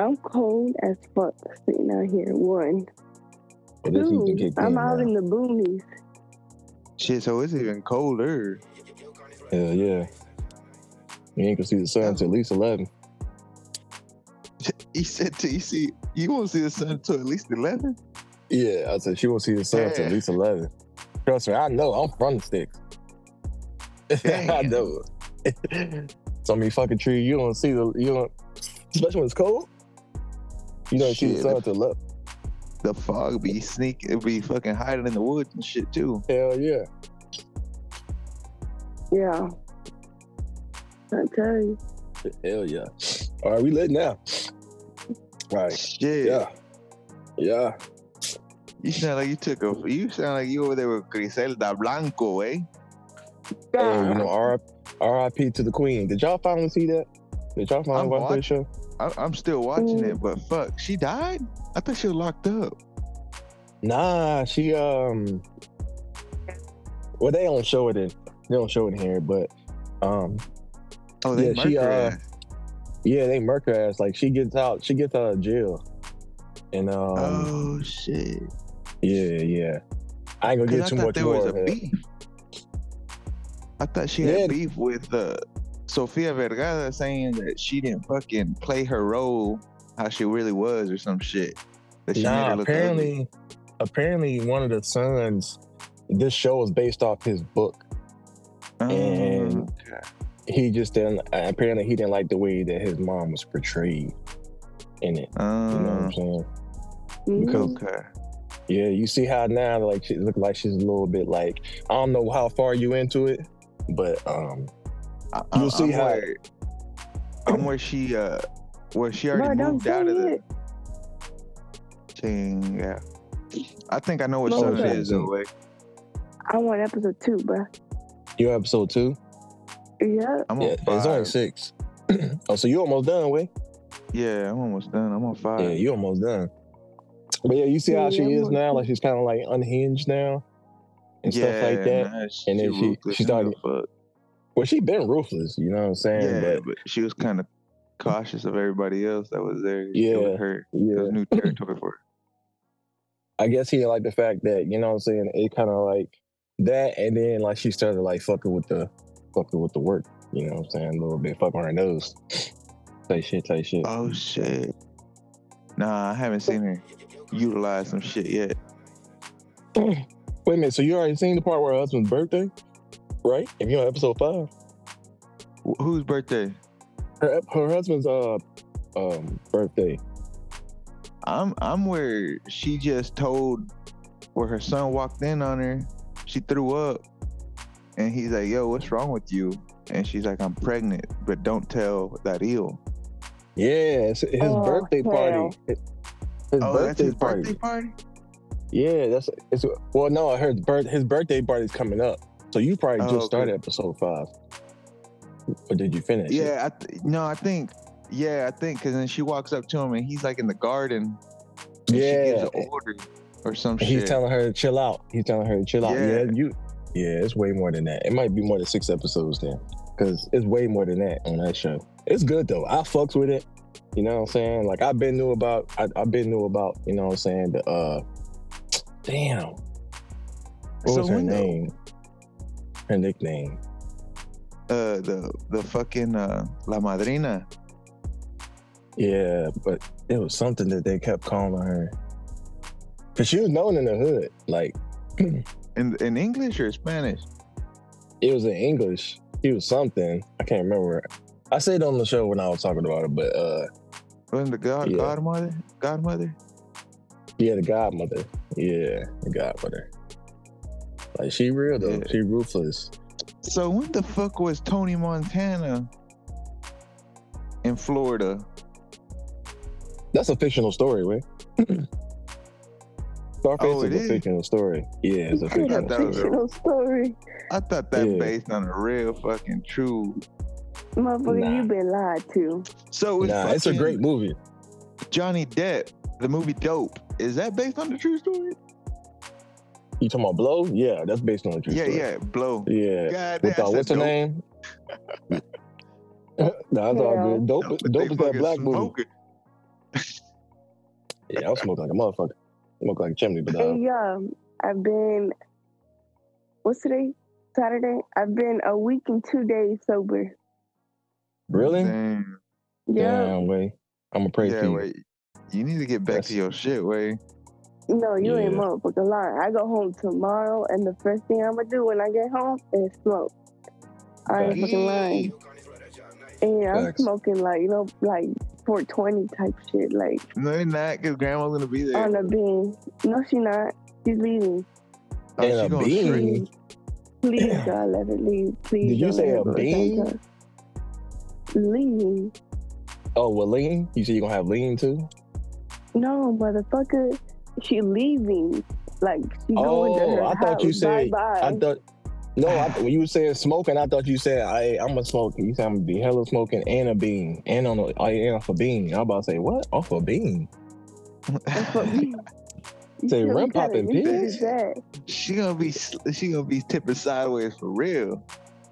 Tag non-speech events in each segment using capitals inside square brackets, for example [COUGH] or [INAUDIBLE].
I'm cold as fuck sitting out here. One. But Two, heat I'm out now. in the boonies. Shit, so it's even colder. Hell yeah. You ain't gonna see the sun until at least eleven. [LAUGHS] He said to you see you won't see the sun until at least eleven. Yeah, I said she won't see the sun until at least eleven. Trust me, I know. I'm from the sticks. [LAUGHS] I Damn. know. [LAUGHS] so many fucking trees. You don't see the. You don't, especially when it's cold. You don't see the Shit, sun the- until eleven. The fog be sneak it be fucking hiding in the woods and shit too. Hell yeah. Yeah. I tell you. Hell yeah. All right, we lit now. All right. Shit. Yeah. Yeah. You sound like you took a you sound like you over there with Griselda Blanco, eh? Hey, you know, R- RIP to the Queen. Did y'all finally see that? Did y'all finally I'm watch that show? I, I'm still watching it, but fuck, she died? I thought she was locked up. Nah, she um. Well, they don't show it in. They don't show it here, but um, Oh, they Yeah, she, uh, ass. yeah, they murk her ass. Like she gets out, she gets out of jail, and um, oh shit. yeah, yeah. I ain't gonna get I too thought much there more. was a beef. I thought she Yeah. had beef with uh, Sofia Vergara saying that she didn't fucking play her role how she really was or some shit. That she made Nah, her look ugly. apparently, apparently one of the sons. This show is based off his book. and- Oh, He just didn't. Apparently, he didn't like the way that his mom was portrayed in it. You know what I'm saying? Mhm. because- okay. Yeah, you see how now like she look like she's a little bit like I don't know how far you into it, but um I, You'll see I'm how- Where, I'm where she uh where she already Bro, moved out of the it. thing. Yeah. I think I know what No, show it okay. is. though, I want episode two, bro. you episode two. Yeah. I'm Yeah, on it's only six. [CLEARS THROAT] oh, so you almost done, way? Yeah, I'm almost done. I'm on five. Yeah, you almost done. But yeah, you see how she Yeah, is now? Like she's kind of like unhinged now and stuff like that. nah, And then she- ruthless she started- fuck. Well, she been ruthless, you know what I'm saying? Yeah, but but she was kind of cautious of everybody else that was there. It Yeah, was her. It yeah, was new territory for her. I guess he didn't like the fact that you know what I'm saying. It kind of like that, and then like she started like fucking with the fucking with the work. You know what I'm saying? A little bit fucking her nose. Say shit, say shit. Oh shit. Nah, I haven't seen her utilize some shit yet. [CLEARS THROAT] Wait a minute. So you already seen the part where her husband's birthday, right? If you're on episode five, Wh- whose birthday? her her husband's uh um birthday. I'm I'm where she just told where her son walked in on her. She threw up, and he's like, "Yo, what's wrong with you?" And she's like, "I'm pregnant, but don't tell that ill." Yeah, it's his Oh, birthday hell. party. His oh, that's birthday his party. birthday party. Yeah, that's it's well no, her birth his birthday party's coming up. So you probably Oh, just okay. started episode five. Or did you finish? Yeah, I th- no, I think, yeah, I think, because then she walks up to him and he's like in the garden. and she Yeah. gives an order or some And shit. He's telling her to chill out. He's telling her to chill out. Yeah, Yeah. you. Yeah, it's way more than that. It might be more than six episodes then, because it's way more than that on that show. It's good though. I fucks with it. You know what I'm saying? Like I've been new about. I, I've been new about. You know what I'm saying? The uh, damn. What So was her name? Her nickname. uh, the the fucking uh, La Madrina. Yeah, but it was something that they kept calling her. Cause she was known in the hood. Like [CLEARS THROAT] In in English or Spanish? it was in English. He was something. I can't remember. I said on the show when I was talking about it, but uh Wasn't the god Yeah. godmother? Godmother? yeah, the godmother. Yeah, the godmother. Like she real though. Yeah. She ruthless. So when the fuck was Tony Montana in Florida? That's a fictional story, way. [CLEARS THROAT] Scarface Oh, it is a is? fictional story. Yeah, it's a [LAUGHS] It's fictional that was a- story. story. I thought that Yeah. based on a real fucking true. Motherfucker, Nah. you been lied to. So it's Nah, it's a great movie. Johnny Depp, the movie Dope. Is that based on the true story? You talking about Blow? Yeah, that's based on a true yeah, story. yeah, yeah, Blow. Yeah. God With damn, uh, what's said her name? [LAUGHS] no, that's all good. Dope, But dope they is that fucking black movie. Yeah, I'm smoking like a motherfucker. Smoke like a chimney, but uh, Hey, yeah, I've been. What's today? Saturday. I've been a week and two days sober. really? Damn. Yeah. Damn, way. I'm gonna pray Yeah, for you. wait. You need to get back That's- to your shit, way. No, you ain't Yeah. motherfucking lying. I go home tomorrow, and the first thing I'm gonna do when I get home is smoke. I ain't fucking lying. And I'm smoking like you know, like 420 type shit, like No, you're not, because grandma's gonna be there. on a bean. No, she not. She's leaving. Oh, And she a going bean? straight. Please, [CLEARS THROAT] God, let her leave. Please. Did you say a bean? downtown. Leaving. Oh, well, lean? You said you're gonna have lean too? No, motherfucker. She leaving. Like she going to Oh, her I thought you said- Bye-bye. I thought. No, I, when you were saying smoking, I thought you said I I'm gonna smoke. You said I'm gonna be hella smoking and a bean and on a oh, and off a bean. I was about to say what off a bean? That's what me. Say, feel rim kinda popping into pigs? that. she gonna be she gonna be tipping sideways for real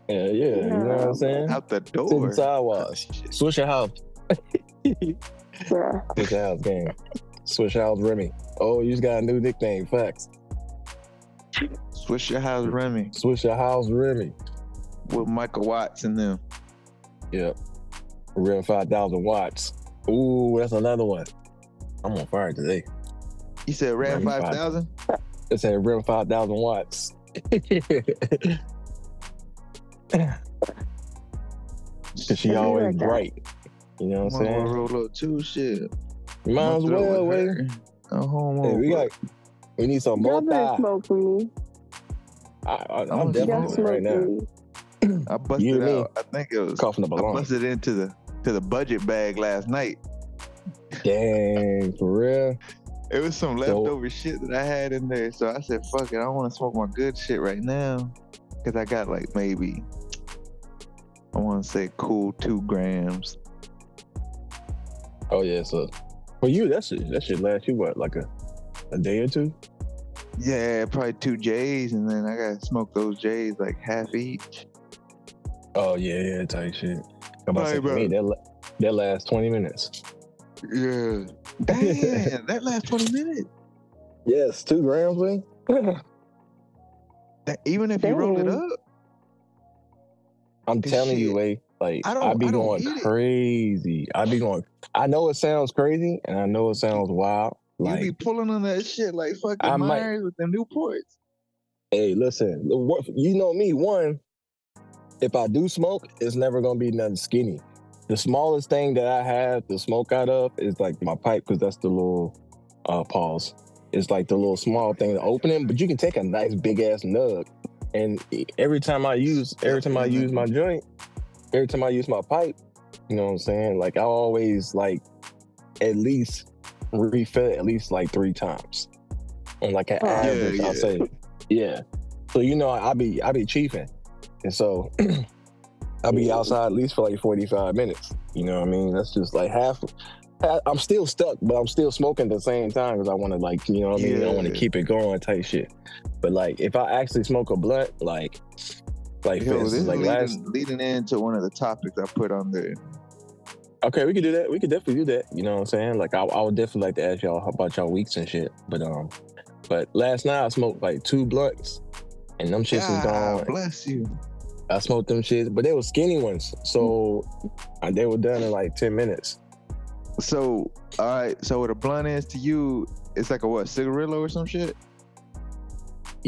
Yeah, yeah. You know what I'm saying? out the Sitting door. sideways. Switch your house. [LAUGHS] Bruh. Switch your house game. Switch house Remy. Oh, you just got a new nickname. Facts. Swish your house, Remy, Switch your house Remy. with Michael Watts in them. Yep. Rim five thousand watts. Ooh, that's another one. I'm on fire today. You said Ram Remy five five. It said rim five thousand watts. Cause [LAUGHS] she always like that. bright. You know what I'm Might as well saying? roll up too. Shit. Might as well, with way. her. Go home. Hey, we got we need some more. Y'all more better smoke for me. I, I, I'm I'm definitely smoke right now. me. I busted You and me. out. I think it was. Coughing up a I lung. busted into the to the budget bag last night. Dang, for real. It was some So- leftover shit that I had in there. So I said, fuck it. I want to smoke my good shit right now. Because I got like maybe, I want to say cool two grams. Oh yeah, so for you, that should that should last you what, like a a day or two? Yeah, probably two J's. And then I got to smoke those J's like half each. Oh yeah, yeah, tight shit. I'm about to say me, that that lasts twenty minutes. Yeah. Damn, that last 20 minutes. [LAUGHS] Yes, two grams, man. [LAUGHS] That, even if you roll it up, I'm telling you, Shit. way like I don't- be I going crazy. I'd be going. I know it sounds crazy, and I know it sounds wild. Like, you be pulling on that shit like fucking I might- Myers with the Newports. hey, listen, you know me. One, if I do smoke, it's never gonna be nothing skinny. The smallest thing that I have to smoke out of is like my pipe, because that's the little uh pause. It's like the little small thing to open it, but you can take a nice big ass nug. And every time I use, every time I use my joint, every time I use my pipe, you know what I'm saying? Like I always like at least refill it at least like three times. On like an Oh. Yeah, average, yeah. I'll say. Yeah. So you know, I be I be chiefing. And so [CLEARS THROAT] I'll be outside at least for like 45 minutes. You know what I mean? That's just like half I- I'm still stuck, but I'm still smoking at the same time because I want to like, you know what I mean? I want to keep it going type shit. But like if I actually smoke a blunt, like like Yo, this like leading, last leading into one of the topics I put on there. Okay, we could do that. We could definitely do that. You know what I'm saying? Like I, I would definitely like to ask y'all about y'all weeks and shit. But um, but last night I smoked like two blunts, and them shits was gone. bless you. I smoked them shits, but they were skinny ones, so uh, they were done in like ten minutes. So, all right. So, what a blunt is to you, it's like a what, cigarillo or some shit?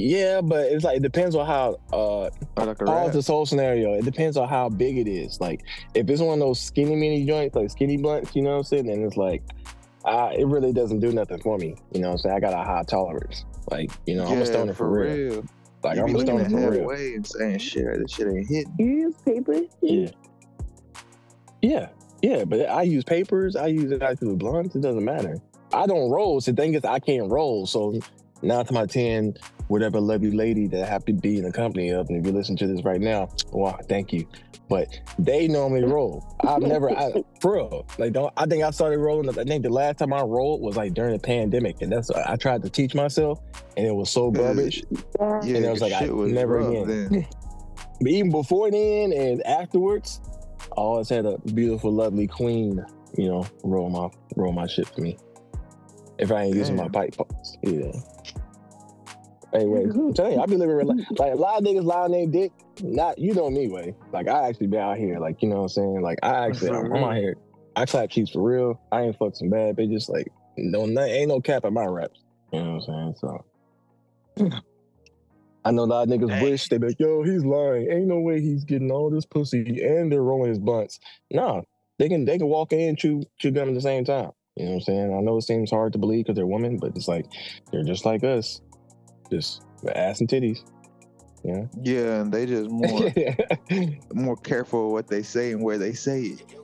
Yeah, but it's like it depends on how uh Or like a pause this whole scenario. It depends on how big it is. Like if it's one of those skinny mini joints, like skinny blunts, you know what I'm saying? Then it's like uh, it really doesn't do nothing for me. You know what I'm saying? I got a high tolerance. Like, you know, I'm a stoner for, real. Like you I'm be a looking stoner at for real. halfway and saying, shit, this shit ain't hitting. You use paper? Yeah. Yeah. Yeah. But I use papers. I use it actually blunts. It doesn't matter. I don't roll. So the thing is, I can't roll. So now to my 10, whatever lovely lady that I have to be in the company of, and if you listen to this right now, wow, thank you. But they normally roll. I've never, I, [LAUGHS] for real, like, don't, I think I started rolling. I think the last time I rolled was like during the pandemic. And that's, I tried to teach myself, and it was so garbage. Yeah. Yeah, And I was like, I- shit was never rough again. then. But even before then and afterwards, I always had a beautiful, lovely queen, you know, roll my roll my shit for me. If I ain't using my pipe pumps. Yeah. Anyway, I'm telling you, I be living real life. [LAUGHS] Like a lot of niggas lie on their dick. Not you know me way. Like I actually be out here. Like you know what I'm saying. Like I actually I'm, I'm out here. I clap cheeks for real. I ain't fuck some bad bitches. Like no, no ain't no cap at my raps. You know what I'm saying? So. [CLEARS THROAT] I know a lot of niggas Dang. wish they be like, yo, he's lying. Ain't no way he's getting all this pussy and they're rolling his blunts. Nah, they can they can walk in and chew chew gum at the same time. You know what I'm saying? I know it seems hard to believe because they're women, but it's like they're just like us, just ass and titties. Yeah. Yeah, and they just more [LAUGHS] more careful what they say and where they say it.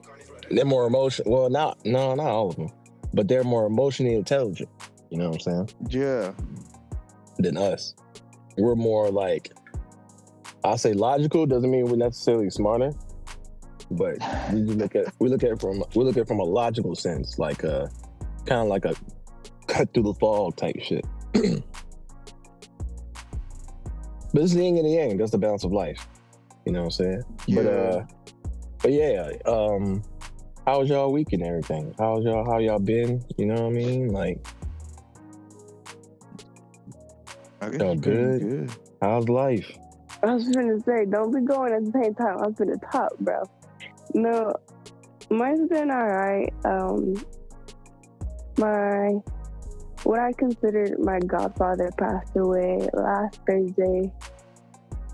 they're more emotional. Well, not no, not all of them, but they're more emotionally intelligent. You know what I'm saying? Yeah. Than us. We're more like I'll say logical. Doesn't mean we're necessarily smarter, but we just look at we look at it from we look at it from a logical sense, like uh kind of like a cut through the fog type shit. [CLEARS THROAT] but it's the yin and the yang. That's the balance of life. You know what I'm saying? But Yeah. uh, but yeah. Um, how was y'all week and everything? How's y'all? How y'all been? You know what I mean? Like, I guess y'all good? good. how's life? I was gonna say, don't be going at the same time. I'm gonna talk, bro. No, mine's been alright. Um, my what I considered my godfather passed away last Thursday.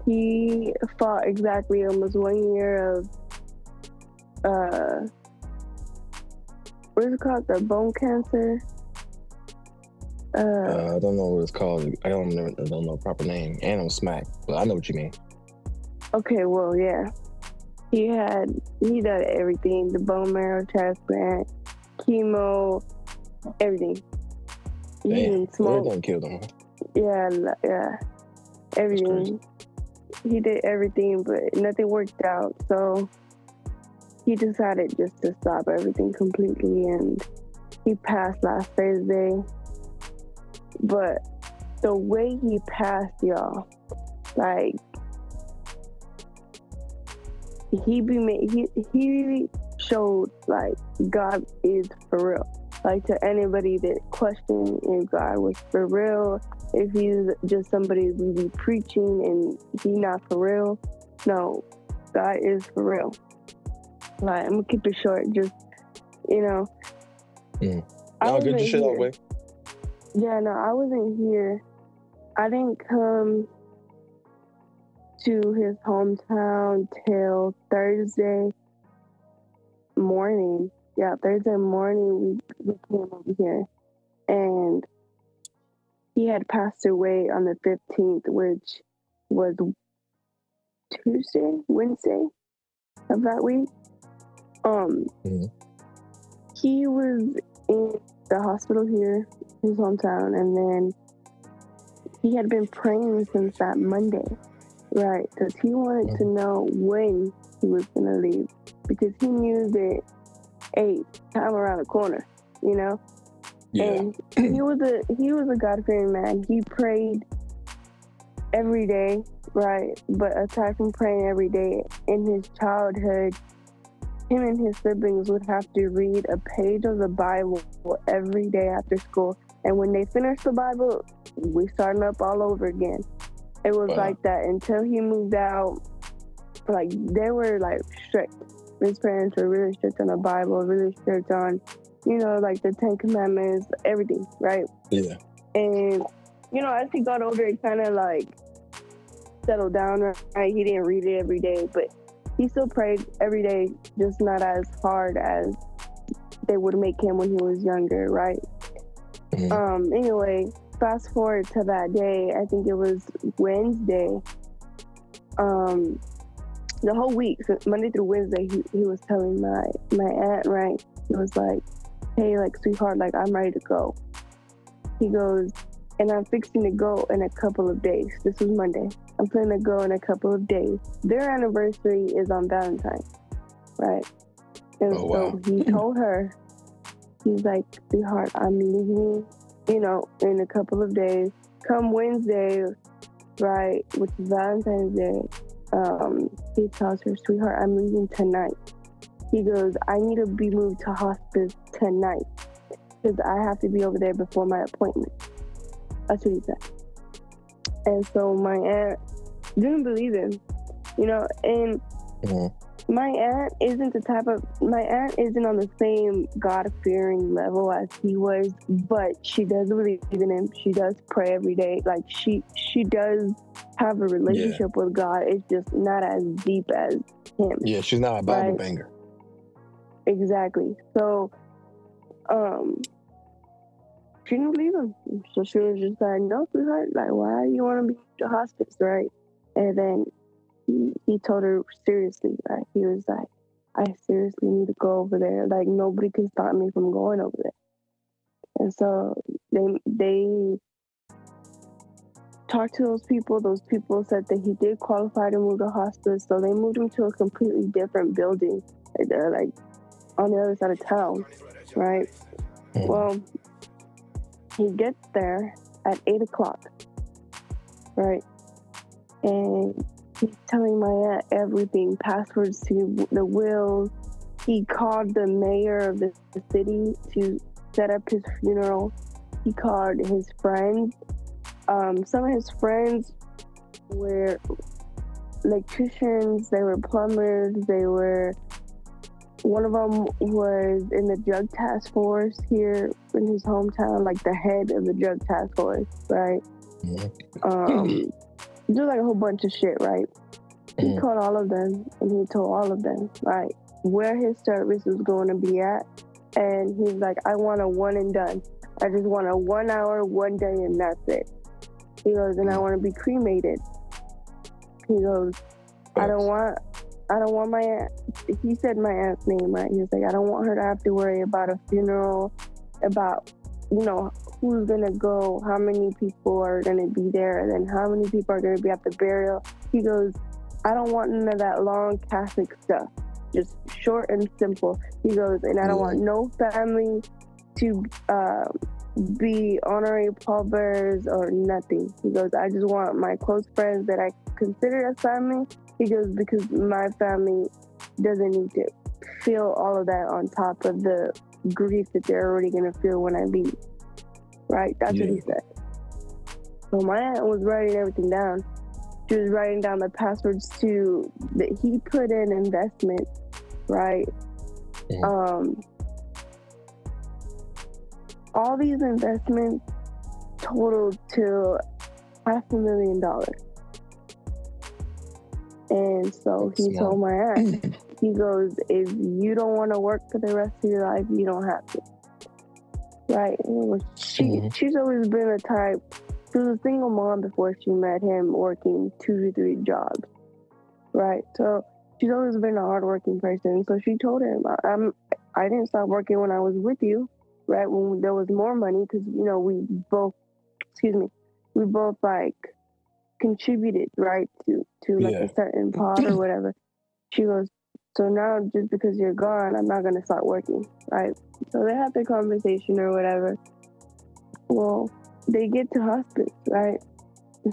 He fought exactly almost one year of uh, what is it called? The bone cancer. Uh, Uh, I don't know what it's called. I don't know. I don't know the proper name. And I'm smack, but I know what you mean. Okay, well, yeah. He had he did everything: the bone marrow transplant, chemo, everything. He Damn, didn't smoke. done killed him. Yeah, yeah, everything. He did everything, but nothing worked out. So he decided just to stop everything completely, and he passed last Thursday. But the way he passed, y'all, like he be he he showed like God is for real. Like to anybody that questioned if God was for real, if he's just somebody we be preaching and he not for real. No, God is for real. Like I'm gonna keep it short. Just you know, Mm. I No, get your shit out way. Yeah, no, I wasn't here. I didn't come to his hometown till Thursday morning. Yeah, Thursday morning we, we came over here. And he had passed away on the 15th, which was Tuesday, Wednesday of that week. Um, Mhm. he was in the hospital here, his hometown, and then he had been praying since that Monday, right? Because he wanted to know when he was gonna leave, because he knew that, hey, time around the corner, you know. Yeah. And he was a he was a God fearing man. He prayed every day, right? But aside from praying every day, in his childhood, him and his siblings would have to read a page of the Bible every day after school. And when they finished the Bible, we starting up all over again. It was Wow. like that until he moved out. Like they were like strict. His parents were really strict on the Bible, really strict on, you know, like the Ten Commandments, everything, right? Yeah. And you know, as he got older, he kind of like settled down. Right, he didn't read it every day, but he still prayed every day, just not as hard as they would make him when he was younger, right? Mhm. Um. Anyway, fast forward to that day. I think it was Wednesday. Um, the whole week, so Monday through Wednesday, he, he was telling my my aunt, right? He was like, "Hey, like sweetheart, like I'm ready to go." He goes, and I'm fixing to go in a couple of days. This was Monday. I'm planning to go in a couple of days. Their anniversary is on Valentine's, right? And Oh, wow. so he told her, he's like, sweetheart, I'm leaving, you know, in a couple of days. Come Wednesday, right, which is Valentine's Day, um, he tells her, sweetheart, I'm leaving tonight. He goes, I need to be moved to hospice tonight. because I have to be over there before my appointment. That's what he said. And so my aunt didn't believe him, you know, and Mhm. My aunt isn't the type of my aunt isn't on the same God fearing level as he was, but she does believe in him. She does pray every day. Like she she does have a relationship with God. It's just not as deep as him. Yeah, she's not a Bible Right. banger. Exactly. So um she didn't believe him. So she was just like, No, sweetheart, like why do you wanna be the hospice, right? And then he, he told her seriously, like he was like, I seriously need to go over there. Like nobody can stop me from going over there. And so they they talked to those people. Those people said that he did qualify to move to hospice, so they moved him to a completely different building, like, uh, like on the other side of town, right? Mhm. Well, he gets there at eight o'clock, right? And he's telling my aunt everything, passwords to the will. He called the mayor of the city to set up his funeral. He called his friends. Um, some of his friends were electricians, they were plumbers, they were one of them was in the drug task force here in his hometown, like the head of the drug task force, right? Um, just like a whole bunch of shit, right? He Mhm. called all of them and he told all of them, like, where his service was going to be at. And he's like, I want a one and done. I just want a one hour, one day, and that's it. He goes, and I want to be cremated. He goes, I don't want, I don't want my aunt. He said my aunt's name, right? He was like, I don't want her to have to worry about a funeral, about, you know, who's gonna go, how many people are gonna be there, and then how many people are gonna be at the burial. He goes, I don't want none of that long Catholic stuff. Just short and simple. He goes, and I don't want no family to uh, be honorary pallbearers or nothing. He goes, I just want my close friends that I consider as family. He goes, because my family doesn't need to feel all of that on top of the grief that they're already going to feel when I leave. Right? That's what he said. So my aunt was writing everything down. She was writing down the passwords to that he put in investment, right? Mhm. Um, all these investments totaled to half a million dollars. And so he told my aunt, [CLEARS THROAT] he goes, if you don't want to work for the rest of your life, you don't have to. Right? And it was, she, Mhm. she's always been a type, she was a single mom before she met him working two to three jobs. Right? So she's always been a hardworking person. So she told him, I- I'm, I didn't stop working when I was with you, right? When there was more money, because, you know, we both, excuse me, we both like contributed, right, to, to like Yeah. a certain pot or whatever. She goes, so now just because you're gone, I'm not going to start working, right? So they have their conversation or whatever. Well, they get to hospice, right?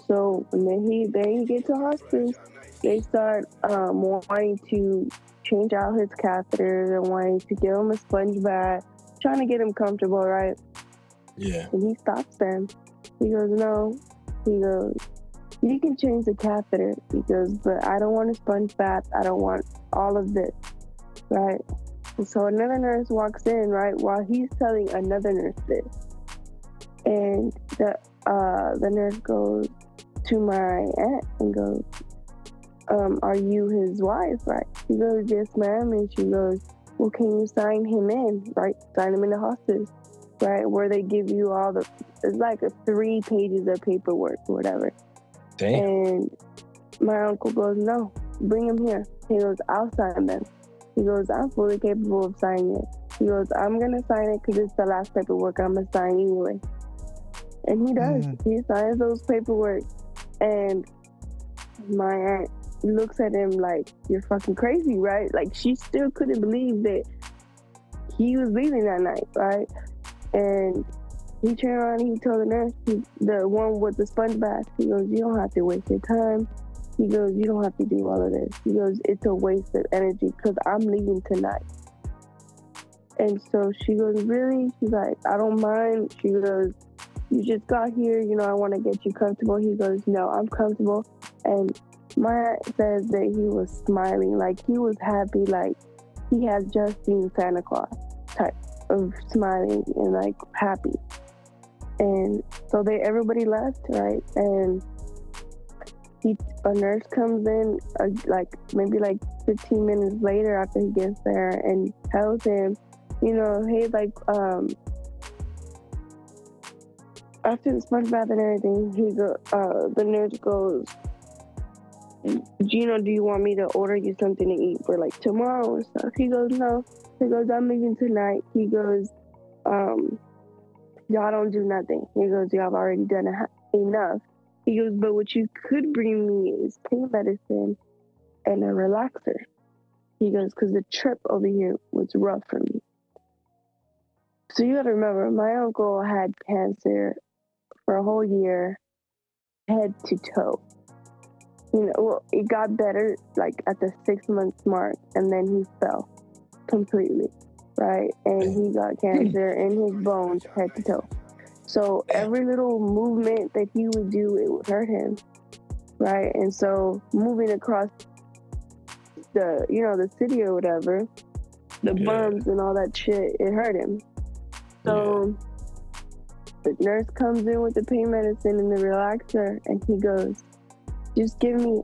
So when they, he, they get to hospice, they start um, wanting to change out his catheters and wanting to give him a sponge bath, trying to get him comfortable, right? Yeah. And he stops them. He goes, No. He goes, You can change the catheter. He goes, But I don't want a sponge bath. I don't want all of this, right? And so another nurse walks in, right, while he's telling another nurse this. And the uh, the nurse goes to my aunt and goes, um, Are you his wife, right? She goes, Yes, ma'am. And she goes, Well, can you sign him in, right? Sign him in the hospice, right? Where they give you all the, it's like a three pages of paperwork or whatever. Damn. And my uncle goes, No, bring him here. He goes, I'll sign them. He goes, I'm fully capable of signing it. He goes, I'm going to sign it because it's the last paperwork I'm going to sign anyway. And he does. Mm. He signs those paperwork. And my aunt looks at him like, You're fucking crazy, right? Like, she still couldn't believe that he was leaving that night, right? And he turned around and he told the nurse, he, the one with the sponge bath, he goes, You don't have to waste your time. He goes, You don't have to do all of this. He goes, It's a waste of energy because I'm leaving tonight. And so she goes, Really? She's like, I don't mind. She goes, You just got here, you know, I want to get you comfortable. He goes, No, I'm comfortable. And my aunt says that he was smiling, like he was happy, like he had just seen Santa Claus type of smiling and like happy. And so they everybody left, right? And he a nurse comes in uh, like maybe like 15 minutes later after he gets there and tells him, you know, hey, like um after the sponge bath and everything, he go uh the nurse goes, Gino, do you want me to order you something to eat for like tomorrow or stuff? He goes, no. He goes, I'm leaving tonight. He goes, um, y'all don't do nothing. He goes, y'all have already done enough. He goes, but what you could bring me is pain medicine and a relaxer. He goes, because the trip over here was rough for me. So you gotta remember, my uncle had cancer for a whole year, head to toe you know, well, it got better like at the six months mark, and then he fell completely, right? And he got cancer in his bones, head to toe. So every little movement that he would do, it would hurt him, right? And so moving across the, you know, the city or whatever, the yeah. bumps and all that shit, it hurt him. So yeah. the nurse comes in with the pain medicine and the relaxer, and he goes, just give me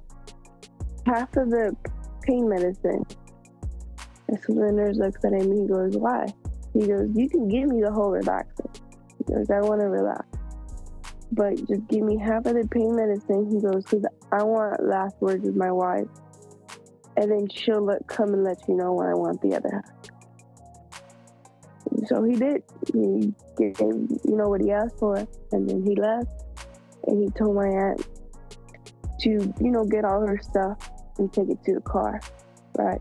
half of the pain medicine. And so the nurse looks at him and he goes, Why? He goes, You can give me the whole relaxer. He goes, I want to relax. But just give me half of the pain medicine. He goes, Because I want last words with my wife. And then she'll let, come and let you know when I want the other half. So he did. He gave, you know, what he asked for. And then he left. And he told my aunt, to, you know, get all her stuff and take it to the car, right?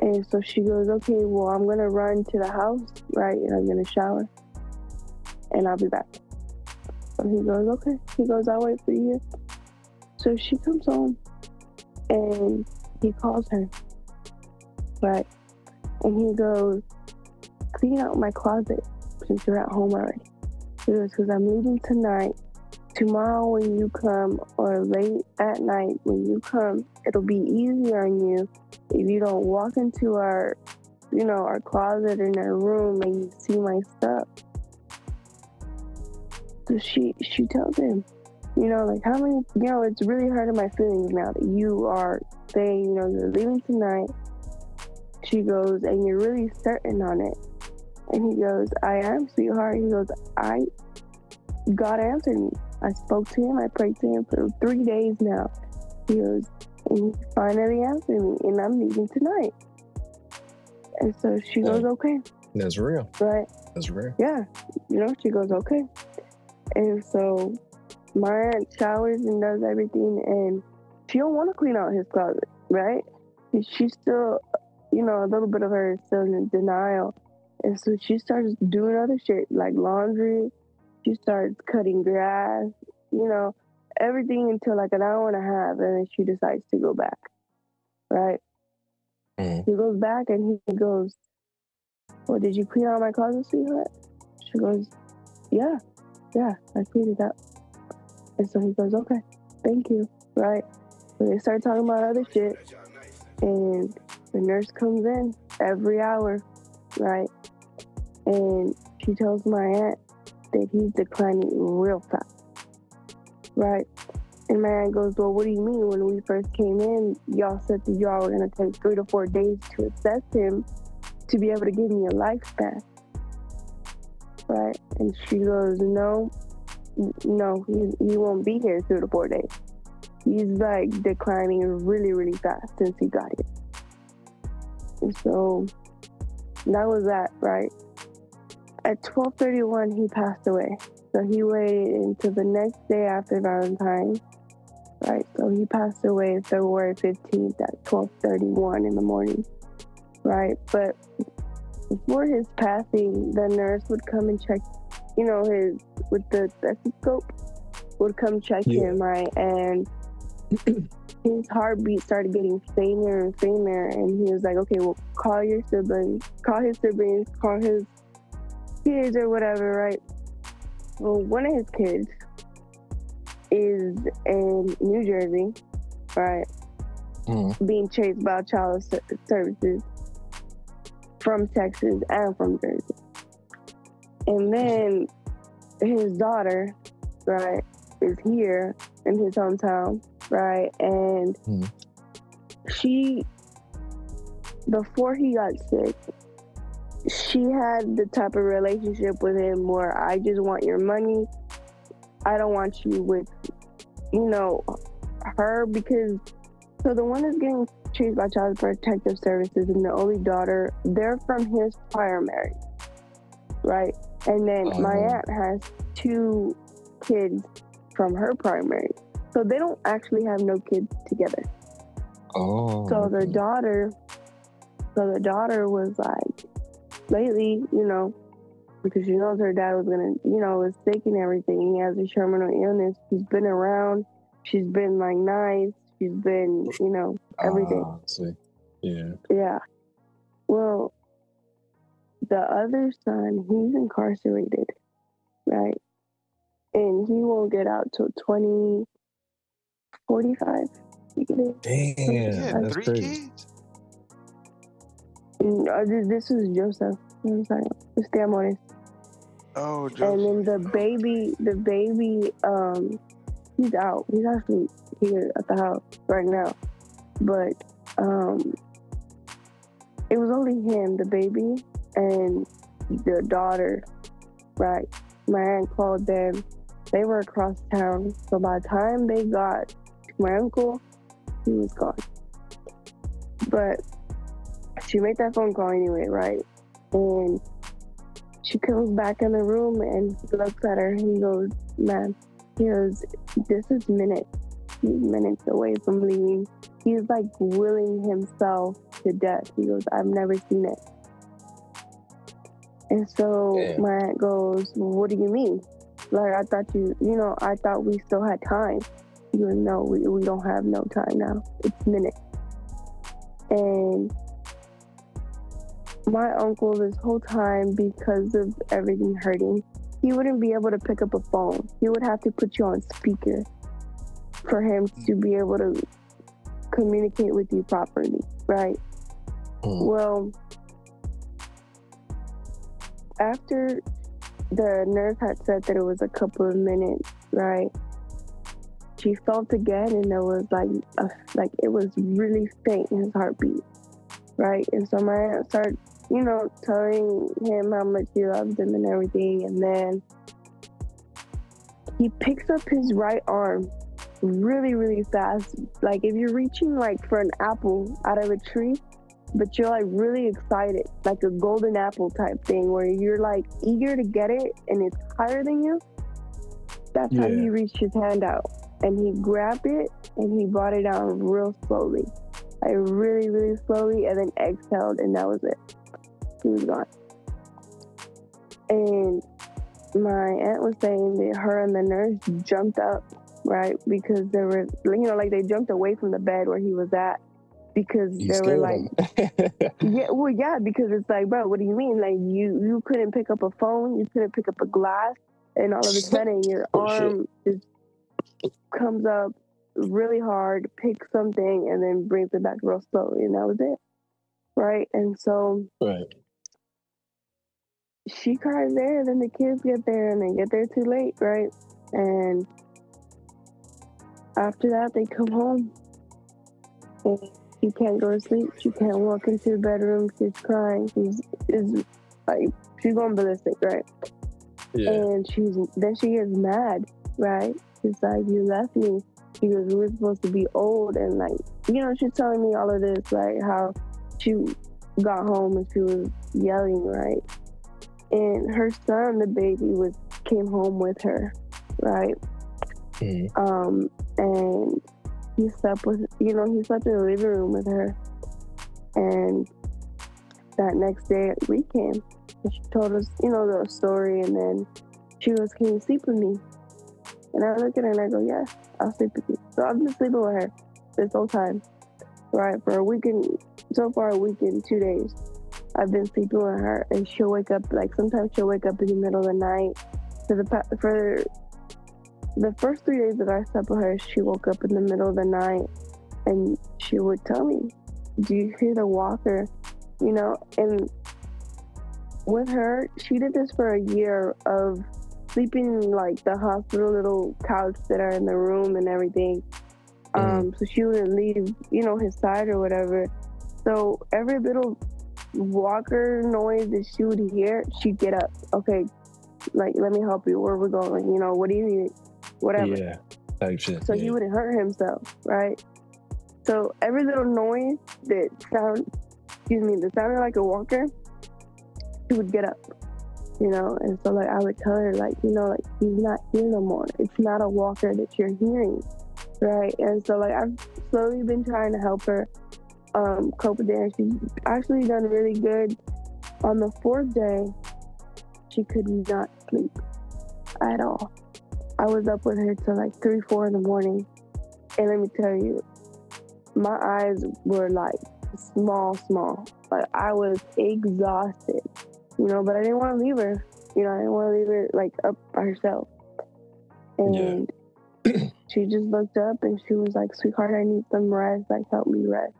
And so she goes, okay, well, I'm gonna run to the house, right? And I'm gonna shower, and I'll be back. And he goes, okay. He goes, I'll wait for you. So she comes home, and he calls her, right? And he goes, clean out my closet since you're at home already. He goes, because I'm leaving tonight tomorrow when you come or late at night when you come, it'll be easier on you if you don't walk into our, you know, our closet in our room and you see my stuff. So she she tells him, you know, like how many, you know, it's really hurting my feelings now that you are saying, you know, you're leaving tonight. She goes, and you're really certain on it. And he goes, I am, sweetheart. He goes, I, God answered me. I spoke to him. I prayed to him for three days now. He goes, and he finally answered me, and I'm leaving tonight. And so she yeah. goes, okay. That's real. Right. That's real. Yeah. You know, she goes, okay. And so my aunt showers and does everything, and she don't want to clean out his closet, right? She's still, you know, a little bit of her is still in denial. And so she starts doing other shit like laundry, she starts cutting grass, you know, everything until like an hour and a half, and then she decides to go back. Right? Mm. He goes back and he goes, Well, did you clean out my closet, sweetheart? She goes, Yeah, yeah, I cleaned it up. And so he goes, Okay, thank you. Right? So they start talking about other shit, and the nurse comes in every hour, right? And she tells my aunt, that he's declining real fast. Right? And my aunt goes, Well, what do you mean? When we first came in, y'all said that y'all were going to take three to four days to assess him to be able to give me a lifespan. Right? And she goes, No, no, he, he won't be here three to four days. He's like declining really, really fast since he got here. And so that was that, right? At 12:31, he passed away. So he waited until the next day after Valentine's. Right. So he passed away February 15th at 12:31 in the morning. Right. But before his passing, the nurse would come and check, you know, his with the stethoscope would come check yeah. him, right? And [CLEARS THROAT] his heartbeat started getting fainter and fainter, and he was like, "Okay, well, call your siblings, call his siblings, call his kids or whatever, right?" Well, one of his kids is in New Jersey, right, Mm. being chased by child services from Texas and from Jersey, and then his daughter, right, is here in his hometown, right, and Mhm. she before he got sick she had the type of relationship with him where i just want your money i don't want you with you know her because so the one that's getting chased by child protective services and the only daughter they're from his prior marriage right and then oh, my Oh. aunt has two kids from her prior marriage so they don't actually have no kids together Oh. so the daughter, so the daughter was like, lately, you know, because she knows her dad was gonna, you know, was sick and everything. He has a terminal illness. She's been around. She's been like nice. She's been, you know, everything. Ah, I see. Yeah. Yeah. Well, the other son, he's incarcerated, right? And he won't get out till 2045. Damn. Yeah, that's three crazy. kids. Mm, uh, this- This is Joseph. I'm sorry. It's the amores. Oh, And then the baby, the baby, um, he's out. He's actually here at the house right now. But um, it was only him, the baby, and the daughter. Right. My aunt called them. They were across town. So by the time they got to my uncle, he was gone. But she made that phone call anyway, right? And she comes back in the room and he looks at her and he goes, Man, he goes, This is minutes. He's minutes away from leaving. He's like willing himself to death. He goes, I've never seen it. And so Damn. my aunt goes, What do you mean? Like, I thought you, you know, I thought we still had time. He goes, No, we, we don't have no time now. It's minutes. And my uncle, this whole time, because of everything hurting, he wouldn't be able to pick up a phone. He would have to put you on speaker for him to be able to communicate with you properly, right? Mm. Well, after the nurse had said that it was a couple of minutes, right? She felt again, and there was like a, like it was really faint in his heartbeat, right? And so my aunt started, you know, telling him how much he loves him and everything, and then he picks up his right arm really, really fast. Like if you're reaching like for an apple out of a tree, but you're like really excited, like a golden apple type thing where you're like eager to get it and it's higher than you. That's how he reached his hand out and he grabbed it and he brought it down real slowly. Like really, really slowly and then exhaled and that was it. He was gone. And my aunt was saying that her and the nurse jumped up, right? Because they were, you know, like they jumped away from the bed where he was at because You they were like, [LAUGHS] yeah, well, yeah, because it's like, bro, what do you mean? Like you you couldn't pick up a phone, you couldn't pick up a glass, and all of a [LAUGHS] sudden your Oh, shit. arm just comes up really hard, picks something, and then brings it back real slowly, and that was it, right? And so right. She cries there, and then the kids get there, and they get there too late, right? And after that, they come home. And she can't go to sleep. She can't walk into the bedroom. She's crying. She's is like she's going ballistic, right? Yeah. And she's then she gets mad, right? She's like, "You left me." She goes, "We were supposed to be old," and like, you know, she's telling me all of this, like how she got home and she was yelling, right? And her son, the baby, was came home with her, right? Mm. Um, and he slept with, you know, he slept in the living room with her. And that next day we came, and she told us, you know, the story. And then she goes, "Can you sleep with me?" And I look at her and I go, "Yes, I'll sleep with you." So I've been sleeping with her. this whole time, right? For a weekend, so far a week and two days, I've been sleeping with her, and she'll wake up like sometimes she'll wake up in the middle of the night. For the for the first three days that I slept with her, she woke up in the middle of the night, and she would tell me, "Do you hear the walker?" You know, and with her, she did this for a year of sleeping in, like the hospital little couch that are in the room and everything. Um, so she wouldn't leave, you know, his side or whatever. So every little walker noise that she would hear, she'd get up. Okay, like let me help you. Where we're going? You know, what do you need? Whatever. Yeah, type shit. So yeah. he wouldn't hurt himself, right? So every little noise that sound, excuse me, that sounded like a walker, he would get up, you know. And so like I would tell her like, you know, like he's not here no more. It's not a walker that you're hearing, right? And so like I've slowly been trying to help her um, cope with it. And she's actually done really good. On the fourth day, she could not sleep at all. I was up with her till like three, four in the morning. And let me tell you, my eyes were like small, small. Like I was exhausted, you know, but I didn't want to leave her. You know, I didn't want to leave her like up by herself. And she just looked up and she was like, sweetheart, I need some rest. Like, help me rest.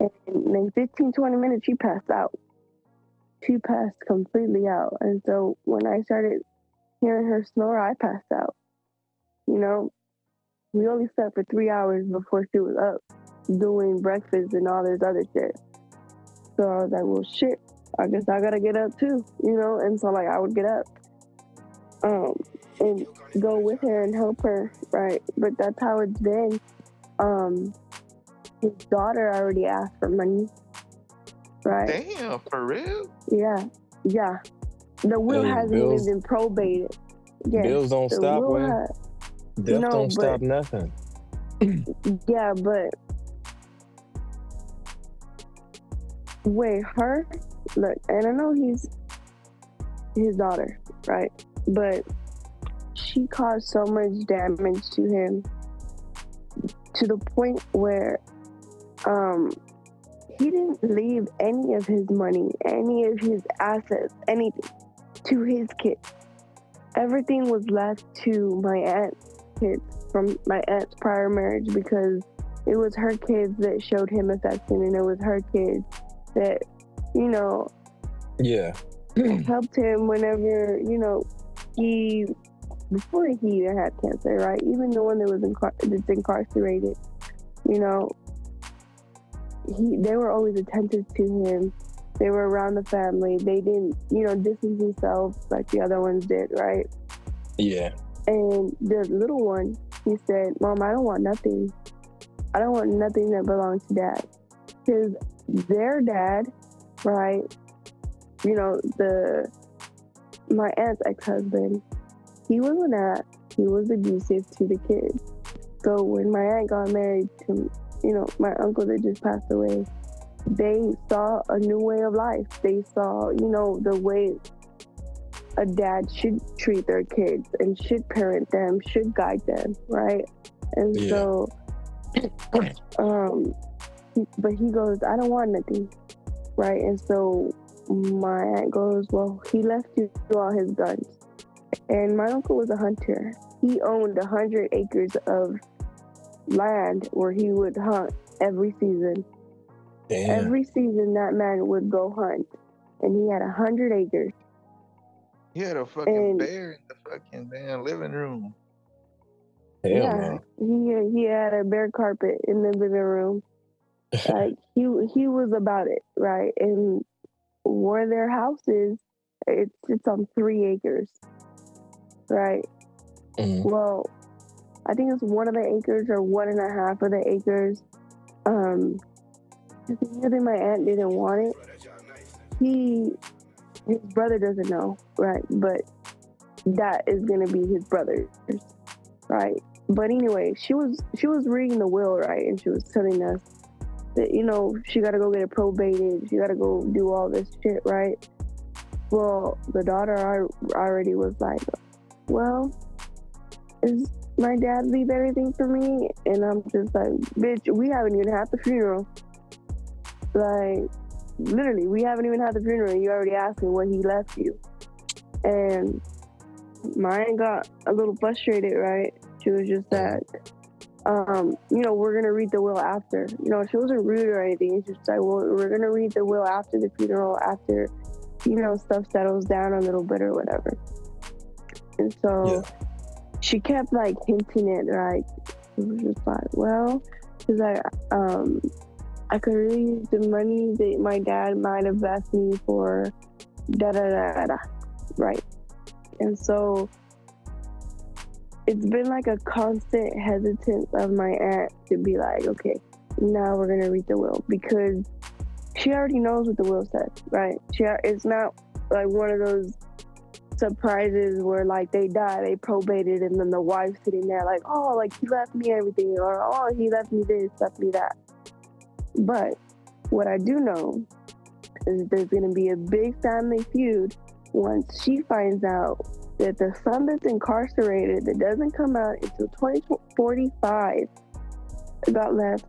And in 15, 20 minutes, she passed out. She passed completely out. And so when I started hearing her snore, I passed out. You know, we only slept for three hours before she was up doing breakfast and all this other shit. So I was like, well, shit, I guess I gotta get up too, you know? And so, like, I would get up um, and go with her and help her, right? But that's how it's been. Um, his daughter already asked for money, right? Damn, for real? Yeah, yeah. The will Hey, hasn't bills- even been probated. Yeah, Bills don't the stop, will man. ha- Death No, don't but- stop nothing. [CLEARS THROAT] Yeah, but wait, her look, and I know he's his daughter, right? But she caused so much damage to him to the point where um he didn't leave any of his money, any of his assets, anything to his kids. Everything was left to my aunt's kids from my aunt's prior marriage because it was her kids that showed him affection and it was her kids that, you know, Yeah. [CLEARS THROAT] helped him whenever, you know, he before he even had cancer, right? Even the one that was incar- that's incarcerated, you know, he they were always attentive to him. They were around the family. They didn't, you know, distance themselves like the other ones did, right? Yeah. And the little one, he said, Mom, I don't want nothing. I don't want nothing that belongs to dad. Because their dad, right, you know, the my aunt's ex-husband, he was an ass. He was abusive to the kids. So when my aunt got married to, you know, my uncle that just passed away, they saw a new way of life. They saw, you know, the way a dad should treat their kids and should parent them, should guide them, right? And Yeah. so, [CLEARS THROAT] um, but he goes, I don't want nothing, right? And so my aunt goes, Well, he left you all his guns. And my uncle was a hunter. He owned a hundred acres of land where he would hunt every season. Damn. Every season, that man would go hunt, and he had a hundred acres. He had a fucking And- bear in the fucking damn living room. Hell yeah, no. he he had a bear carpet in the living room. [LAUGHS] Like he he was about it, right? And where their house is, it's it's on three acres, right? Mhm. Well, I think it's one of the acres or one and a half of the acres. Um, other my aunt didn't want it. He, his brother doesn't know, right? But that is gonna be his brother's, right? But anyway, she was she was reading the will, right? And she was telling us that you know she got to go get it probated. She got to go do all this shit, right? Well, the daughter al- already was like, well, is my dad leave everything for me, and I'm just like, bitch, we haven't even had the funeral. Like, literally, we haven't even had the funeral, and you already asked me what he left you. And mine got a little frustrated, right? She was just like, um, you know, we're gonna read the will after. You know, she wasn't rude or anything. It's just like, well, we're gonna read the will after the funeral, after, you know, stuff settles down a little bit or whatever. And so Yeah. She kept like hinting it, right? It was just like, well, because i um, I could really use the money that my dad might have asked me for, da da da da, da. right? And so it's been like a constant hesitance of my aunt to be like, okay, now we're gonna read the will because she already knows what the will says, right? She it's not like one of those surprises where like they die, they probated, and then the wife sitting there like, oh, like he left me everything, or oh, he left me this, left me that. But what I do know is there's gonna be a big family feud once she finds out that the son that's incarcerated that doesn't come out until 2045 got left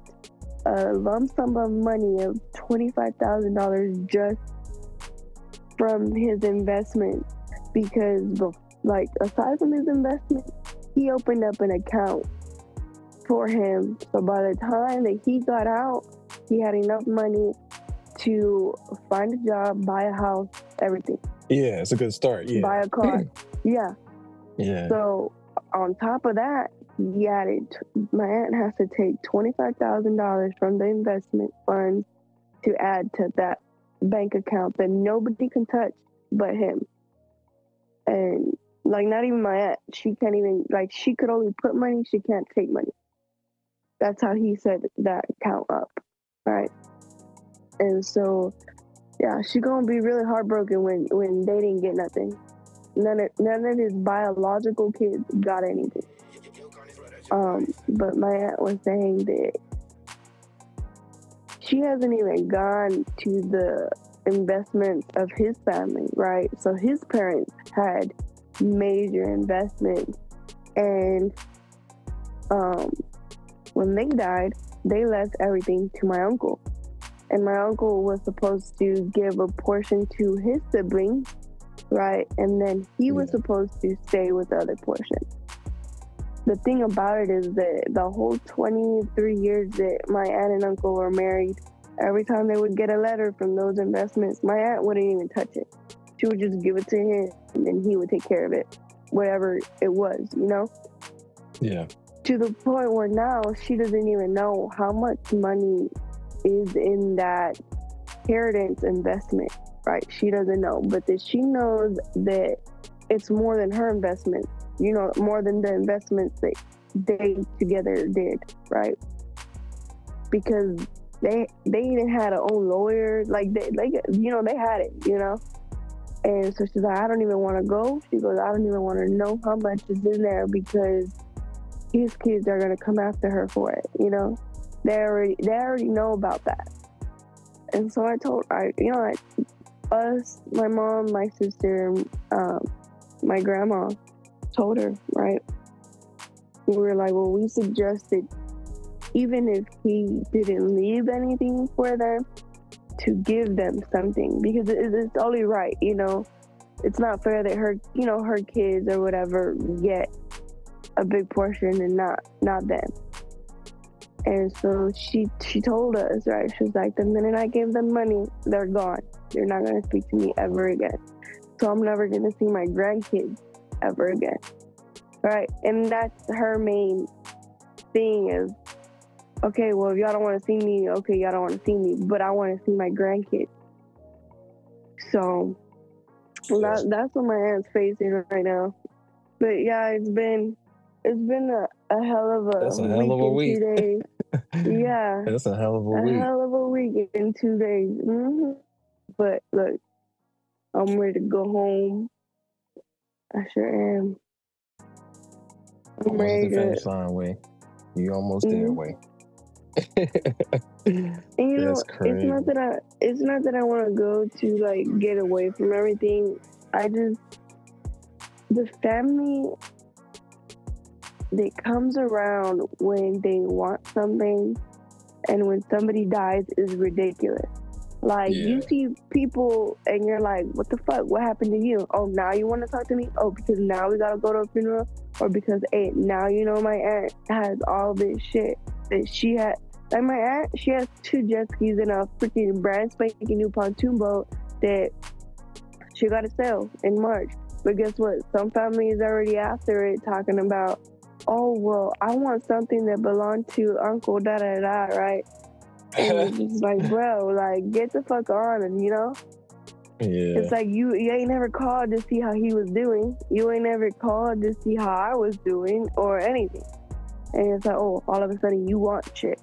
a lump sum of money of $25,000 just from his investment because like aside from his investment he opened up an account for him so by the time that he got out he had enough money to find a job buy a house everything Yeah, it's a good start. Yeah. buy a car [CLEARS THROAT] yeah Yeah. so on top of that, he added my aunt has to take twenty five thousand dollars from the investment funds to add to that bank account that nobody can touch but him. And like not even my aunt, she can't even like she could only put money, she can't take money. That's how he set that account up. Right. And so yeah, she gonna be really heartbroken when when they didn't get nothing none of none of his biological kids got anything. Um, but my aunt was saying that she hasn't even gone to the investments of his family, right? So his parents had major investments, and um, when they died, they left everything to my uncle, and my uncle was supposed to give a portion to his siblings right? And then he was supposed to stay with the other portion. The thing about it is that the whole 23 years that my aunt and uncle were married, every time they would get a letter from those investments, my aunt wouldn't even touch it. She would just give it to him and then he would take care of it, whatever it was, you know? yeah. to the point where now she doesn't even know how much money is in that inheritance investment, right? She doesn't know, but that she knows that it's more than her investment, you know, more than the investments that they together did, right? Because they they even had a own lawyer, like they like you know they had it, you know. And so she's like, I don't even want to go. She goes, I don't even want to know how much is in there because these kids are gonna come after her for it. You know, they already they already know about that. And so I told I you know I, us, my mom, my sister, um, my grandma told her right. We were like, well, we suggested even if he didn't leave anything for them, to give them something because it, it's only right. You know, it's not fair that her you know her kids or whatever get a big portion and not not them. And so she she told us, right? She was like, the minute I give them money, they're gone. They're not gonna speak to me ever again. So I'm never gonna see my grandkids ever again. Right? And that's her main thing is okay, well if y'all don't wanna see me, okay, y'all don't wanna see me, but I wanna see my grandkids. So that, that's what my aunt's facing right now. But yeah, it's been it's been a, a hell of a That's a hell of a week. Two days. [LAUGHS] yeah, That's a hell of a a week. A hell of a week in two days. hmm But look, I'm ready to go home. I sure am. I'm Almost ready the to. finish line, way. You almost there, Mhm. way. [LAUGHS] And you know, it's not that I it's not that I want to go to like get away from everything. I just the family that comes around when they want something and when somebody dies is ridiculous. Like Yeah. you see people and you're like, what the fuck? What happened to you? Oh, now you want to talk to me? Oh, because now we gotta go to a funeral, or because hey, now you know my aunt has all this shit that she had. Like my aunt, she has two jet skis and a freaking brand spanking new pontoon boat that she got to sell in March. But guess what? Some families already after it talking about, oh well, I want something that belonged to Uncle da da da, right? And it's [LAUGHS] like, bro, like get the fuck on, and you know, yeah. it's like you you ain't never called to see how he was doing. You ain't never called to see how I was doing or anything. And it's like, oh, all of a sudden you want shit.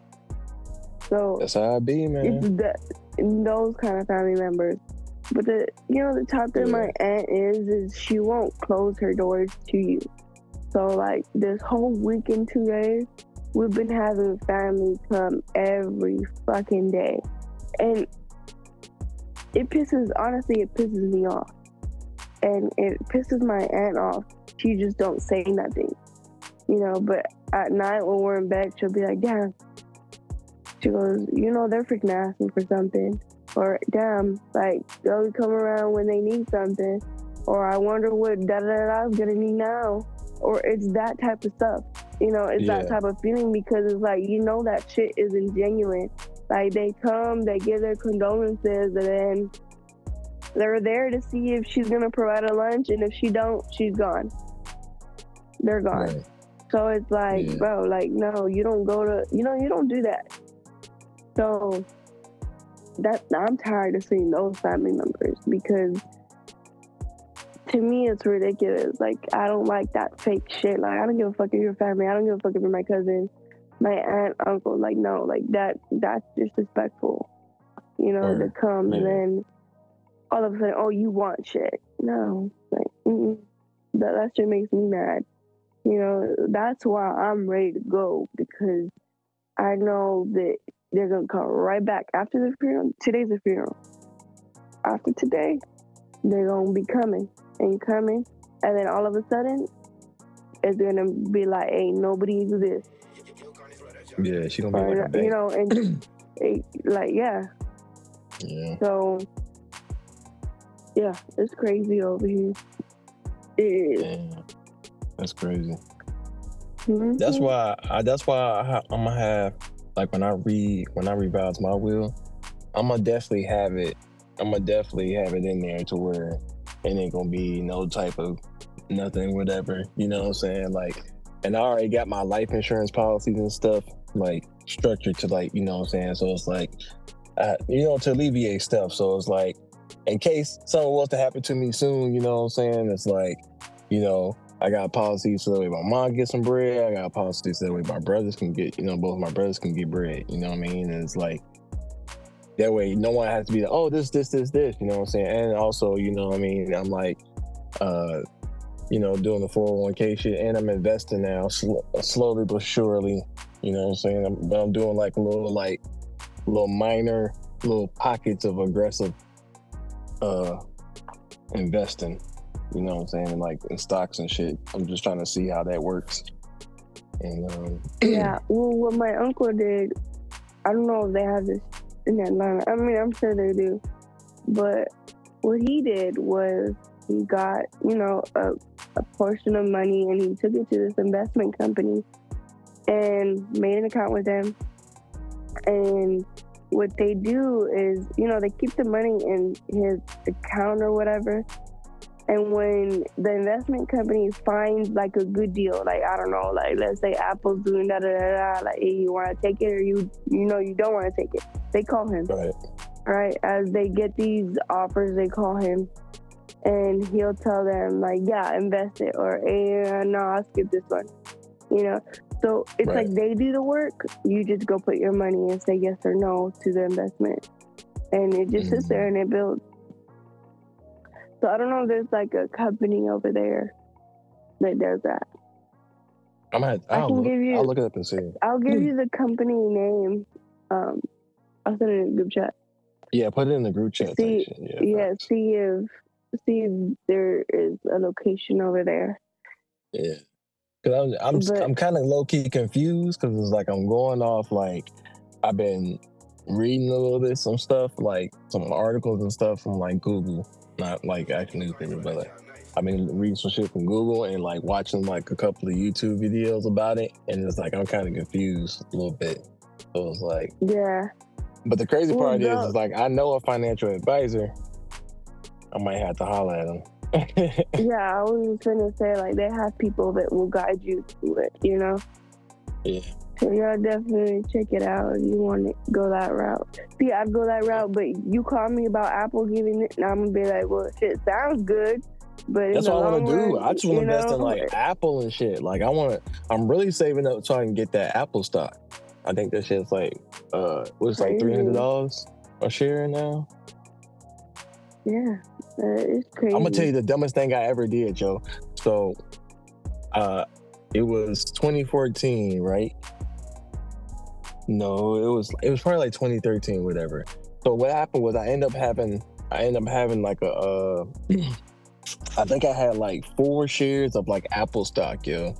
So That's how I be, man. it's the, those kind of family members. But the you know the top thing my aunt is is she won't close her doors to you. So like this whole week and two days, we've been having family come every fucking day, and it pisses honestly it pisses me off, and it pisses my aunt off. She just don't say nothing, you know. But at night when we're in bed, she'll be like, "Damn." She goes, "You know they're freaking asking for something." or damn, like they'll come around when they need something, or I wonder what da da da I'm gonna need now, or it's that type of stuff. You know, it's that type of feeling because it's like you know that shit isn't genuine. Like they come, they give their condolences, and then they're there to see if she's gonna provide a lunch, and if she don't, she's gone. They're gone. Right. So it's like, Yeah. bro, like, no, you don't go to, you know, you don't do that. So that I'm tired of seeing those family members because to me it's ridiculous. Like I don't like that fake shit. Like I don't give a fuck if you're family. I don't give a fuck if you're my cousin, my aunt, uncle. Like no, like that that's disrespectful. You know, to Word. come and then all of a sudden, oh, you want shit. No, like mm-mm. that that shit makes me mad. You know, that's why I'm ready to go because I know that they're gonna come right back after the funeral. Today's the funeral. After today, they're gonna be coming and coming, and then all of a sudden, it's gonna be like, "Ain't nobody exists," Yeah, she gonna be like or, bank. you know, and [CLEARS THROAT] it, like yeah. yeah. So yeah, it's crazy over here. It is. Damn. That's crazy. Mhm. That's why. I, that's why I, I'm gonna have like when I read when I revise my will, I'm gonna definitely have it. I'm gonna definitely have it in there to where it ain't gonna be no type of nothing, whatever. You know what I'm saying? Like, and I already got my life insurance policies and stuff like structured to like you know what I'm saying. So it's like, you know, to alleviate stuff. So it's like, in case something was to happen to me soon, you know what I'm saying? It's like, you know, I got policies so that way my mom gets some bread. I got policies so that way my brothers can get, you know, both my brothers can get bread. You know what I mean? And it's like that way no one has to be like, oh, this, this, this, this, you know what I'm saying? And also, you know what I mean? I'm like, uh, you know, doing the 401k shit and I'm investing now sl- slowly but surely. You know what I'm saying? I'm, but I'm doing like little, like, little minor, little pockets of aggressive uh investing. You know what I'm saying? Like in stocks and shit. I'm just trying to see how that works. And um, Yeah. Well, what my uncle did, I don't know if they have this in Atlanta. I mean, I'm sure they do. But what he did was he got, you know, a, a portion of money and he took it to this investment company and made an account with them. And what they do is, you know, they keep the money in his account or whatever. And when the investment company finds like a good deal, like I don't know, like let's say Apple's doing da da da da, like hey, you want to take it or you you know you don't want to take it, they call him right. right? As they get these offers, they call him, and he'll tell them like, "Yeah, invest it," or "Eh, no, I'll skip this one." You know, so it's Right. like they do the work. You just go put your money and say yes or no to the investment, and it just sits Mhm. there and it builds. So I don't know if there's like a company over there that does that. I'm gonna. I I'll can look, give you- I'll look it up and see. I'll give you the company name. Um, I'll send it in the group chat. Yeah, put it in the group chat See- section. Yeah. yeah, facts. see if see if there is a location over there. Yeah. Cause I'm I'm, But- I'm kind of low key confused because it's like I'm going off like I've been reading a little bit some stuff like some articles and stuff from like Google, not like actual newspaper, but like I've been reading some shit from Google and like watching like a couple of YouTube videos about it, and it's like I'm kind of confused a little bit. So it's like, Yeah. but the crazy part is, no. is like I know a financial advisor. I might have to holler at him. [LAUGHS] Yeah, I was just gonna say like they have people that will guide you to it, you know. Yeah. So yeah, definitely check it out if you want to go that route. See, I'd go that route, but you call me about Apple giving it, and I'm gonna be like, well, shit sounds good, but That's what I want to do. I just want to invest in like Apple and shit. Like I want to. I'm really saving up so I can get that Apple stock. I think that shit's like, uh, what's like three hundred dollars a share now. yeah, uh, it's crazy. I'm gonna tell you the dumbest thing I ever did, Joe. So, uh, it was 2014, right? No, it was it was probably like 2013, whatever. So what happened was I end up having I end up having like a uh, [CLEARS THROAT] I think I had like four shares of like Apple stock, yo.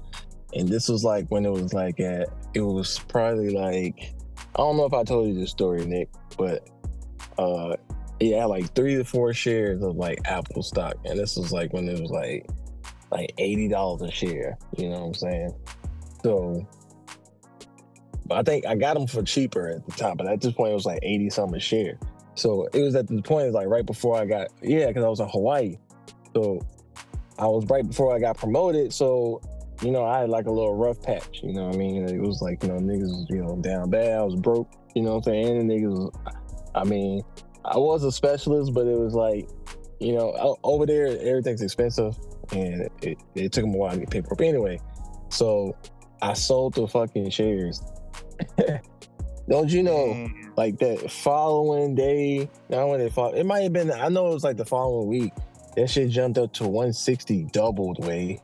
And this was like when it was like at it was probably like I don't know if I told you this story, Nic, but uh yeah, like three to four shares of like Apple stock. And this was like when it was like like eighty dollars a share. You know what I'm saying? So I think I got them for cheaper at the time, but at this point it was like 80 something a share. So it was at the point, like right before I got, yeah, because I was in Hawaii. So I was right before I got promoted. So, you know, I had like a little rough patch, you know what I mean? It was like, you know, niggas was, you know, down bad. I was broke, you know what I'm saying? And niggas, was- I mean, I was a specialist, but it was like, you know, over there, everything's expensive and it, it took them a while to get paper. But anyway, so I sold the fucking shares. [LAUGHS] Don't you know? Damn. like that following day. Not when it fall, it might have been. I know it was like the following week. That shit jumped up to 160, doubled way.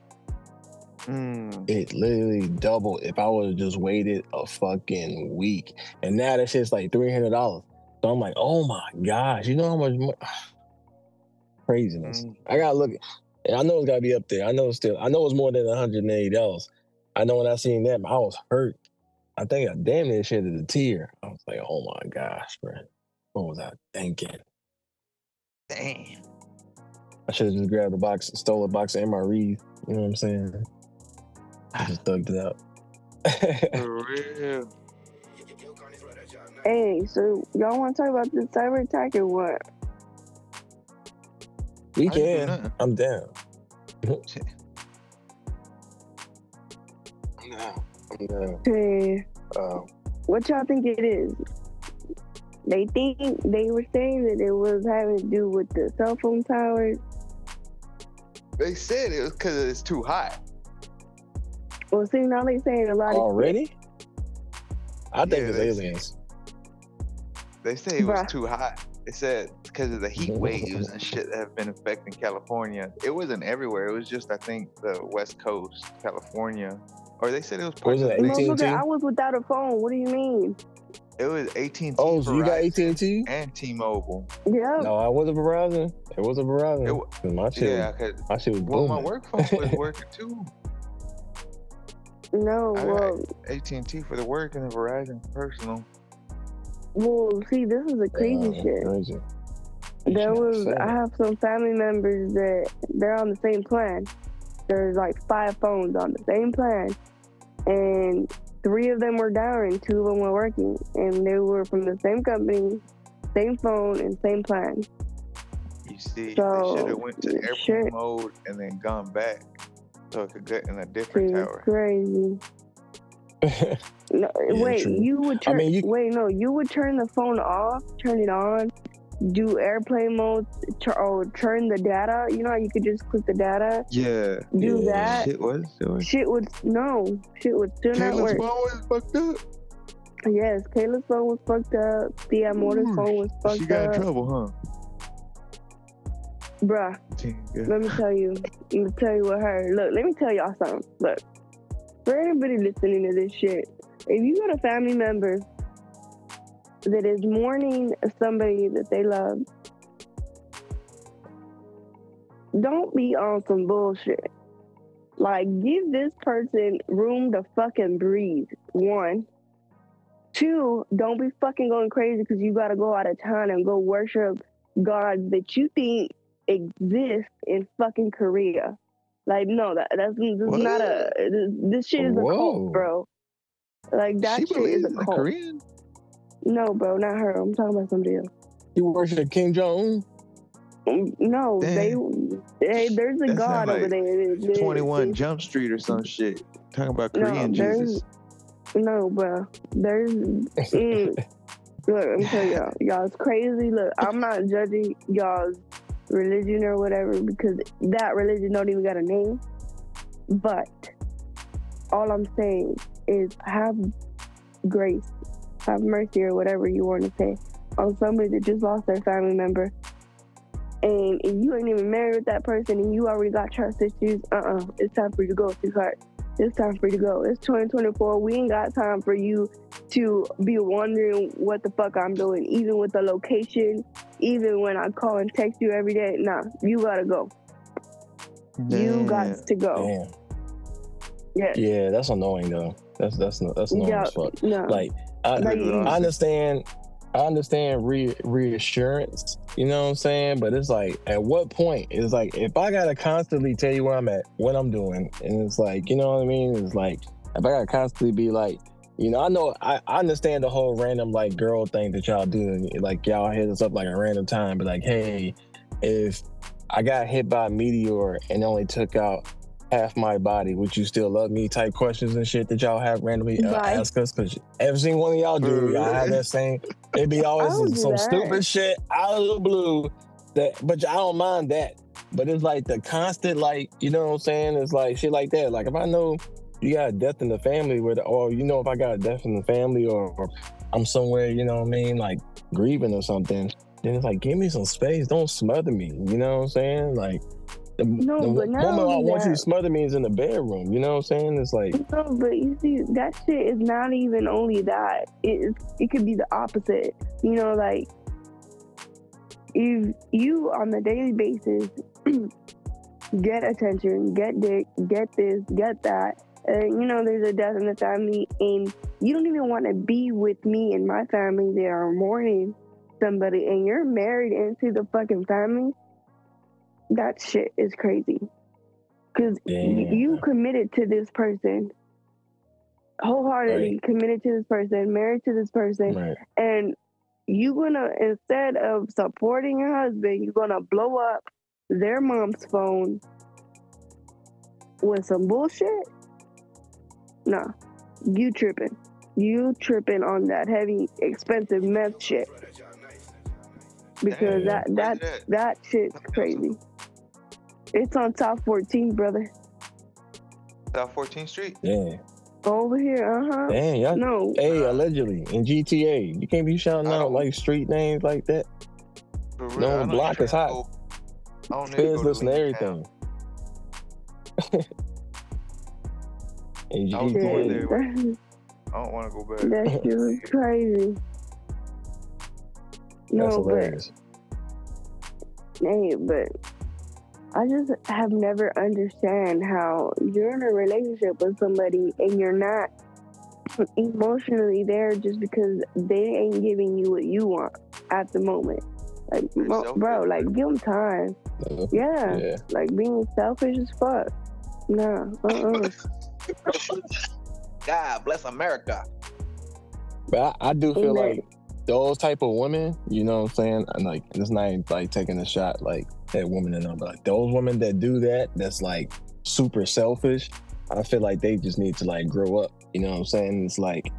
Mm. It literally doubled. If I would have just waited a fucking week, and now that shit's like three hundred dollars. So I'm like, oh my gosh, you know how much [SIGHS] craziness. Mm. I gotta look. and I know it's gotta be up there. I know it's still. I know it's more than 180 dollars. I know when I seen that, I was hurt. I think I damn near shedded a tear. I was like, oh my gosh, bro. What was I thinking? Damn. I should have just grabbed the box, stole a box of MRE. You know what I'm saying? I just thugged it out. For [LAUGHS] real. Hey, so y'all want to talk about the cyber attack or what? we I didn't do can. I'm down. Shit. [LAUGHS] I'm down. I'm down. Hey, Um, what y'all think it is? They think they were saying that it was having to do with the cell phone towers. They said it was because it's too hot. Well, see, now they saying a lot of already? I think Yeah, it's aliens. They say it was Bruh. too hot. They said because of the heat [LAUGHS] waves and shit that have been affecting California. It wasn't everywhere. It was just I think the West Coast, California, or they said it was parts Was it AT&T? I was without a phone. What do you mean? It was AT&T, Oh, so you got Verizon, AT&T? and T-Mobile. Yeah. No, I was a Verizon. It was a Verizon. It wa- 'Cause my shit, Yeah, was, 'cause- my shit was well, booming. my work phone was [LAUGHS] working too. No, I- well, AT&T for the work and the Verizon personal. well, see, this is the crazy Yeah, shit. crazy. There was. I have some family members that they're on the same plan. There's like five phones on the same plan, and three of them were down and two of them were working, and they were from the same company, same phone, and same plan. You see, So, they should have went to airplane shit. mode and then gone back so it could get in a different is tower. crazy. [LAUGHS] No, Yeah, wait, true. you would turn I mean, you- Wait, no, you would turn the phone off, turn it on, do airplane mode, tur- or oh, turn the data. You know how you could just click the data, Yeah. do Yeah, that. Shit was. It was. Shit would no, shit would still not Kayla's work. phone was fucked up. Yes, Kayla's phone was fucked up. Thea Mortar's Ooh, phone was fucked up. She fucked got in up. trouble, Bruh, huh? Yeah. let me tell you. Let me tell you what her. Look, let me tell y'all something. Look, for anybody listening to this shit, if you got a family member that is mourning somebody that they love, don't be on some bullshit. Like, give this person room to fucking breathe. One. Two, don't be fucking going crazy because you gotta go out of town and go worship gods that you think exist in fucking Korea. Like, no, that that's, that's not a. This, this shit is a Whoa. cult, bro. Like that she shit is a cult. Korean. No, bro, not her. I'm talking about somebody else. You worship Kim Jong Mm, No, they, they there's a That god sound over like there. They- they- Twenty One Jump Street or some shit. Talking about Korean there's- Jesus. No, bro. There's mm, [LAUGHS] look. I'm telling y'all, y'all's crazy. Look, I'm not judging y'all's religion or whatever because that religion don't even got a name. But all I'm saying is have grace, have mercy, or whatever you want to say on somebody that just lost their family member. And if you ain't even married with that person and you already got trust issues, uh uh it's time for you to go, sweetheart. It's time for you to go. It's 2024. We ain't got time for you to be wondering what the fuck I'm doing, even with the location, even when I call and text you every day. Nah, you gotta go. You got to go. Damn. Yeah. Yeah, that's annoying though. That's that's no, that's annoying Yeah. as fuck. No. Like I, Like, I understand I understand re- reassurance, you know what I'm saying? But it's like at what point? It's like if I gotta constantly tell you where I'm at, what I'm doing, and it's like, you know what I mean? It's like if I gotta constantly be like, you know, I know I, I understand the whole random like girl thing that y'all do. Like y'all hit us up like a random time, but like, hey, if I got hit by a meteor and only took out half my body, would you still love me? Type questions and shit that y'all have randomly uh, Bye. ask us because every single one of y'all do. Y'all have that [LAUGHS] same. It'd be always some that. stupid shit out of the blue. That, but I don't mind that. But it's like the constant, like you know what I'm saying? It's like shit like that. Like if I know you got a death in the family, where the, or you know if I got a death in the family, or, or I'm somewhere, you know what I mean, like grieving or something. Then it's like, give me some space. Don't smother me. You know what I'm saying? Like, the, No, the but not woman I want you to smother me is in the bedroom. You know what I'm saying? It's like, No, but you see, that shit is not even only that. It it could be the opposite. You know, like if you on the daily basis [CLEARS THROAT] get attention, get dick, get this, get that, and you know there's a death in the family, and you don't even want to be with me and my family. They are mourning somebody, and you're married into the fucking family. That shit is crazy. Cause Damn. you committed to this person, wholeheartedly committed to this person, married to this person, right. and you gonna instead of supporting your husband, you're gonna blow up their mom's phone with some bullshit. Nah, you tripping. You tripping on that heavy, expensive meth shit because Damn, that that that shit's crazy. It's on top 14, brother. South 14th Street. Yeah. Over here, uh huh. Damn, y'all. No, Hey, allegedly in GTA, you can't be shouting out like street names like that. Real, No, I the don't block even is hot. go- don't need to Feds go listen to everything. Town. [LAUGHS] in I was going there. I don't want to go back. that shit was [LAUGHS] crazy. That's No, but hilarious. Hey, but I just have never understand how you're in a relationship with somebody and you're not emotionally there just because they ain't giving you what you want at the moment. Like, mo- bro, like give them time. Uh, Yeah, yeah. like being selfish as fuck. No, uh-uh. [LAUGHS] God bless America. But I, I do feel Amen. like those type of women, you know what I'm saying? And like it's not like taking a shot like that woman and but like those women that do that, that's like super selfish. I feel like they just need to like grow up. You know what I'm saying? It's like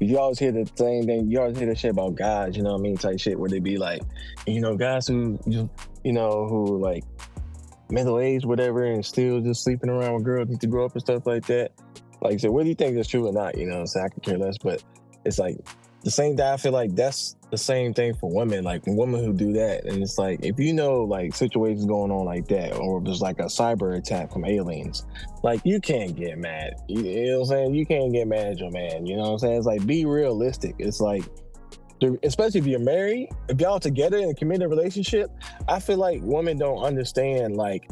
you always hear the same thing. You always hear the shit about guys. You know what I mean? Type shit where they be like, you know, guys who you you know who like middle aged, whatever, and still just sleeping around with girls need to grow up and stuff like that. Like I said, whether you think that's true or not, you know, saying I could care less. But it's like the same thing. I feel like that's the same thing for women. Like women who do that, and it's like if you know like situations going on like that, or there's like a cyber attack from aliens, like you can't get mad. You, you know what I'm saying? You can't get mad at your man. You know what I'm saying? It's like be realistic. It's like. Especially if you're married, if y'all together in a committed relationship, I feel like women don't understand. Like,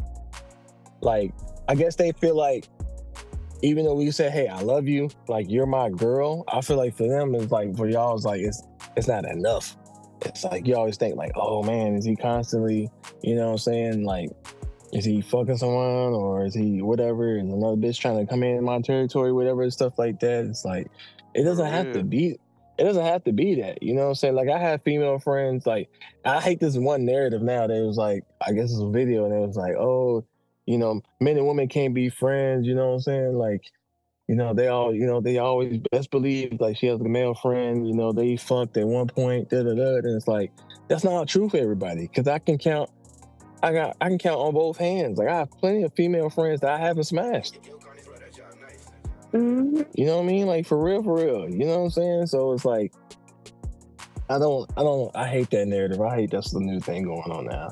like I guess they feel like even though we say, "Hey, I love you," like you're my girl, I feel like for them it's like for y'all it's like it's it's not enough. It's like you always think like, "Oh man, is he constantly, you know, what I'm saying like." Is he fucking someone or is he whatever? Is another bitch trying to come in my territory, whatever, and stuff like that? It's like it doesn't have to be it doesn't have to be that. You know what I'm saying? Like I have female friends, like I hate this one narrative now that it was like, I guess it's a video and it was like, oh, you know, men and women can't be friends, you know what I'm saying? Like, you know, they all, you know, they always best believe like she has a male friend, you know, they fucked at one point, da da da. And it's like, that's not true for everybody. Cause I can count I got I can count on both hands. Like I have plenty of female friends that I haven't smashed. hmm You know what I mean? Like for real, for real. You know what I'm saying? So it's like I don't I don't I hate that narrative. I hate that's the new thing going on now.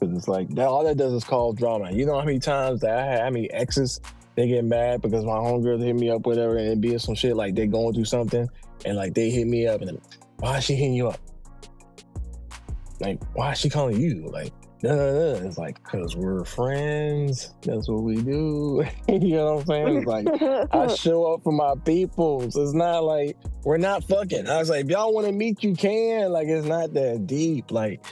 Cause it's like that all that does is cause drama. You know how many times that I had how many exes they get mad because my homegirls hit me up, whatever, and it be some shit like they going through something and like they hit me up and why is she hitting you up? Like, why is she calling you? Like, no, no, no. It's like, cause we're friends. That's what we do. [LAUGHS] you know what I'm saying? It's like I [LAUGHS] show up for my peoples. It's not like we're not fucking. I was like, if y'all want to meet, you can. Like, it's not that deep. Like,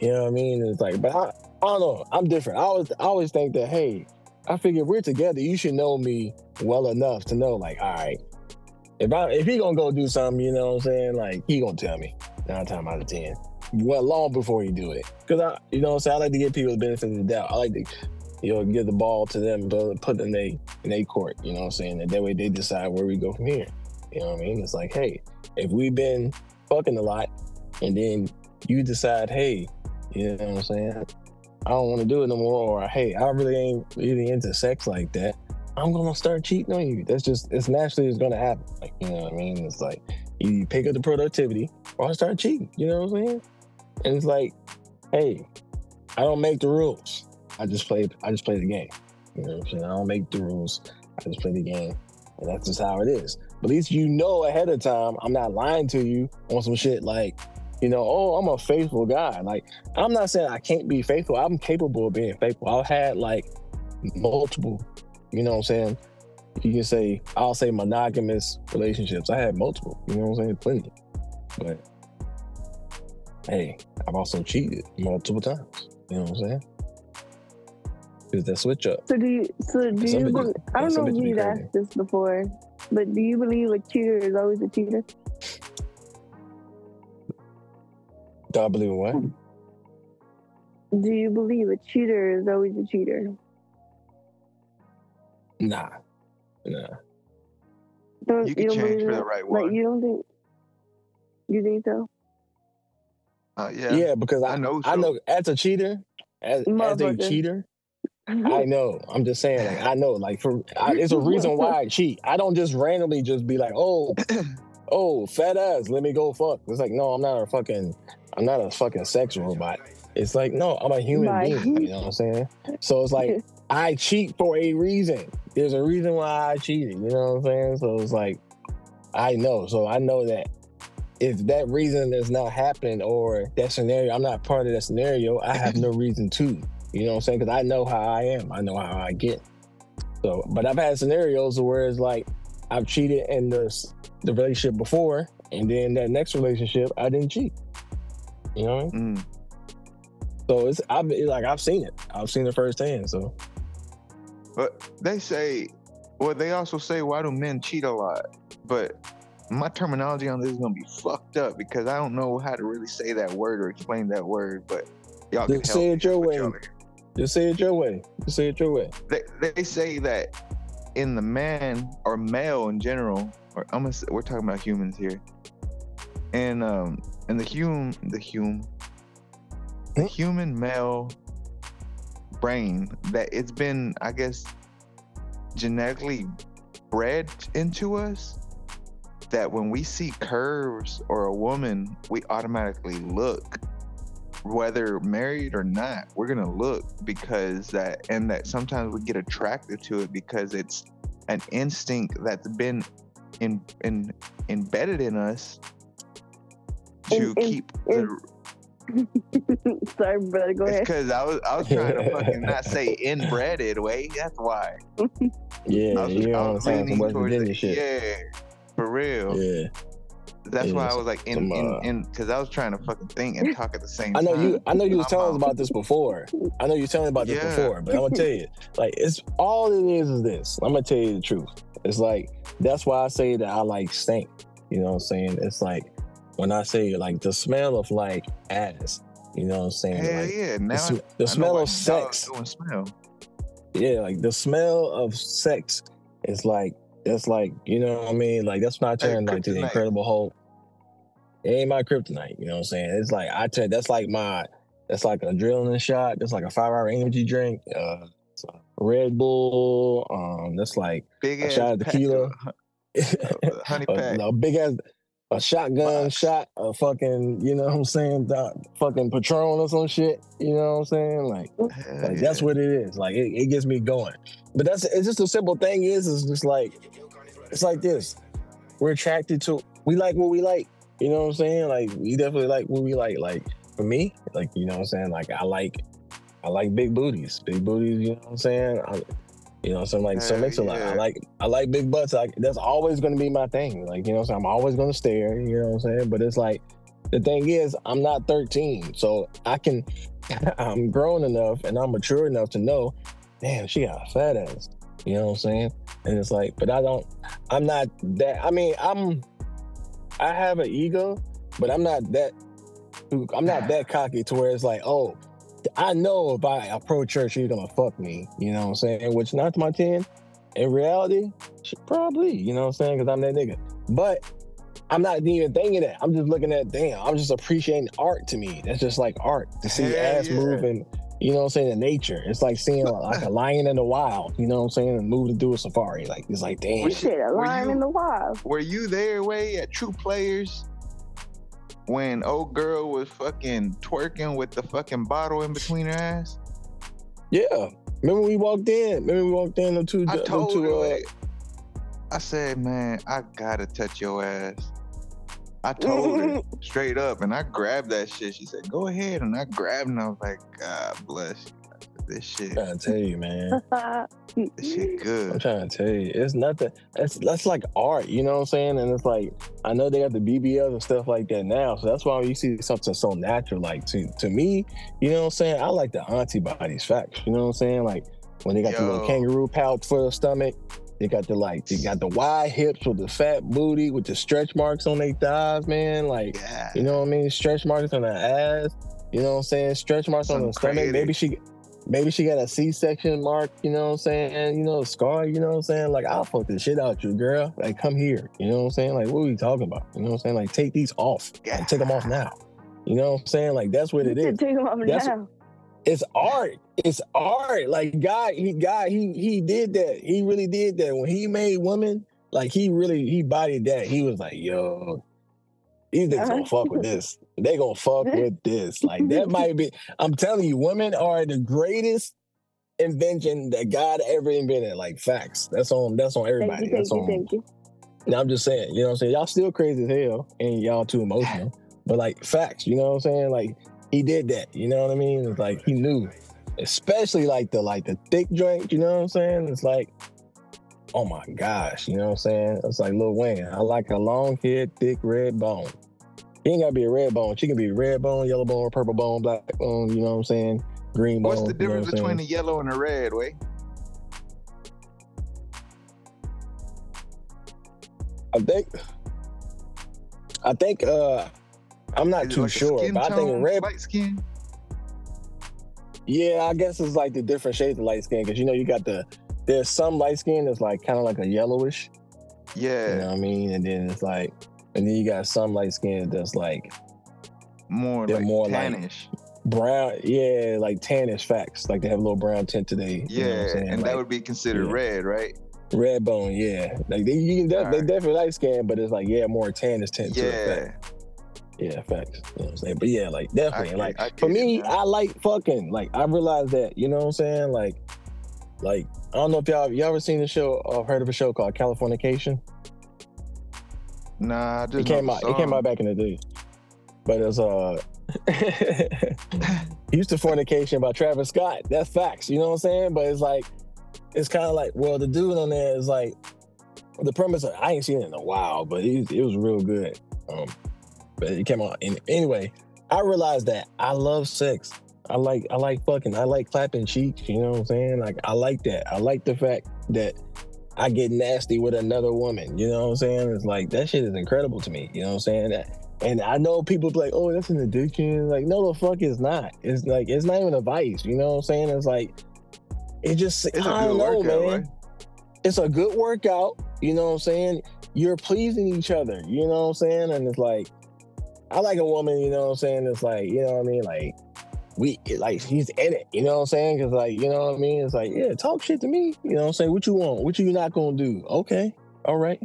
you know what I mean? It's like, but I, I don't know. I'm different. I always, I always think that, hey, I figure if we're together, you should know me well enough to know, like, all right, if I, if he gonna go do something, you know what I'm saying? Like, he gonna tell me nine times out of ten. Well, long before he do it, because I, you know what I'm saying? I like to give people the benefit of the doubt. I like to, you know, give the ball to them, but put in they in a court. You know what I'm saying? And that way they decide where we go from here. You know what I mean? It's like, hey, if we've been fucking a lot, and then you decide, hey, you know what I'm saying? I don't want to do it no more, or hey, I really ain't really into sex like that. I'm gonna start cheating on you. That's just it's naturally it's gonna happen. Like, you know what I mean? It's like you pick up the productivity or I start cheating. You know what I'm saying? And it's like, hey, I don't make the rules. I just play I just play the game. You know what I'm saying? I don't make the rules. I just play the game. And that's just how it is. But at least you know ahead of time, I'm not lying to you on some shit like, you know, oh, I'm a faithful guy. Like, I'm not saying I can't be faithful. I'm capable of being faithful. I've had like multiple, you know what I'm saying? You can say, I'll say monogamous relationships. I had multiple, you know what I'm saying? Plenty. But hey, I've also cheated multiple times. You know what I'm saying? Because that switch up. So do you? So do you? I don't know if you've asked this before, but do you believe a cheater is always a cheater? Do I believe in what? Do you believe a cheater is always a cheater? Nah. Nah. Don't, You can don't change for that? the right Like one. you don't think? You think so? Uh, Yeah, yeah. because I, I know I know as a cheater, as, as a cheater, I [LAUGHS] know. I'm just saying, like I know, like for I, it's a reason why I cheat. I don't just randomly just be like, oh, [CLEARS THROAT] oh, fat ass, let me go fuck. It's like, no, I'm not a fucking, I'm not a fucking sex robot. It's like, no, I'm a human being. You know what I'm saying? So it's like [LAUGHS] I cheat for a reason. There's a reason why I cheated. You know what I'm saying? So it's like I know. So I know that if that reason is not happening or that scenario, I'm not part of that scenario, I have no [LAUGHS] reason to. You know what I'm saying? Because I know how I am. I know how I get. So, but I've had scenarios where it's like I've cheated in the the relationship before, and then that next relationship I didn't cheat. You know what I mean? Mm. So it's I've like I've seen it. I've seen it firsthand. So But they say, well, they also say, why do men cheat a lot? But my terminology on this is gonna be fucked up because I don't know how to really say that word or explain that word. But y'all can Just help say me. it your way. just say it your way. Just say it your way. They, they say that in the man or male in general, or I'm gonna say, we're talking about humans here, and um, in the human, the human, the Hmm? human male brain, that it's been, I guess, genetically bred into us. That when we see curves or a woman, we automatically look whether married or not, we're gonna look because that and that sometimes we get attracted to it because it's an instinct that's been in, in embedded in us to In- in- keep the [LAUGHS] Sorry, brother. Go It's ahead. because I was I was trying to fucking not say [LAUGHS] inbreded way. That's why. Yeah, I was, you know I what I'm was saying? Leaning towards Virginia it. shit. Yeah, for real. Yeah. That's Yeah, why I was like in some, in uh, in because I was trying to fucking think and [LAUGHS] talk at the same I know time. you. I know you was telling us about this before. I know you was telling me about this Yeah. before, but I'm gonna tell you, like, it's all it is is this. I'm gonna tell you the truth. It's like that's why I say that I like stink. You know what I'm saying? It's like when I say like the smell of like ass. You know what I'm saying? Hell like yeah! the, Now sm- I- the I know smell of sex. Go smell. Yeah, like the smell of sex is like that's like you know what I mean. Like that's when I Hey, turn like to the. Incredible Hulk. It ain't my kryptonite. You know what I'm saying? It's like I turn. That's like my. That's like an adrenaline shot. That's like a five hour energy drink. Uh, Red Bull. Um, that's like Big a shot of pack tequila. of [LAUGHS] honey a, a big ass a shotgun Box. shot, a fucking, you know what I'm saying, the fucking Patron or some shit. You know what I'm saying? Like, like that's what it is. Like it, it gets me going. But that's it's just a simple thing is it's just like it's like this. We're attracted to we like what we like. You know what I'm saying? Like we definitely like what we like. Like for me, like you know what I'm saying? Like I like I like big booties. Big booties, you know what I'm saying? I, you know, so I'm like so Hell mix a lot. I like I like big butts. Like that's always gonna be my thing. Like, you know what I'm always gonna stare, you know what I'm saying? But it's like the thing is, I'm not 13, so I can [LAUGHS] I'm grown enough and I'm mature enough to know, damn, she got a fat ass. You know what I'm saying? And it's like, but I don't, I'm not that. I mean, I'm, I have an ego, but I'm not that. I'm not that cocky to where it's like, oh, I know if I approach her, she's gonna fuck me. You know what I'm saying? Which not to my ten. In reality, she probably. You know what I'm saying? Because I'm that nigga. But I'm not even thinking that. I'm just looking at damn. I'm just appreciating art to me. That's just like art to see Hell ass yeah. moving. You know what I'm saying? In nature, it's like seeing [LAUGHS] like a lion in the wild. You know what I'm saying? And move to do a safari. Like it's like damn. What Shit, a lion you- in the wild. Were you there, way at True Players, when old girl was fucking twerking with the fucking bottle in between her ass? Yeah. Remember we walked in. Remember we walked in. Them two. I them told two, her, uh, I said, man, I gotta touch your ass. I told her [LAUGHS] straight up, and I grabbed that shit. She said, "Go ahead," and I grabbed, and I was like, "God bless you. This shit, I'm trying to tell you, man. this shit [LAUGHS] good. I'm trying to tell you, it's nothing. That's that's like art, you know what I'm saying? And it's like I know they got the BBLs and stuff like that now, so that's why you see something so natural. Like to to me, you know what I'm saying? I like the antibodies facts. You know what I'm saying? Like when they got the little kangaroo pouch for the stomach, they got the like they got the wide hips with the fat booty with the stretch marks on their thighs, man. Like Yeah, you know what I mean? Stretch marks on the ass. You know what I'm saying? Stretch marks on Something the stomach. Maybe she maybe she got a C-section mark, you know what I'm saying? And you know, scar, you know what I'm saying? Like, I'll fuck the shit out you, girl. Like, come here. You know what I'm saying? Like, what are we talking about? You know what I'm saying? Like, take these off. Like, take them off now. You know what I'm saying? Like, that's what it [LAUGHS] is. Take him off That's- now. It's art. It's art. Like God, he God, he he did that. He really did that. When he made women, like he really he bodied that. He was like, yo, these niggas gonna fuck with uh-huh. this. They gonna fuck with this. Like that [LAUGHS] might be. I'm telling you, women are the greatest invention that God ever invented. Like facts. That's on. That's on Thank everybody. you, thank that's you, on. thank you. Now I'm just saying, you know what I'm saying? Y'all still crazy as hell and y'all too emotional. But like facts, you know what I'm saying? Like he did that, you know what I mean? It's like he knew. Especially like the like the thick joint, you know what I'm saying? It's like, oh my gosh, you know what I'm saying? It's like Lil Wayne. I like a long head, thick red bone. He ain't gotta be a red bone. She can be red bone, yellow bone, purple bone, black bone, you know what I'm saying? Green bone. What's the you know difference between the yellow and the red? Way I think I think uh I'm not Is too like sure, but I think red light skin. Yeah, I guess it's like the different shades of light skin because you know you got the there's some light skin that's like kind of like a yellowish, Yeah, you know what I mean, and then it's like, and then you got some light skin that's like more they're like more like- tannish. brown, yeah, like tannish facts, like they have a little brown tint today. yeah, you know and that would be considered yeah. red, right? red bone, yeah, like they you can they Alright. definitely light skin, but it's like yeah, more tannish tint. Yeah. Yeah, facts. You know what I'm saying? But yeah, like definitely, like for me. I like fucking. Like I realized that. You know what I'm saying? Like, like I don't know if y'all you ever seen the show or heard of a show called Californication? nah, I just It came out. It came out back in the day. But it's uh, [LAUGHS] Houston fornication by Travis Scott. That's facts. You know what I'm saying? But it's like, it's kind of like, well, the dude on there is like, the premise. Of, I ain't seen it in a while, but it, it was real good. Um, but it came out. And anyway, I realized that I love sex. I like I like fucking I like clapping cheeks, you know what I'm saying? Like I like that. I like the fact that I get nasty with another woman, you know what I'm saying? It's like that shit is incredible to me, you know what I'm saying? That, and I know people be like, oh, that's an addiction. Like, no, the fuck is not. It's like it's not even a vice, you know what I'm saying? It's like it just It's a I don't know, workout, man. right? It's a good workout, you know what I'm saying? You're pleasing each other, you know what I'm saying? And it's like I like a woman, you know what I'm saying? It's like, you know what I mean? Like we like he's in it, you know what I'm saying? Cause like, you know what I mean? It's like, yeah, talk shit to me. You know what I'm saying? What you want? What you not gonna do? Okay, all right.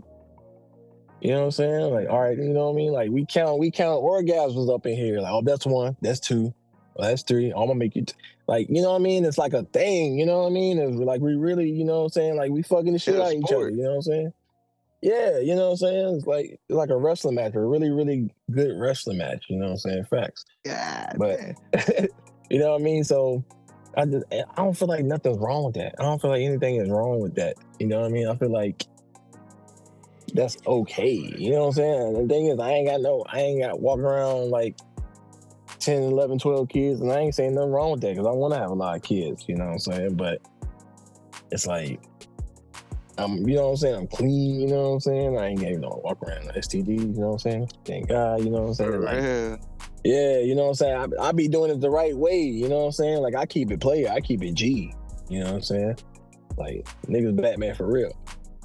You know what I'm saying? Like, all right, you know what I mean? Like we count, we count orgasms up in here. Like, oh, that's one, that's two, well, that's three. Oh, I'm gonna make you t-. like, you know what I mean? It's like a thing, you know what I mean? It's like we really, you know what I'm saying? Like we fucking the shit out of each other, you know what I'm saying? Yeah, you know what I'm saying? It's like it's like a wrestling match, a really, really good wrestling match, you know what I'm saying? Facts. God, But- [LAUGHS] you know what I mean? So I just I don't feel like nothing's wrong with that. I don't feel like anything is wrong with that. You know what I mean? I feel like that's okay. You know what I'm saying? The thing is I ain't got no I ain't got walking around like 10, 11, 12 kids, and I ain't saying nothing wrong with that because I want to have a lot of kids, you know what I'm saying? But it's like I'm, you know what I'm saying? I'm clean, you know what I'm saying? I ain't getting no walk around STD, you know what I'm saying? Thank God, you know what I'm saying? Like, Yeah. yeah, you know what I'm saying? I, I be doing it the right way, you know what I'm saying? Like I keep it player, I keep it G, you know what I'm saying? Like niggas Batman for real.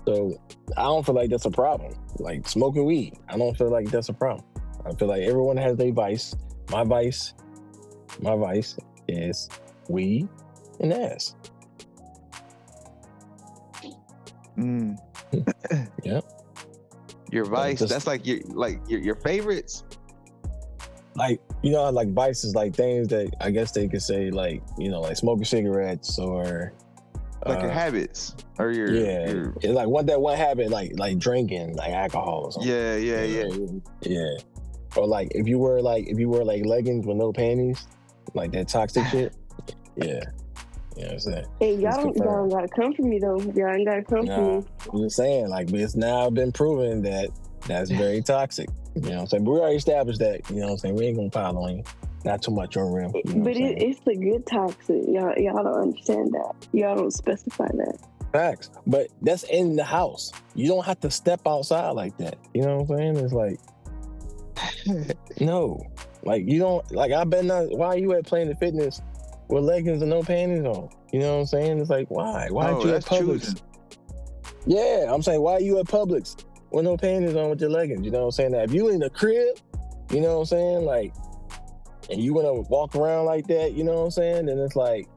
So I don't feel like that's a problem. Like smoking weed, I don't feel like that's a problem. I feel like everyone has their vice. My vice, my vice is weed and ass. Mm. [LAUGHS] Yep. Your vice. just- that's like your like your, your favorites. Like you know, like vices, like things that I guess they could say, like you know, like smoking cigarettes or Like your uh, habits or your yeah, your- it's like one that one habit, like like drinking, like alcohol or something. yeah, yeah, yeah. yeah. Or like if you wear like if you wear like leggings with no panties, like that toxic [LAUGHS] shit. Yeah, you know what I'm saying. Hey, y'all don't, y'all confirmed. don't gotta come for me though. Y'all ain't gotta come Nah. for me. I'm just saying, like, but it's now been proven that that's very toxic. You know what I'm saying? But we already established that. You know what I'm saying? We ain't gonna pile on you. Not too much on rim. You know But it, it's the good toxic. Y'all, y'all don't understand that. Y'all don't specify that. Facts. But that's in the house. You don't have to step outside like that. You know what I'm saying? It's like [LAUGHS] no. Like you don't like I bet not why are you at playing the fitness with leggings and no panties on? You know what I'm saying? It's like why? Why oh, aren't you at Publix? choosing. Yeah, I'm saying why are you at Publix with no panties on with your leggings? You know what I'm saying? Now if you in the crib, you know what I'm saying? Like and you wanna walk around like that, you know what I'm saying? Then it's like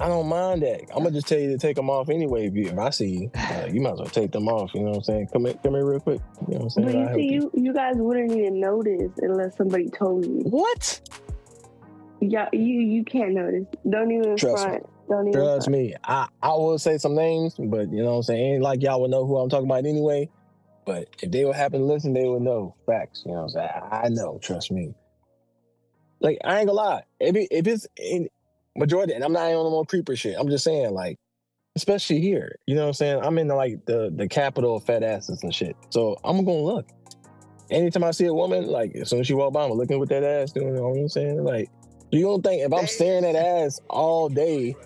I don't mind that. I'm gonna just tell you to take them off anyway. If, you, if I see you, [SIGHS] Like, you might as well take them off. You know what I'm saying? Come here, come here, real quick. You know what I'm But saying? you I'll see, you you guys wouldn't even notice unless somebody told you. What? Yeah, you you can't notice. Don't even Trust me. Don't even. Trust front. me. I, I will say some names, but you know what I'm saying? Ain't like y'all would know who I'm talking about anyway. But if they would happen to listen, they would know facts. You know what I'm saying? I know, trust me. Like, I ain't gonna lie. If, it, if it's in majority, and I'm not on no more creeper shit, I'm just saying, like, especially here, you know what I'm saying? I'm in like the, the capital of fat asses and shit. So I'm gonna look. Anytime I see a woman, like, as soon as she walk by, I'm looking with that ass, doing, you know what I'm saying? Like, you don't think if I'm staring at ass all day,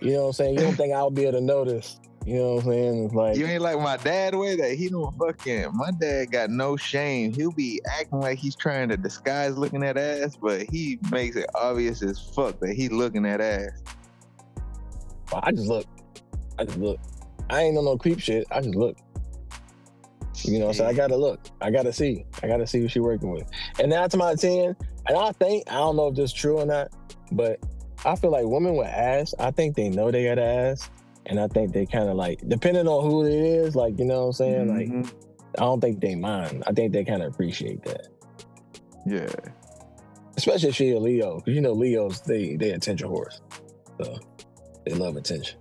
you know what I'm saying? You don't think I'll be able to notice. You know what I'm saying? It's like You ain't like my dad way that he don't fucking. My dad got no shame. He'll be acting like he's trying to disguise looking at ass, but he makes it obvious as fuck that he looking at ass. I just look. I just look. I ain't on no creep shit. I just look. You know what I'm saying? I gotta look. I gotta see. I gotta see who she working with. And now to my 10, and I think, I don't know if this is true or not, but I feel like women with ass, I think they know they got ass. And I think they kind of like, depending on who it is, like, you know what I'm saying? Like, Mhm. I don't think they mind. I think they kind of appreciate that. yeah. Especially if she a Leo. Because you know Leos, they they attention whores. So they love attention.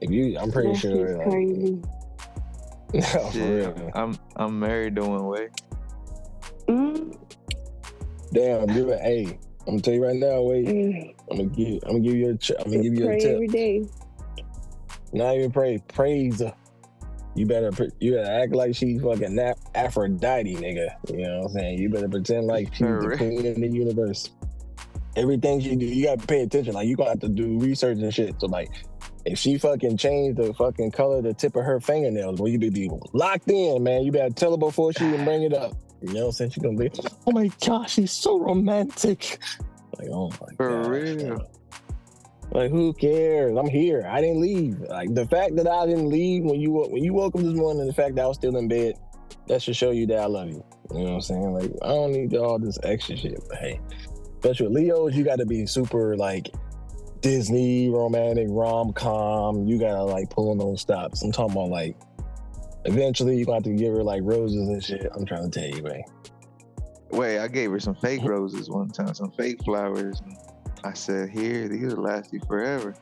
if you I'm pretty That sure shit's like, crazy. [LAUGHS] no, for Yeah. real. I'm I'm married to one way. Mm, Damn, you're a hey. I'm gonna tell you right now, wait. Mm, I'm gonna give. I'm gonna give you a. ch- I'm gonna give you a pray tip. every day. Not even pray. Praise. her. You better. pre- You better act like she's fucking Nap- Aphrodite, nigga. You know what I'm saying? You better pretend like she's For the real. queen of the universe. Everything she do, you gotta pay attention. Like you gonna have to do research and shit. So like, if she fucking changed the fucking color, of the tip of her fingernails, well, you be be locked in, man. You better tell her before she even bring it up. You know what I'm saying? She gonna be, oh my gosh, she's so romantic. Like, oh my For gosh, real. man. Like, who cares? I'm here. I didn't leave. Like the fact that I didn't leave when you when you woke up this morning, the fact that I was still in bed, that should show you that I love you. You know what I'm saying? Like, I don't need all this extra shit. But hey, especially with Leos, you got to be super like Disney romantic rom com. You gotta like pull on those stops. I'm talking about like. Eventually, you're gonna have to give her like roses and shit. I'm trying to tell you, man. Wait, I gave her some fake roses one time, some fake flowers. And I said, "Here, these will last you forever."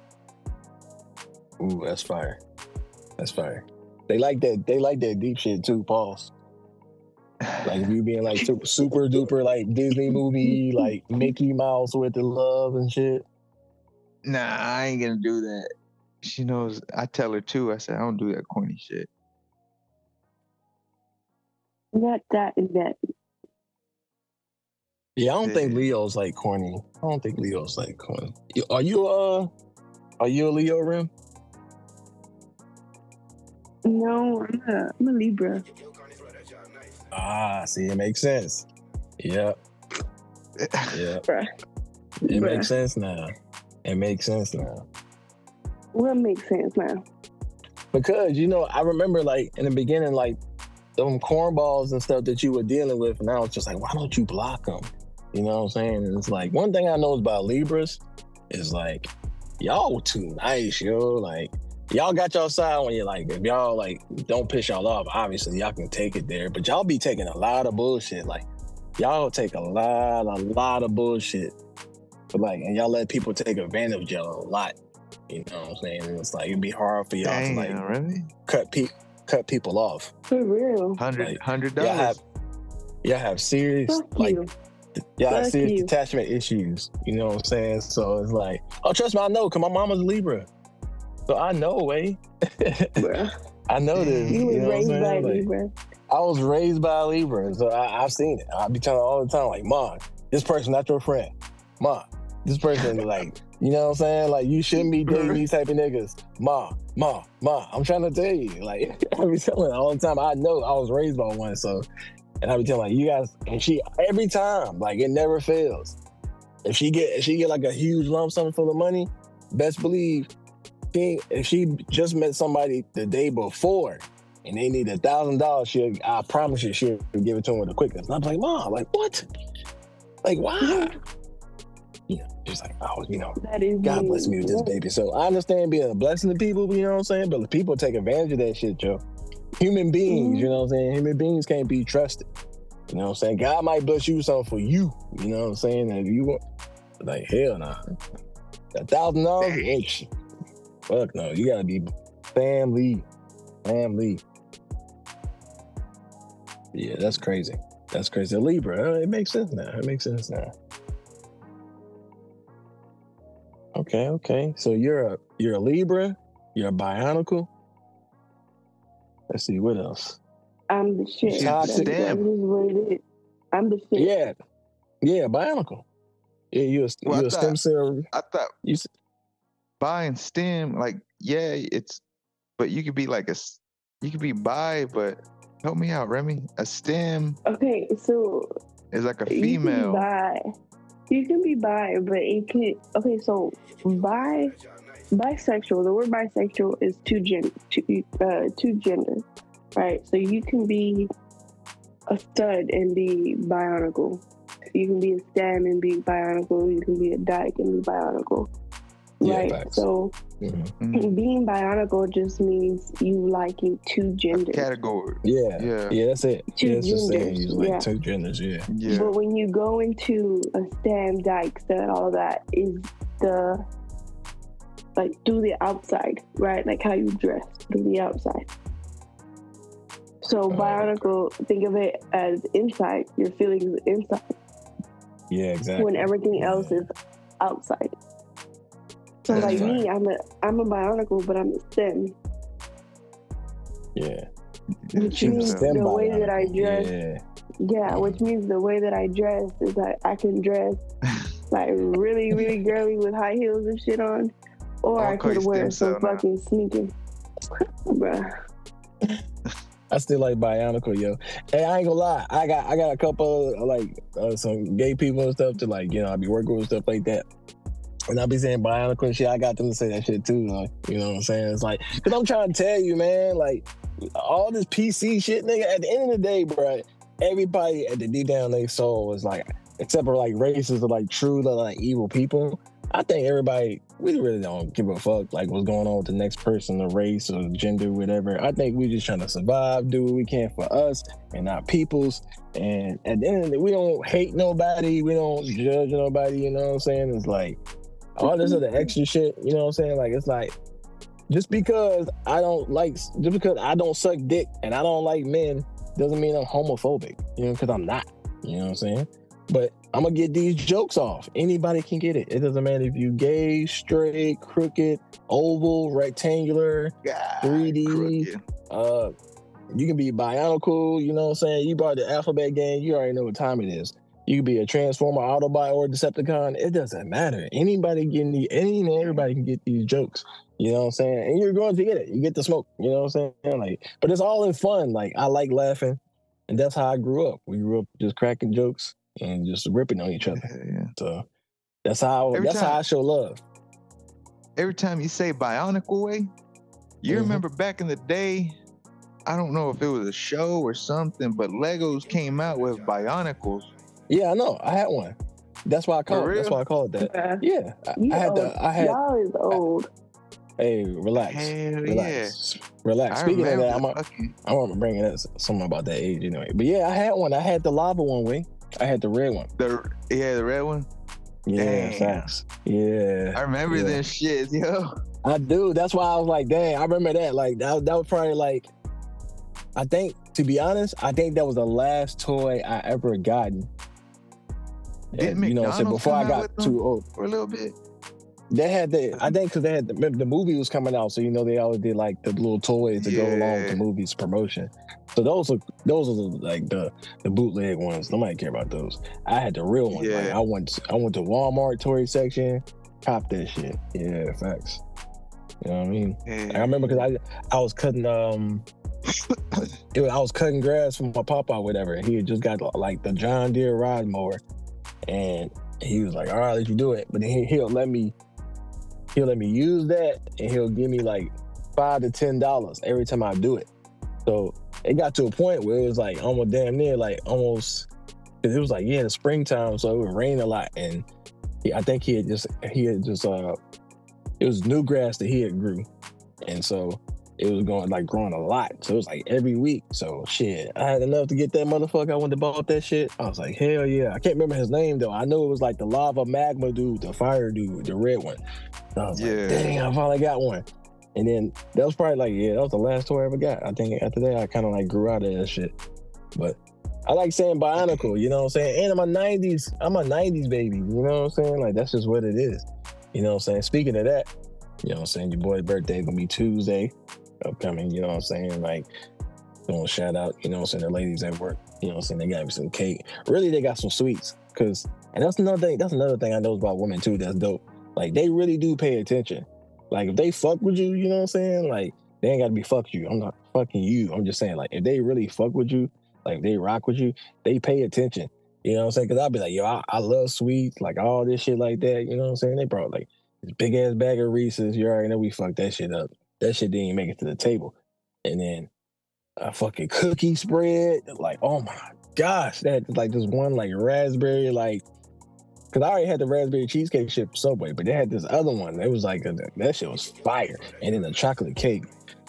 Ooh, that's fire. That's fire. They like that. They like that deep shit too. Pauls. Like if you being like super, super duper like Disney movie, like Mickey Mouse with the love and shit. nah, I ain't gonna do that. She knows. I tell her too. I said, "I don't do that corny shit." Not that and that. Yeah, I don't think Leo's like corny. I don't think Leo's like corny. Are you uh? Are you a Leo Rim? No, I'm a, I'm a Libra. Ah, see, it makes sense. Yeah, yeah. [LAUGHS] Bruh. It Bruh. makes sense now. It makes sense now. What makes sense now? Because you know, I remember like in the beginning, like them cornballs and stuff that you were dealing with, and I was just like, why don't you block them? You know what I'm saying? And it's like one thing I know about Libras is like y'all too nice, yo. Like y'all got y'all side when you're like, if y'all like don't piss y'all off, obviously y'all can take it there, but y'all be taking a lot of bullshit. Like y'all take a lot, a lot of bullshit. But like, and y'all let people take advantage of y'all a lot. You know what I'm saying? And it's like it'd be hard for y'all Dang, to like really? cut pe- cut people off. For real. Hundred, Like, hundred Y'all have y'all have serious Fuck like you. y'all have serious you. detachment issues. You know what I'm saying? So it's like, oh, trust me, I know, cause my mama's a Libra, so I know, way. Bruh. [LAUGHS] I know this. You You, was know what I'm raised by a? Like, Libra. I was raised by a Libra, so I, I've seen it. I be telling all the time, like, Mom, this person not your friend. Mom, this person like, you know what I'm saying? Like, you shouldn't be dating these type of niggas. Ma, ma, ma. I'm trying to tell you, like, [LAUGHS] I be telling all the time. I know I was raised by one, so, and I be telling like, you guys, and she every time, like, it never fails. If she get, if she get like a huge lump sum full of money, best believe, she, if she just met somebody the day before and they need a thousand dollars, she I promise you she'll give it to him with the quickest. And I'm like, Mom, like what? Like why? You she's like, oh, you know, That is God bless me with this baby. So I understand being a blessing to people, you know what I'm saying? But people take advantage of that shit, Joe. Human beings, you mm-hmm. know what I'm saying? Human beings can't be trusted. You know what I'm saying? God might bless you with something for you. You know what I'm saying? And if you want like hell nah. A thousand dollars? Fuck no. You gotta be family. Family. Yeah, that's crazy. That's crazy. Libra, it makes sense now. It makes sense now. Okay, okay. So you're a you're a Libra, you're a Bionicle. Let's see what else. I'm the shit. She's That's, the that's stamp. just what it is. I'm the shit. Yeah, yeah, Bionicle. Yeah, you're a, Well, you're a stem cell. I thought You s- and STEM, like, yeah, it's, but you could be like a you could be bi, but help me out, Remy. A STEM Okay, so is like a you can female. bi. You can be bi, but it can. Okay, so bi, bisexual. The word bisexual is two gen, two, uh, two genders, right? So you can be a stud and be bionicle. You can be a stem and be bionicle. You can be a dyke and be bionicle. Yeah, right. facts. So Mhm. Mhm. [LAUGHS] being bionicle just means you liking two genders. Category. Yeah, Yeah. yeah, that's it. Two yeah, it's just saying genders, you like yeah. two genders. Yeah, Yeah. But when you go into a stem, dyke, stud, all that is the like do the outside, right? Like how you dress, do the outside. So okay. bionicle, think of it as inside. Your feelings inside. Yeah, exactly. when everything else is outside. So That's like right. me, I'm a I'm a bionicle, but I'm a STEM, Yeah. which means the way that I dress, Yeah. yeah, which means the way that I dress is that I can dress [LAUGHS] like really, really girly with high heels and shit on, or I'll I could wear some fucking sneakers, [LAUGHS] bruh. I still like Bionicle, yo. Hey, I ain't gonna lie. I got I got a couple of, like uh, some gay people and stuff to like, you know, I be working with stuff like that. And I be saying Bionicle and shit. I got them to say that shit too, like, you know what I'm saying? It's like, cause I'm trying to tell you, man, like all this PC shit, nigga. At the end of the day, bro, everybody at the deep down they soul is like, except for like racists or like true like evil people. I think everybody we really don't give a fuck like what's going on with the next person, the race or gender, whatever. I think we just trying to survive, do what we can for us and our peoples. And at the end of the day, we don't hate nobody, we don't judge nobody. You know what I'm saying? It's like all this other extra shit. You know what I'm saying? Like it's like just because I don't like, just because I don't suck dick and I don't like men, doesn't mean I'm homophobic. You know, because I'm not. You know what I'm saying? But I'm gonna get these jokes off. Anybody can get it. It doesn't matter if you gay, straight, crooked, oval, rectangular, God, 3D. crooked. uh you can be bionicle, you know what I'm saying? You brought the alphabet game, you already know what time it is. You could be a transformer, Autobot, or Decepticon. It doesn't matter. Anybody getting the any and everybody can get these jokes. You know what I'm saying? And you're going to get it. You get the smoke. You know what I'm saying? Like, but it's all in fun. Like I like laughing. And that's how I grew up. We grew up just cracking jokes and just ripping on each other. Yeah, yeah. So that's how Every that's how I show love. Every time you say bionicle way, you Mhm. remember back in the day. I don't know if it was a show or something, but Legos came out with bionicles. Yeah, I know. I had one. That's why I call it. That's why I call it that. Bruh. Yeah, I, I had old. the. I had. Y'all is old. Hey, relax, Hell yeah! relax, relax. I Speaking of that, I'm. A, fucking- I'm gonna bring it up something about that age anyway. But yeah, I had one. I had the lava one. Way. I had the red one. the yeah, the red one. Yeah, Damn. facts. Yeah, I remember Yeah. them shits, yo. I do. That's why I was like, dang, I remember that. Like that. That was probably like. I think, to be honest, I think that was the last toy I ever gotten. And, you know, what I'm saying before I got too old. For a little bit. They had the, I think, because they had the, the movie was coming out, so you know they always did like the little toys to go along with the movie's promotion. So those are those are the, like the the bootleg ones. Nobody care about those. I had the real ones. Like, Yeah. I went I went to Walmart toy section, cop that shit. Yeah, facts. You know what I mean? Yeah. I remember because I I was cutting um. [COUGHS] It was, I was cutting grass for my papa or whatever. and He had just got like the John Deere rod mower, and he was like, "All right, let you do it," but then he, he'll let me he'll let me use that and he'll give me like five to ten dollars every time I do it. So it got to a point where it was like almost damn near like almost it was like yeah the springtime so it would rain a lot. And he, I think he had just he had just uh it was new grass that he had grew. And so it was going like growing a lot so it was like every week so shit I had enough to get that motherfucker I went to bought that shit I was like hell yeah I can't remember his name though I know it was like the lava magma dude the fire dude the red one I was Yeah. like, dang, I finally got one. And then that was probably like, yeah, that was the last toy I ever got. I think after that, I kind of like grew out of that shit. But I like saying bionicle, you know what I'm saying? And I'm a 90s, I'm a 90s baby, you know what I'm saying? Like, that's just what it is. You know what I'm saying? Speaking of that, you know what I'm saying? Your boy's birthday gonna be Tuesday upcoming, you know what I'm saying? Like, doing a shout out, you know what I'm saying? The ladies at work, you know what I'm saying? They got me some cake. Really, they got some sweets. Cause, and that's another thing, that's another thing I know about women too that's dope. Like they really do pay attention. Like if they fuck with you, you know what I'm saying? Like they ain't gotta be fuck you. I'm not fucking you. I'm just saying, like, if they really fuck with you, like they rock with you, they pay attention. You know what I'm saying? Cause I'll be like, yo, I, I love sweets, like all this shit like that. You know what I'm saying? They brought like this big ass bag of Reese's. You already know we fucked that shit up. That shit didn't even make it to the table. And then a fucking cookie spread. Like, oh my gosh, that like this one like raspberry, like Cause I already had the raspberry cheesecake shit from Subway, but they had this other one. It was like a, that shit was fire. And then the chocolate cake,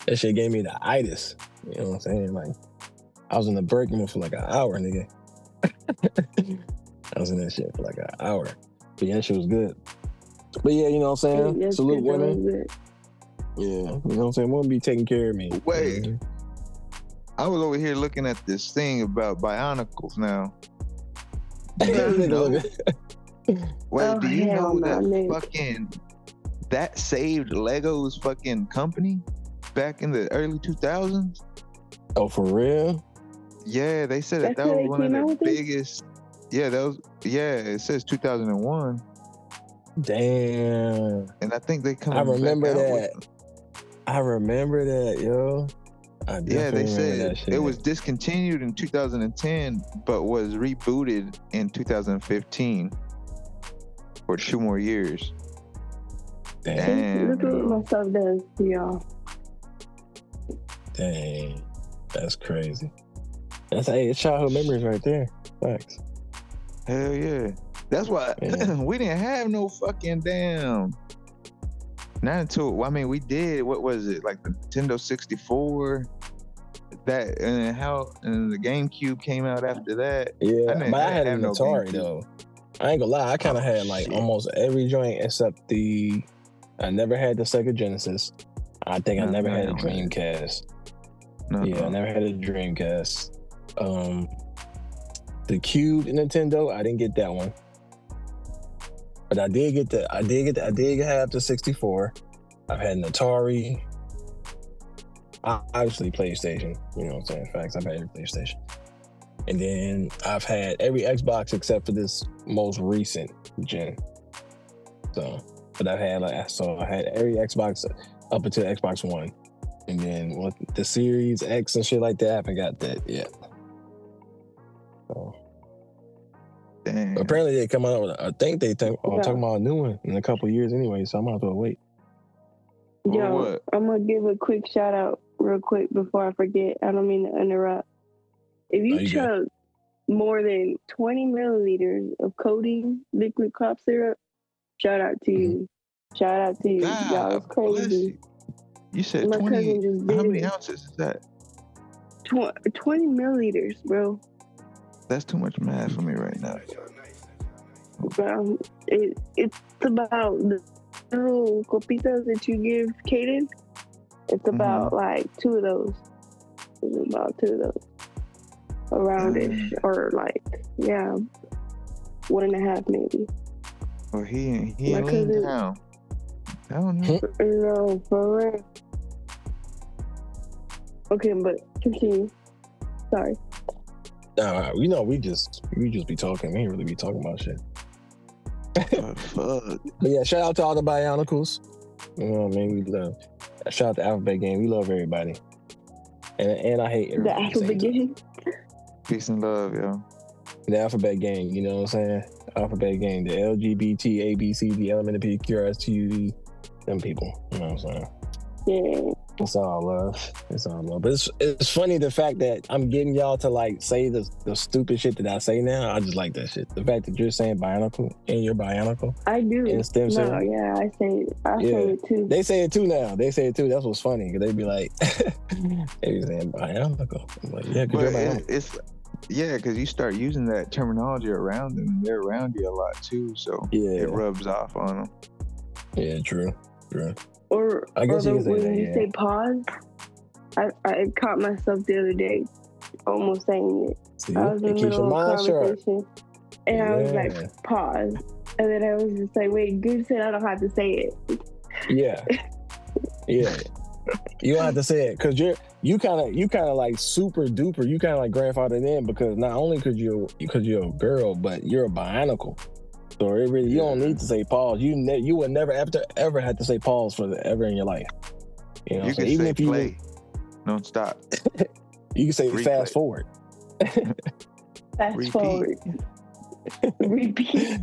that shit gave me the itis. You know what I'm saying? Like I was in the break room for like an hour, nigga. [LAUGHS] I was in that shit for like an hour. But yeah, that shit was good. But yeah, you know what I'm saying? Yes, Salute women. Was it. Yeah, you know what I'm saying? Women be taking care of me. Wait. I was over here looking at this thing about bionicles now. [LAUGHS] you know, wait, Oh, do you know that Nic. fucking that saved Lego's fucking company back in the early 2000s? oh, for real? Yeah, they said that That's that how was one of came out their with it? biggest. Yeah, that was. Yeah, it says 2001, Damn. and I think they come. I remember back out that. With- I remember that, yo. I Yeah, they said it was discontinued in 2010, but was rebooted in 2015 for two more years. Damn. Damn. Look at what my stuff does to y'all. Dang. That's crazy. That's hey, it's childhood memories right there. Facts. Hell yeah. That's why Yeah. [CLEARS THROAT] we didn't have no fucking damn. Not until I mean we did. What was it like the Nintendo 64? That and how and the GameCube came out after that. Yeah, I but I had an no Atari GameCube. though. I ain't gonna lie, I kind of Oh, had like shit. almost every joint except the. I never had the Sega Genesis. I think I never no, had a. Dreamcast. No, Yeah, I never had a Dreamcast. Um, the Cube Nintendo, I didn't get that one, but I did get the. I did get. The, I did have the 64. I've had an Atari. Obviously, PlayStation. You know what I'm saying? Facts. I've had every PlayStation, and then I've had every Xbox except for this most recent gen. So, but I've had like so I had every Xbox up until Xbox One. And then what the Series X and shit like that, I haven't got that yet. So Damn. apparently they come out with I think they think oh, Yeah. talking about a new one in a couple years anyway, so I might as well wait. For Yo, what? I'm gonna give a quick shout out real quick before I forget. I don't mean to interrupt. If you No, you good. chug more than 20 milliliters of codeine liquid cough syrup, shout out to you. Mm-hmm. Shout out to you. Y'all God is crazy. you. You said My 20. cousin just did How many it. ounces is that? Tw- 20 milliliters, bro. That's too much math for me right now. Bro, it, it's about the little copitas that you give Kaden. It's about Mm-hmm. like two of those. It's about two of those. Around it. Mm. Or like, yeah, one and a half maybe. Well, he he My ain't lean cousin- down. I don't know. No, for real. Okay, but continue. Sorry. Nah, you know we just we just be talking. We ain't really be talking about shit. But fuck. [LAUGHS] But yeah, shout out to all the Bionicles. You know what I mean? We love. Shout out to Alphabet Game. We love everybody. And and I hate The everybody. at the alphabet game. Peace and love, yo. The Alphabet Game. You know what I'm saying? Alphabet Game. The LGBT, A, B, C, D, L, M, N, P, Q, R, S, T, U, V. Them people. You know what I'm saying? Yeah. It's all love. It's all love. But it's it's funny the fact that I'm getting y'all to like say the the stupid shit that I say now. I just like that shit. The fact that you're saying bionicle and you're bionicle I do. and stem No, yeah, I say. I Yeah. say it too. They say it too now. They say it too. That's what's funny because they be like, [LAUGHS] they be saying bionicle. I'm like, yeah, because you're it, bionicle. it's yeah, because you start using that terminology around them, they're around you a lot too, so Yeah, it rubs off on them. yeah, true, true. Or, I guess or the, say when that, you yeah. say pause, I, I caught myself the other day almost saying it. See, I was in the middle of a mind sharp. conversation and I was like, pause. And then I was just like, wait, good said I don't have to say it. Yeah, yeah. You don't have to say it because you're you kind of you kind of like super duper. You kind of like grandfathered in because not only could you because you're a girl, but you're a bionicle. So it really you don't need to say pause. You ne- you would never ever ever have to say pause for the, ever in your life. You know, you so can even say if you play, don't stop. [LAUGHS] you can say Replay. fast forward. [LAUGHS] Fast Repeat. forward. [LAUGHS] Repeat.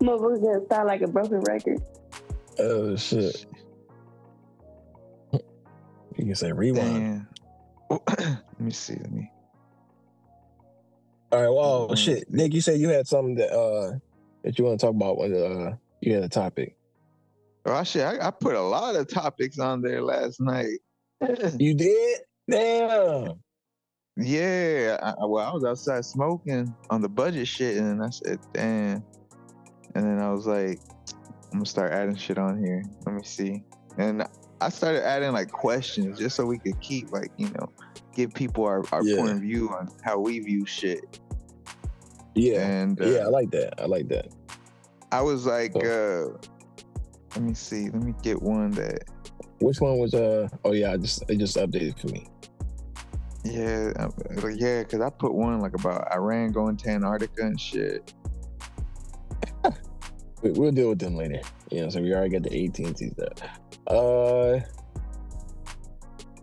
Motherfucker gonna sound like a broken record. Oh shit! You can say rewind. Damn. [CLEARS THROAT] let me see. Let me. All right. Well, Mhm. shit, Nic, you said you had something that uh that you want to talk about when uh you had a topic. Oh shit! I, I put a lot of topics on there last night. [LAUGHS] [LAUGHS] You did? Damn. Yeah, I, I- well, I was outside smoking on the budget shit, and then I said, "Damn," and then I was like, "I'm gonna start adding shit on here. Let me see." And I started adding like questions just so we could keep like you know, give people our, our Yeah. point of view on how we view shit. Yeah. And uh, yeah, I like that. I like that. I was like, uh, let me see, let me get one that, Which one was uh oh yeah, I just it just updated for me. yeah, uh, yeah, because I put one like about Iran going to Antarctica and shit. [LAUGHS] We, we'll deal with them later. You know, so we already got the AT&T stuff. Uh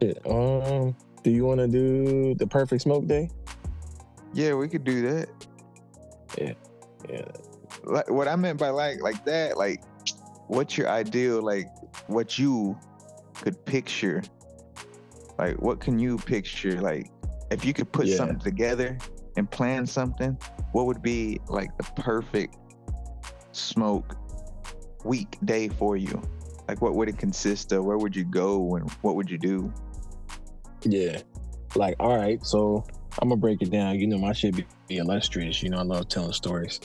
shit, um do you wanna do the perfect smoke day? Yeah, we could do that. Yeah. Like what I meant by like like that, like what's your ideal, like what you could picture? Like what can you picture? Like if you could put Yeah. something together and plan something, what would be like the perfect smoke week day for you? Like what would it consist of? Where would you go and what would you do? Yeah. Like, all right, so I'm gonna break it down. You know, my shit be, be illustrious. You know, I love telling stories.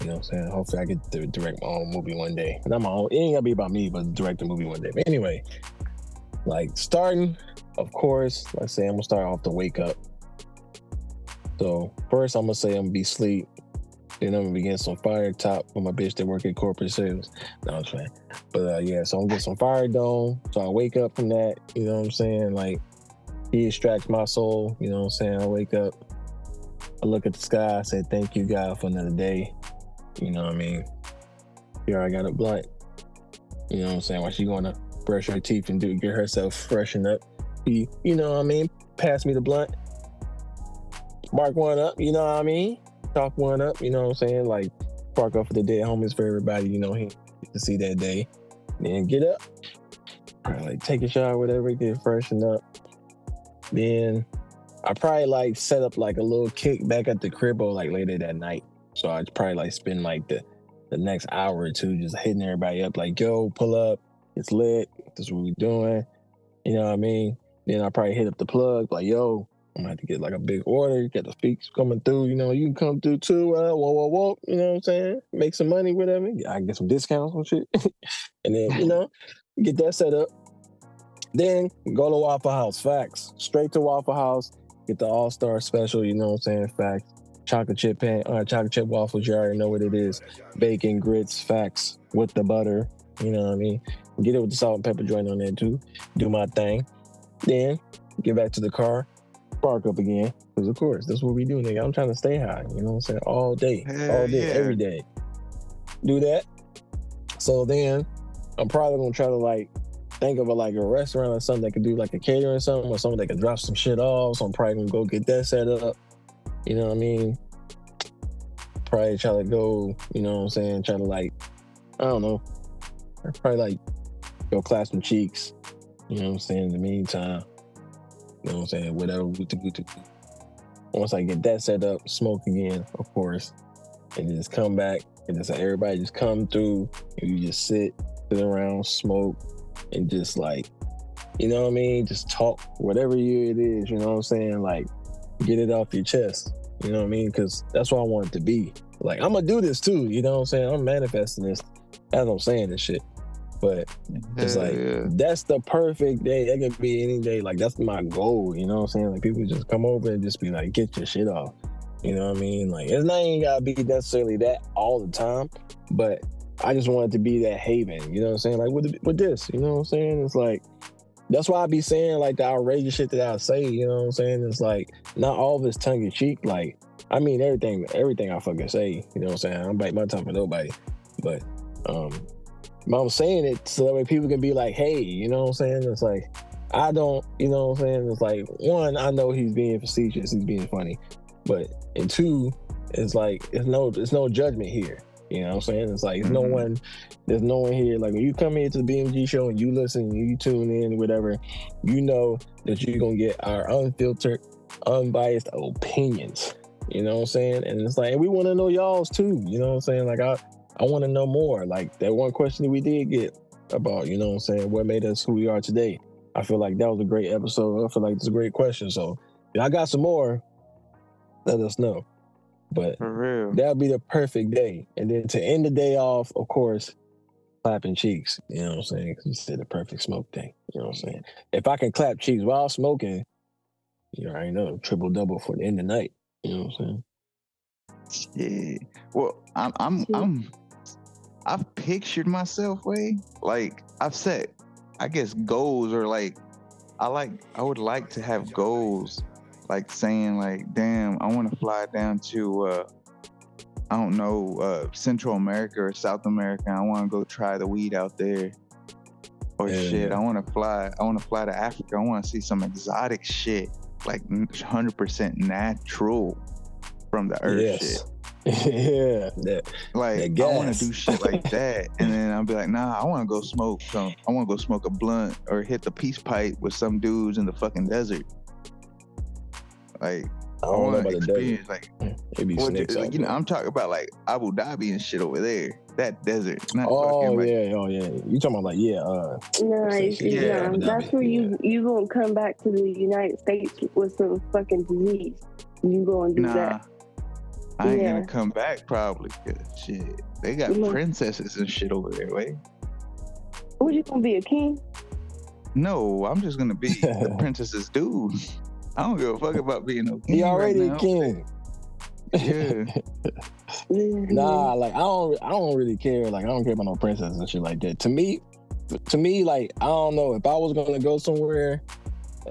You know what I'm saying? Hopefully I get to direct my own movie one day. Not my own, it ain't gonna be about me, but direct a movie one day. But anyway, like starting, of course, let's say I'm gonna start off the wake up. So first I'm gonna say I'm gonna be sleep. Then I'm gonna be begin some fire top for my bitch that work at corporate sales. No, I'm saying. But uh, yeah, so I'm gonna get some fire dome. So I wake up from that, you know what I'm saying? Like he extracts my soul, you know what I'm saying? I wake up, I look at the sky, I say, Thank you, God, for another day. You know what I mean? Here I got a blunt. You know what I'm saying? While she gonna brush her teeth and do get herself freshened up. He, you know what I mean? Pass me the blunt. Mark one up, you know what I mean? Talk one up, you know what I'm saying? Like spark up for the dead homies for everybody, you know, he to see that day. Then get up. Like take a shower, whatever, get freshened up. Then I probably like set up like a little kick back at the crib or like later that night. So I'd probably like spend like the the next hour or two just hitting everybody up like, yo, pull up, it's lit, this is what we doing. You know what I mean? Then I probably hit up the plug, like, yo, I'm gonna have to get like a big order, get the speaks coming through, you know, you can come through too, uh, whoa, whoa, whoa, you know what I'm saying? Make some money, whatever. I get some discounts and shit. [LAUGHS] and then, you know, get that set up. Then go to Waffle House, facts. Straight to Waffle House, get the All Star special, you know what I'm saying? Facts. Chocolate chip pan, uh, chocolate chip waffles, you already know what it is. Bacon, grits, facts with the butter, you know what I mean? Get it with the salt and pepper joint on there too. Do my thing. Then get back to the car, spark up again. Because of course, that's what we do, nigga. I'm trying to stay high, you know what I'm saying? All day, Hell all day, yeah. every day. Do that. So then I'm probably gonna try to like think of a like a restaurant or something that could do like a catering or something or something that could drop some shit off. So I'm probably gonna go get that set up. You know what I mean? Probably try to go, you know what I'm saying, try to like, I don't know. Probably like go clap some cheeks. You know what I'm saying? In the meantime. You know what I'm saying? Whatever. Once I get that set up, smoke again, of course. And just come back and just everybody just come through and you just sit, sit around, smoke, and just like, you know what I mean? Just talk, whatever year it is, you know what I'm saying? Like, get it off your chest. You know what I mean? Because that's what I want it to be. Like, I'm gonna do this too. You know what I'm saying? I'm manifesting this as I'm saying this shit. But it's Hell like yeah. that's the perfect day. It could be any day. Like that's my goal. You know what I'm saying? Like people just come over and just be like, get your shit off. You know what I mean? Like it's not even gotta be necessarily that all the time, but I just wanted to be that haven. You know what I'm saying? Like with with this, you know what I'm saying? It's like that's why I be saying like the outrageous shit that I say. You know what I'm saying? It's like not all of it's tongue in cheek. Like I mean everything, everything I fucking say. You know what I'm saying? I don't bite my tongue for nobody, but um. I'm saying it so that way people can be like, hey, you know what I'm saying? It's like, I don't, you know what I'm saying? It's like, one, I know he's being facetious, he's being funny. But, and two, it's like, it's no, it's no judgment here. You know what I'm saying? It's like, there's no mm-hmm. one, there's no one here. Like, when you come here to the BMG show and you listen, you tune in, whatever, you know that you're going to get our unfiltered, unbiased opinions. You know what I'm saying? And it's like, and we want to know y'all's too. You know what I'm saying? Like, I, I want to know more. Like that one question that we did get about, you know what I'm saying, what made us who we are today. I feel like that was a great episode. I feel like it's a great question. So if I got some more, let us know. But that'll be the perfect day. And then to end the day off, of course, clapping cheeks. You know what I'm saying? 'Cause you said the perfect smoke thing. You know what I'm saying? If I can clap cheeks while smoking, you already know triple double for the end of the night. You know what I'm saying? Yeah. Well, I'm I'm I'm I've pictured myself way like I've set I guess goals or like I like I would like to have goals like saying like damn I want to fly down to uh I don't know uh Central America or South America I want to go try the weed out there or Yeah. shit I want to fly I want to fly to Africa I want to see some exotic shit like 100% natural from the earth shit yes. [LAUGHS] yeah. That, like That I want to do shit like [LAUGHS] that, and then I'll be like, nah, I want to go smoke some. I want to go smoke a blunt or hit the peace pipe with some dudes in the fucking desert. Like I I, don't know want about to the desert. experience like, It snakes like you know. I'm talking about like Abu Dhabi and shit over there. That desert, not Oh fucking like yeah, oh yeah. You talking about like yeah, uh Nice. Yeah, Yeah, that's Dhabi, where you you gonna come back to the United States with some fucking disease. You gonna do nah. that? I ain't Yeah. gonna come back probably. shit, they got Mhm. princesses and shit over there. Wait, What you gonna be a king? no, I'm just gonna be the [LAUGHS] princess's dude. I don't give a fuck about being no king. he right already now. a king. Yeah. [LAUGHS] Nah, like I don't I don't really care. Like I don't care about no princess and shit like that. To me, to me, like I don't know if I was gonna go somewhere,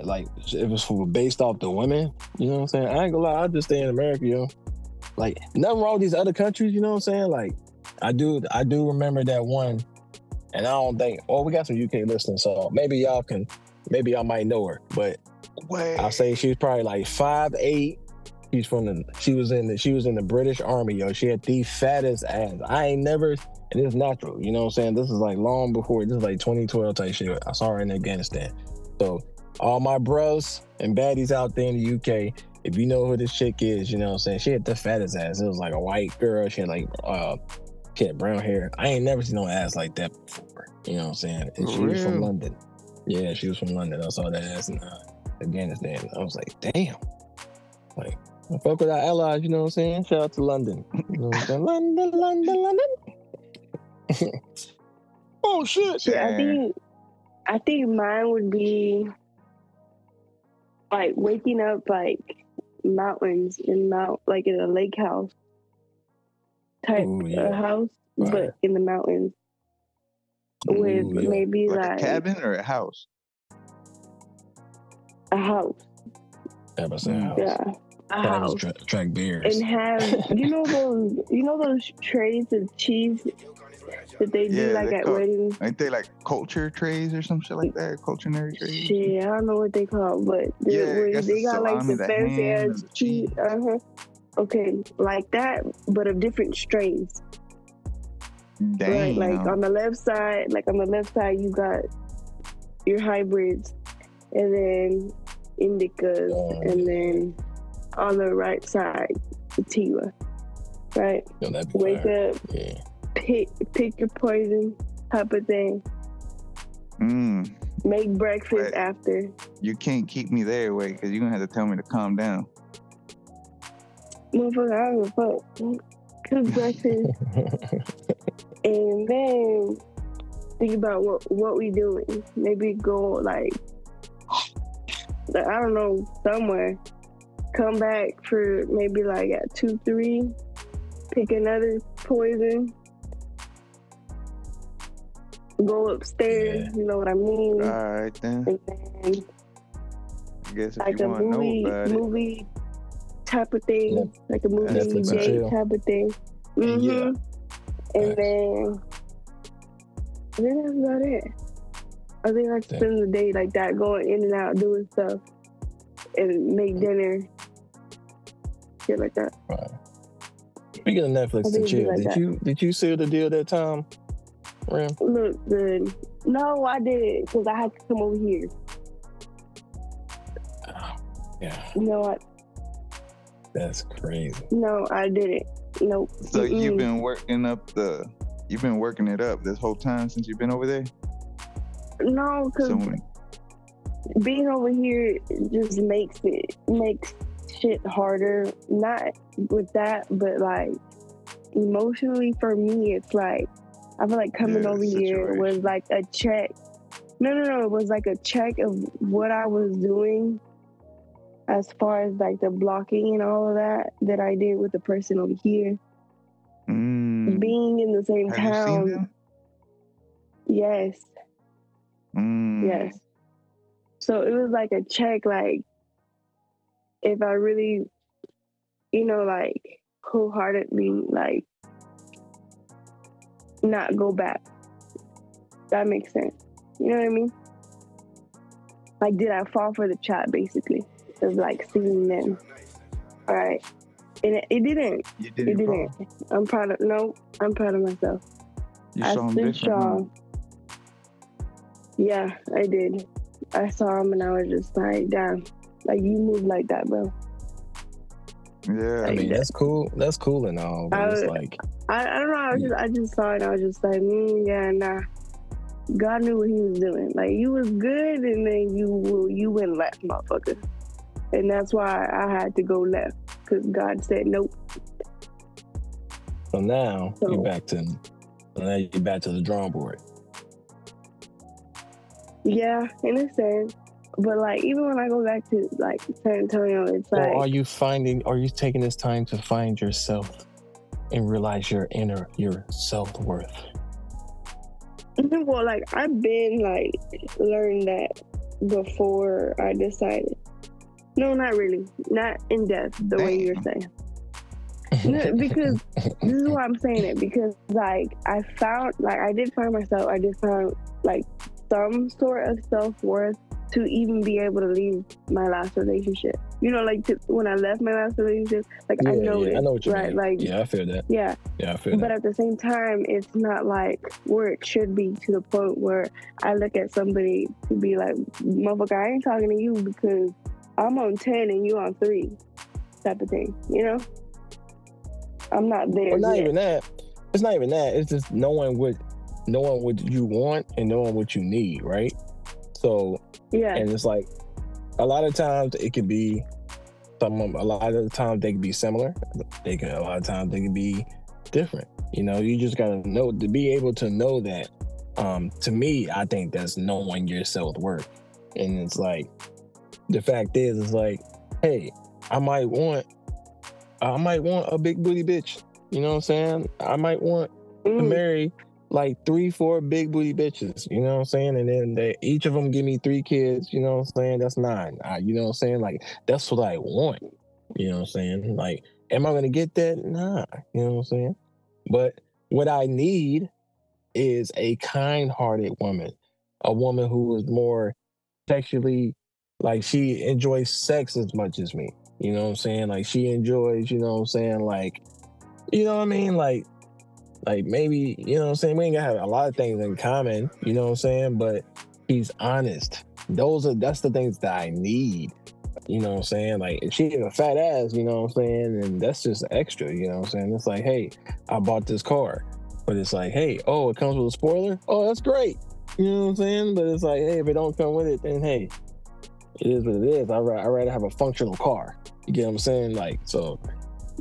like if it was based off the women, you know what I'm saying? I ain't gonna lie, I'd just stay in America, yo. Like nothing wrong with these other countries, you know what I'm saying? Like I do I do remember that one, and I don't think oh we got some UK listeners, so maybe y'all can maybe y'all might know her, but Wait. I'll say she was probably like five eight. She's from the she was in the she was in the British Army, yo. She had the fattest ass. I ain't never and it's natural, you know what I'm saying? This is like long before this is like 2012 type shit. I saw her in Afghanistan. So all my bros and baddies out there in the UK, if you know who this chick is, you know what I'm saying? She had the fattest ass. It was like a white girl. She had like uh she had brown hair. I ain't never seen no ass like that before. You know what I'm saying? And she was from? London. Yeah, she was from London. I saw that ass in uh, Afghanistan. I was like, damn. Like, I fuck with our allies, you know what I'm saying? Shout out to London. [LAUGHS] You know what I'm saying? London, London, London. [LAUGHS] oh shit. Shit, I think I think mine would be like waking up like mountains in mount like in a lake house type Ooh, yeah. house, Right. but in the mountains with Ooh, yeah. maybe like, like, a cabin or a house? A house, Yeah, but say house. yeah, a house, tra- track bears. and have you know those you know those trays of cheese that they do Yeah, like at call- weddings. Ain't they like culture trays or some shit like that? Culture trays? Shit, I don't know what they call, it, but they, Yeah, where they got like salami, the the fancy ass cheese. cheese. Uh huh. Okay, like that, but of different strains. Damn. Right, like on the left side, like on the left side, you got your hybrids, and then indicas, Oh, and then on the right side, sativa. Right, Yo, that'd wake fire. up, Yeah. pick pick your poison, type of thing. Mm, Make breakfast Right. after. you can't keep me there, wait, because you're gonna have to tell me to calm down. Motherfucker, I don't give a fuck. Cook breakfast. [LAUGHS] and then think about what what we doing. Maybe go like, like, I don't know somewhere. Come back for maybe like at two three. Pick another poison. Go upstairs. You know what I mean. All right then. and then I guess if like you a want to movie know about it, movie type of thing, Yep. like a movie Netflix and date chill. type of thing. Mm-hmm. Yeah. And Facts. then, I think that's about it. I think I Damn. spend the day like that, going in and out, doing stuff, and make dinner, shit like that. Right. Speaking of Netflix I and think it'd be chill, like did that. you did you seal the deal that time, Ram? Look good. No, I did because I had to come over here. [SIGHS] Yeah, No, I that's crazy. no, I didn't. Nope. so you've been working up the, you've been working it up this whole time since you've been over there. No, because being over here just makes it makes shit harder. Not with that, but like emotionally for me, it's like I feel like coming Yeah, over here was like a check. No, no, no. It was like a check of what I was doing as far as like the blocking and all of that that I did with the person over here, Mm. being in the same Have town. Yes, Mm. yes. So it was like a check, like if I really, you know, like wholeheartedly, like not go back. That makes sense. You know what I mean? Like, did I fall for the trap, basically, of like seeing them? All right. And it, it didn't. You It didn't. didn't. fall. I'm proud of, no, I'm proud of myself. You I stood strong. Yeah, I did. I saw him and I was just like, damn, like you move like that, bro. Yeah. I mean, that's cool. That's cool and all, but it's like, I, I don't know. I was just I just saw it. and I was just like, mm, yeah, nah. God knew what He was doing. Like you was good, and then you you went left, motherfucker. And that's why I had to go left because God said nope. so now So- you're back to, so now you're back to the drawing board. Yeah, in a sense. But like even when I go back to like San Antonio, it's So like are you finding, are you taking this time to find yourself and realize your inner, your self worth? [LAUGHS] well, like I've been like learned that before I decided. No, not really. Not in depth the way you're saying. No, [LAUGHS] because this is why I'm saying it because like I found like I did find myself I just find like some sort of self worth to even be able to leave my last relationship. You know, like to, when I left my last relationship, like I Yeah, know yeah, it, I know what you right? mean. Like yeah, I feel that. yeah, Yeah, I feel that. but that. at the same time, it's not like where it should be to the point where I look at somebody to be like, motherfucker, I ain't talking to you because I'm on 10 and you on three, type of thing, you know? I'm not there. Well, not even that. It's not even that. It's just knowing what, knowing what you want and knowing what you need, right? So, yeah. and it's like, a lot of times it can be, some. A lot of the times they can be similar. They can. A lot of times they can be different. You know, you just gotta know to be able to know that. Um, to me, I think that's knowing your self worth, and it's like, the fact is, it's like, hey, I might want, I might want a big booty bitch. You know what I'm saying? I might want to Mm, marry like three, four big booty bitches. You know what I'm saying? And then they each of them give me three kids. You know what I'm saying? That's nine. I, you know what I'm saying? Like that's what I want. You know what I'm saying? Like, am I gonna get that? Nah. You know what I'm saying? But what I need is a kind-hearted woman, a woman who is more sexually like she enjoys sex as much as me. You know what I'm saying? Like she enjoys, you know what I'm saying? Like, you know what I mean? Like, like maybe, you know what I'm saying? We ain't gonna a lot of things in common, you know what I'm saying? But he's honest. Those are that's the things that I need. You know what I'm saying? Like she a fat ass, you know what I'm saying? And that's just extra, you know what I'm saying? It's like, hey, I bought this car. But it's like, hey, oh, it comes with a spoiler? Oh, that's great. You know what I'm saying? But it's like, hey, if it don't come with it, then hey, it is what it is. I I'd rather have a functional car. You get what I'm saying? Like, so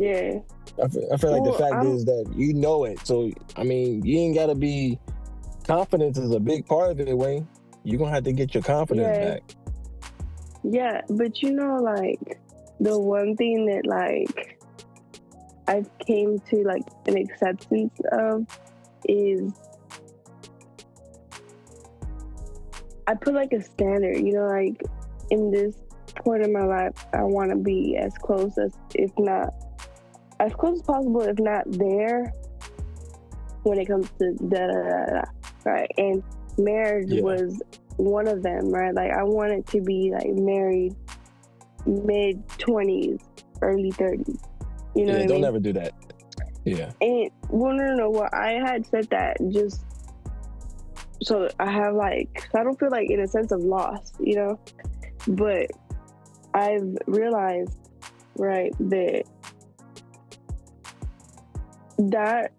yeah. I feel, I feel like Well, the fact I'm- is that you know it. So I mean, you ain't gotta be. Confidence is a big part of it, Wayne. You're gonna have to get your confidence Yeah. back. Yeah, but you know, like the one thing that like I came to like an acceptance of is I put like a standard, you know, like in this point in my life, I want to be as close as, if not, as close as possible, if not there, when it comes to da da da da, right? And marriage Yeah. was one of them, right? Like I wanted to be like married mid twenties, early thirties. You know yeah, don't mean? ever do that. Yeah, And well, no, no, no. Well, I had said that just so I have like so I don't feel like in a sense of loss, you know. But I've realized, right, that that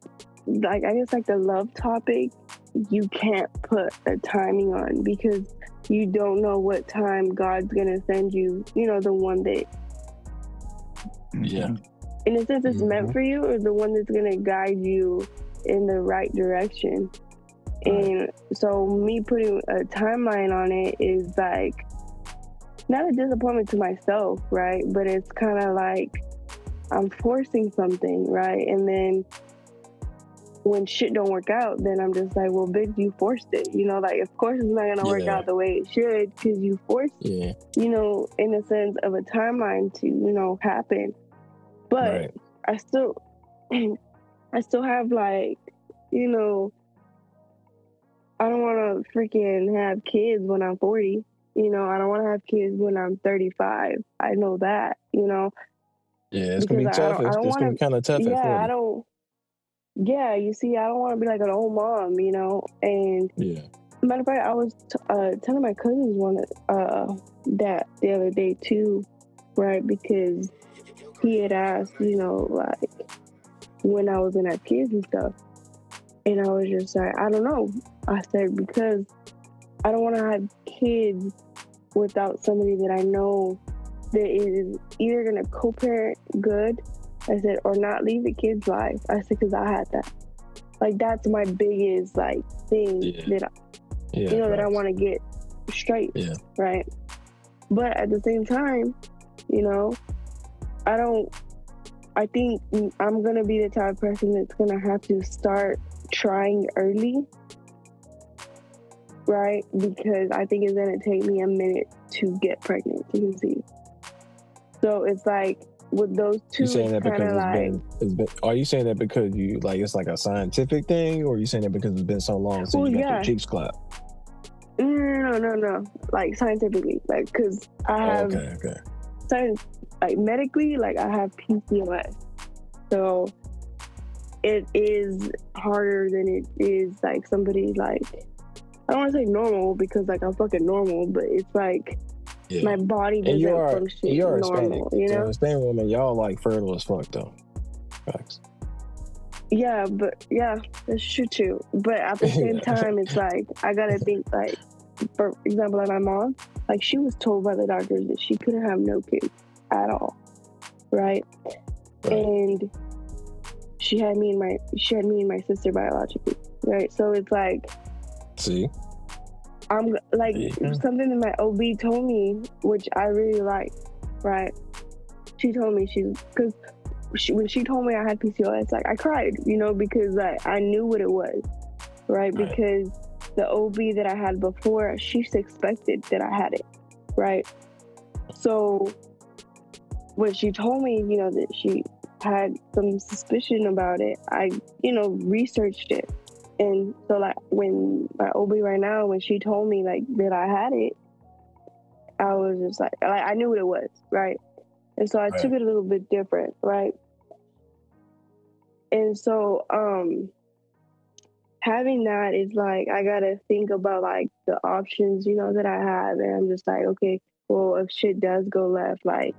like I guess like the love topic, you can't put a timing on because you don't know what time God's gonna send you. You know, the one that Yeah. in a sense it's meant Mhm. for you or the one that's to guide you in the right direction Right. and so me putting a timeline on it is like not a disappointment to myself, right? But it's kind of like I'm forcing something, right? And then when shit don't work out, then I'm just like, well, bitch, you forced it. You know, like of course it's not gonna work Yeah. out the way it should because you forced, Yeah. you know, in a sense of a timeline to you know happen. But Right. I still, [CLEARS THROAT] I still have like, you know, I don't want to freaking have kids when I'm 40. You know, I don't want to have kids when I'm 35. I know that. You know, Yeah, it's gonna be tough. It's, gonna be kind of tough yeah, I don't. Yeah, you see, I don't want to be like an old mom. You know, and Yeah. Matter of fact, I was t- uh, telling my cousins one uh, that the other day too, right? Because he had asked, you know, like when I was gonna have kids and stuff, and I was just like, I don't know. I said because I don't want to have kids without somebody that I know that is either gonna co-parent good. I said, or not leave the kid's life. I said, because I had that. Like that's my biggest like thing Yeah. that Yeah. you know that I want to get straight, Yeah. right? But at the same time, you know, I don't. I think I'm gonna be the type of person that's gonna have to start trying early, right? Because I think it's gonna take me a minute to get pregnant you can conceive. So it's like with those two, You saying that because it's like been, it's been? Are you saying that because you like it's like a scientific thing, or are you saying that because it's been so long since Well, you got yeah. your cheeks clapped? no, no, no, no, no, like scientifically, like because I Oh, have okay, okay. science, like medically, like I have PCOS. So it is harder than it is like somebody like I don't want to say normal because like I'm fucking normal, but it's like Yeah. my body doesn't you are function you're Hispanic. normal, you So know? Hispanic women, y'all like fertile as fuck though. Facts. Yeah, but yeah, that's true too. But at the [LAUGHS] same time, it's like I gotta think like, for example, like my mom, like she was told by the doctors that she couldn't have no kids at all, right? Right. And she had me and my she had me and my sister biologically, right? So it's like See, I'm like Yeah. something that my OB told me, which I really like, right? She told me she because she, when she told me I had PCOS, like I cried, you know, because like I knew what it was, right? Right. Because the OB that I had before, she suspected that I had it, right? So when she told me, you know, that she had some suspicion about it, I, you know, researched it. And so like when my OB right now, when she told me like that I had it, I was just like, like I knew what it was, right? And so I Right. took it a little bit different, right? And so um having that is like I gotta think about like the options, you know, that I have and I'm just like, okay, well if shit does go left, like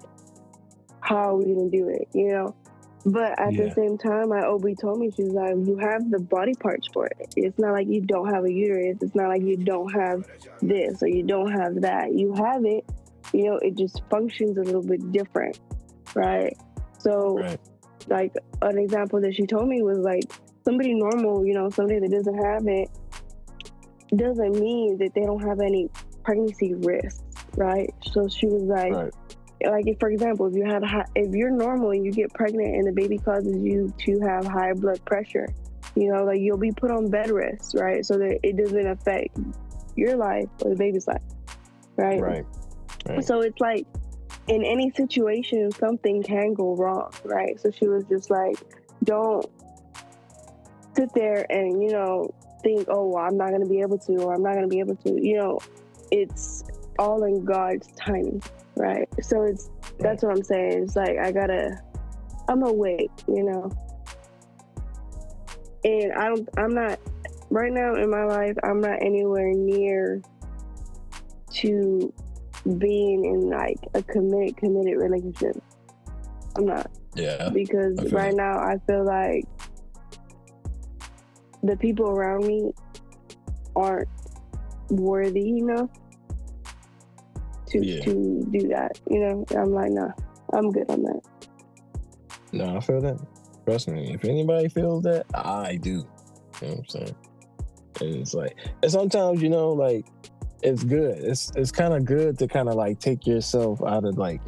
how are we gonna do it, you know? But at Yeah. the same time, my OB told me she's like, you have the body parts for it. It's not like you don't have a uterus. It's not like you don't have this or you don't have that. You have it. You know, it just functions a little bit different, right? So, right? like an example that she told me was like somebody normal, you know, somebody that doesn't have it doesn't mean that they don't have any pregnancy risks, right? So she was like, Right. Like if, for example, if you had high, if you're normal and you get pregnant and the baby causes you to have high blood pressure, you know, like you'll be put on bed rest, right? So that it doesn't affect your life or the baby's life, right? Right. Right. So it's like in any situation, something can go wrong, right? So she was just like, don't sit there and, you know, think, oh, well, I'm not going to be able to, or I'm not going to be able to. You know, it's all in God's timing, right? So it's, that's what I'm saying. It's like, I got to, I'm wait, you know? And I don't, I'm not, right now in my life, I'm not anywhere near to being in like a committed committed relationship. I'm not Yeah. because right now I feel like the people around me aren't worthy enough to Yeah. to do that. You know, I'm like, nah, I'm good on that. No, I feel that. Trust me. If anybody feels that, I do. You know what I'm saying? And it's like, and sometimes, you know, like, it's good. It's it's kind of good to kind of like take yourself out of like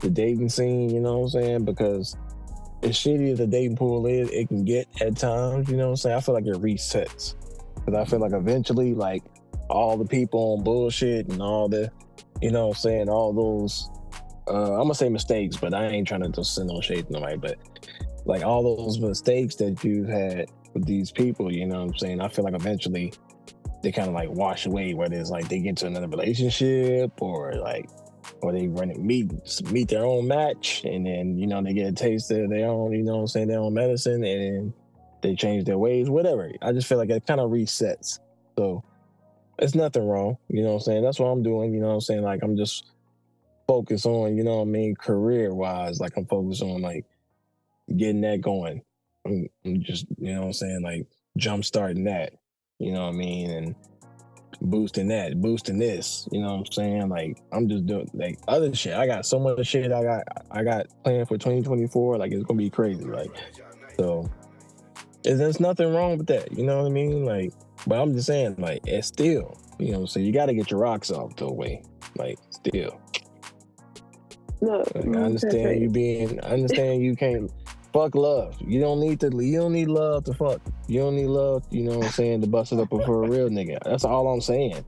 the dating scene. You know what I'm saying? Because as shitty as the dating pool is, it can get at times. You know what I'm saying? I feel like it resets because I feel like eventually, like all the people on bullshit and all the, you know what I'm saying, all those. Uh, I'm gonna say mistakes, but I ain't trying to just send no shade to nobody. But like all those mistakes that you've had with these people, you know what I'm saying? I feel like eventually they kind of like wash away, whether it's like they get to another relationship or like or they run it meet meet their own match and then you know they get a taste of their own, you know what I'm saying, their own medicine and they change their ways, whatever. I just feel like it kind of resets. So it's nothing wrong, you know what I'm saying? That's what I'm doing, you know what I'm saying? Like I'm just focused on, you know what I mean, career wise, like I'm focused on like getting that going. I'm, I'm just, you know what I'm saying, like jump starting that, you know what I mean, and boosting that, boosting this, you know what I'm saying? Like I'm just doing like other shit. I got so much shit I got I got planned for 2024. Like it's gonna be crazy. Like so there's nothing wrong with that, you know what I mean? Like, but I'm just saying, like, it's still, you know, so you gotta get your rocks off the way. Like, still. Look, Like, I understand you being I understand you can't fuck love. You don't need to you don't need love to fuck. You don't need love, you know what I'm saying, to bust it up for a real nigga. That's all I'm saying.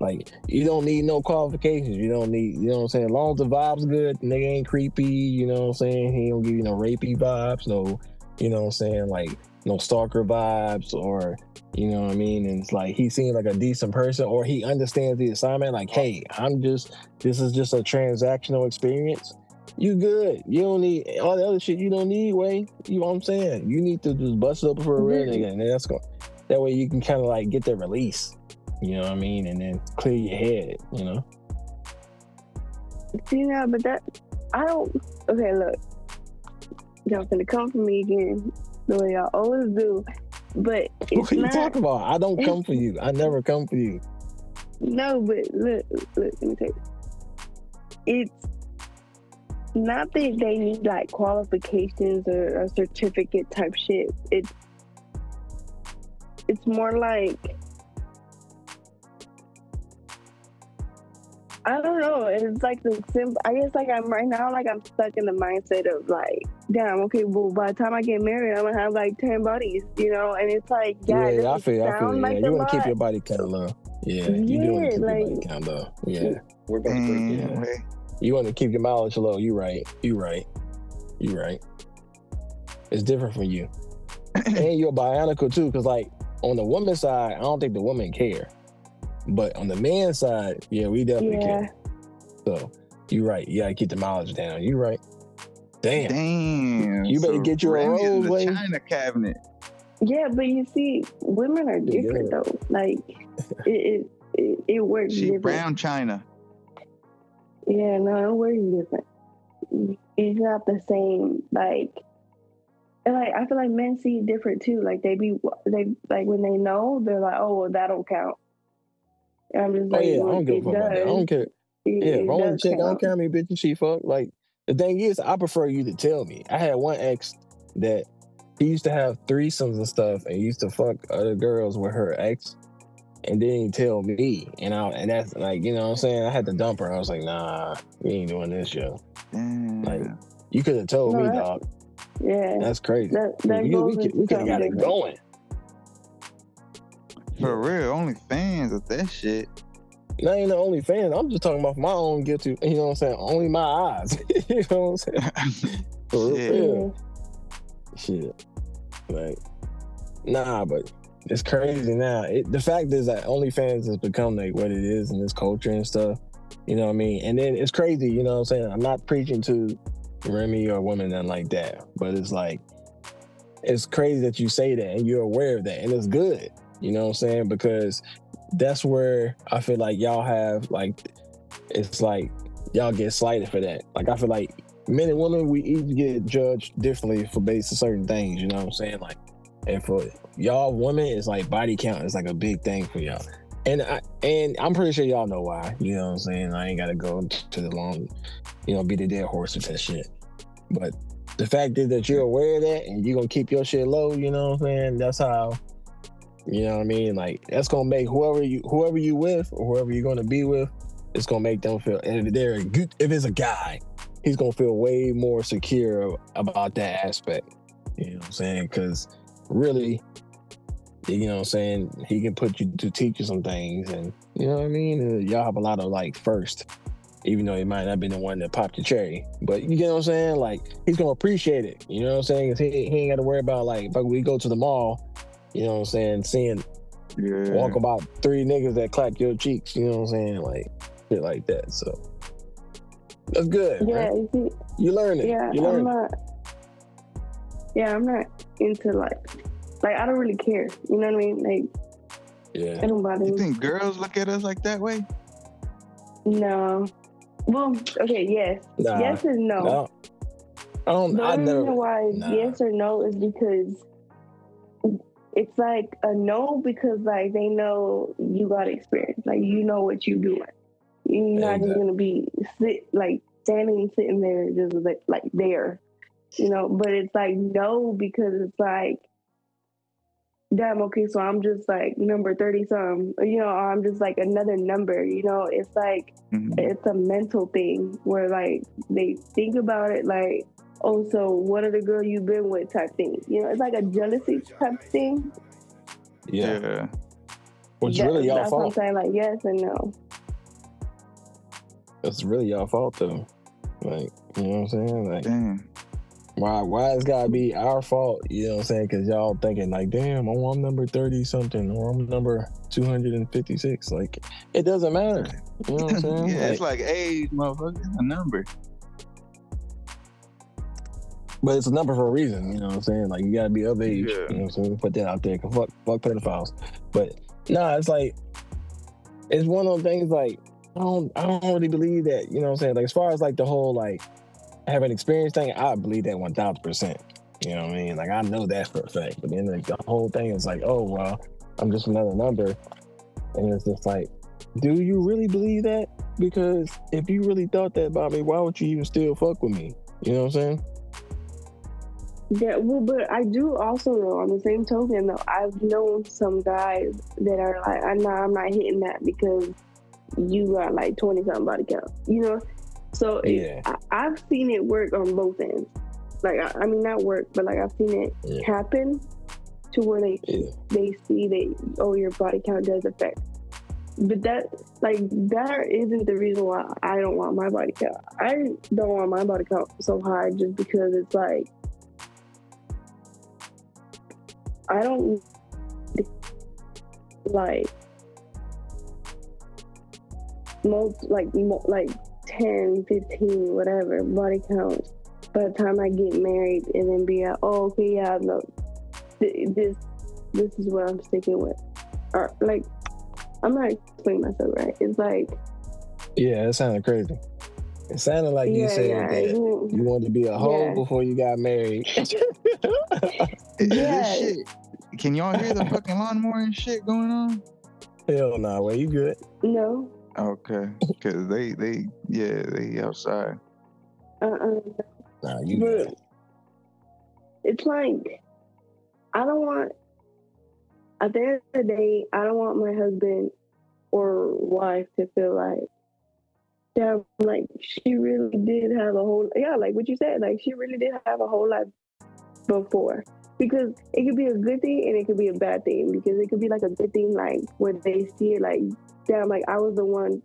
Like you don't need no qualifications. You don't need, you know what I'm saying? As long as the vibe's good, nigga ain't creepy, you know what I'm saying? He don't give you no rapey vibes, no, you know what I'm saying, like no stalker vibes or you know what I mean? And it's like he seems like a decent person or he understands the assignment, like, hey, I'm just this is just a transactional experience you good. You don't need all the other shit you don't need, way. You know what I'm saying? You need to just bust it up for a real Mhm. nigga. And that's going that way you can kind of like get the release. You know what I mean? And then clear your head, you know? See now, but that I don't. Okay, look, y'all finna come for me again, the way y'all always do. But What are you not. talking about? I don't come for you. I never come for you. [LAUGHS] No, but look, look, let me tell you. It's not that they need like qualifications or, a certificate type shit. It's it's more like I don't know. It's like the simple. I guess like I'm right now. Like I'm stuck in the mindset of like, damn. Okay, well, by the time I get married, I'm gonna have like ten buddies, you know. And it's like, yeah, it Yeah, I feel, I feel. sound Yeah, like you want to keep your body count low. Yeah, you do want to keep your body like- count low. Yeah, we're gonna Damn, yeah. way. You want to keep your mileage low. You right. You right. You right. It's different from you. [COUGHS] and you're bionicle too, because like on the woman's side, I don't think the women care. But on the man side, yeah, we definitely Yeah. care. So you're right. You gotta keep the mileage down. You're right. Damn. Damn. You better get your a Remy in the Royce. China cabinet. Yeah, but you see, women are Yeah. different though. Like it, it, it, it works She different. brown China. Yeah, no, it works different. It's not the same. Like, and like I feel like men see it different too. Like they be they like when they know they're like, oh, well, that'll count. And I'm just Oh like, yeah, I don't give a fuck about that. I don't care. It, Yeah, it if I want to check, I don't count. care how many bitches she fuck. Like the thing is, I prefer you to tell me. I had one ex that he used to have threesomes and stuff, and used to fuck other girls with her ex, and didn't tell me. And I and that's like you know what I'm saying. I had to dump her. I was like, nah, we ain't doing this show. Damn. Like mm. you could have told No, me, that- dog. Yeah, That's crazy. that that we goes we, could, we could have got it going. For real, only fans of that shit. Not even the only fan. I'm just talking about my own guilty. You know what I'm saying? Only my eyes. [LAUGHS] you know what I'm saying? [LAUGHS] For Shit. real. shit. Like, nah, but it's crazy now. It, the fact is that OnlyFans has become like what it is in this culture and stuff. You know what I mean? And then it's crazy, you know what I'm saying? I'm not preaching to Remy or women that like that, but it's like, it's crazy that you say that and you're aware of that. And it's good, you know what I'm saying? Because that's where I feel like y'all have, like, it's like y'all get slighted for that. Like, I feel like men and women, we each get judged differently for based on certain things. You know what I'm saying? Like, and for y'all women, it's like body count is like a big thing for y'all. And I and I'm pretty sure y'all know why. You know what I'm saying? I ain't gotta go to the long, you know, be the dead horse with that shit. But the fact is that you're aware of that and you're gonna keep your shit low. You know what I'm saying? That's how. You know what I mean? Like that's gonna make whoever you whoever you with or whoever you're gonna be with, it's gonna make them feel. And if they're a good, if it's a guy, he's gonna feel way more secure about that aspect. You know what I'm saying? Because really, you know what I'm saying, he can put you to teach you some things, and you know what I mean. Y'all have a lot of like first, even though he might not been the one that popped the cherry, but you get what I'm saying. Like he's gonna appreciate it. You know what I'm saying? he, he ain't got to worry about like if we go to the mall. You know what I'm saying? Seeing Yeah. walk about three niggas that clap your cheeks. You know what I'm saying? Like shit like that. So that's good. Yeah, man. you You learn it. yeah, you I'm it. not. Yeah, I'm not into like, like I don't really care. You know what I mean? Like, Yeah. it don't bother You me. think girls look at us like that way? No. Well, okay, yes, Nah. yes and no. No. I don't. The I never. reason why nah. yes or no is because it's like a no because like they know you got experience, like you know what you're doing. You're not just gonna be sit like standing sitting there just like, like there, you know. But it's like no because it's like, damn, okay, so I'm just like number thirty some, you know, I'm just like another number, you know. It's like Mhm. it's a mental thing where like they think about it like oh so what other girl you been with type thing you know it's like a jealousy type thing Yeah. Yeah. Which is really y'all that's what i'm saying like yes and no That's really y'all fault though. Like you know what I'm saying? Like Damn. why? Why it's gotta be our fault? You know what I'm saying? Because y'all thinking like, damn, oh, I'm number thirty something, or I'm number two hundred and fifty six. Like it doesn't matter. You know what I'm [LAUGHS] saying? yeah, it's like age, motherfucker. It's a number. But it's a number for a reason, you know what I'm saying? Like you gotta be of age. Yeah. You know what I'm saying? Put that out there. 'cause fuck fuck pedophiles. But nah, it's like it's one of those things like I don't I don't really believe that, you know what I'm saying? Like as far as like the whole like having experience thing, I believe that one thousand percent. You know what I mean? Like I know that for a fact. But then like the whole thing is like, oh well, I'm just another number. And it's just like, do you really believe that? Because if you really thought that about me, why would you even still fuck with me? You know what I'm saying? Yeah well but i do also know on the same token though i've known some guys that are like i'm not i'm not hitting that because you got like 20 something body count you know so it- Yeah. I, i've seen it work on both ends like I, I mean not work but like i've seen it Yeah. happen to where they Yeah. they see that oh your body count does affect but that like that isn't the reason why i don't want my body count i don't want my body count so high just because it's like i don't like most like mo- like 10 15 whatever body counts by the time i get married and then be like oh okay yeah no th- this this is what I'm sticking with. Or like I'm not explaining myself right. It's like Yeah, it sounded crazy. It sounded like you yeah, said yeah, that you- you wanted to be a hoe Yeah. before you got married. [LAUGHS] Yeah. this shit? Can y'all hear the fucking lawnmower and shit going on? Hell nah, well, you good. no. Okay, because they they yeah they outside. Uh-uh. Nah, Uh-uh. you But good. it's like I don't want at the end of the day, I don't want my husband or wife to feel like damn like she really did have a whole yeah, like what you said, like she really did have a whole life before. Because it could be a good thing and it could be a bad thing. Because it could be like a good thing like where they see it like damn like I was the one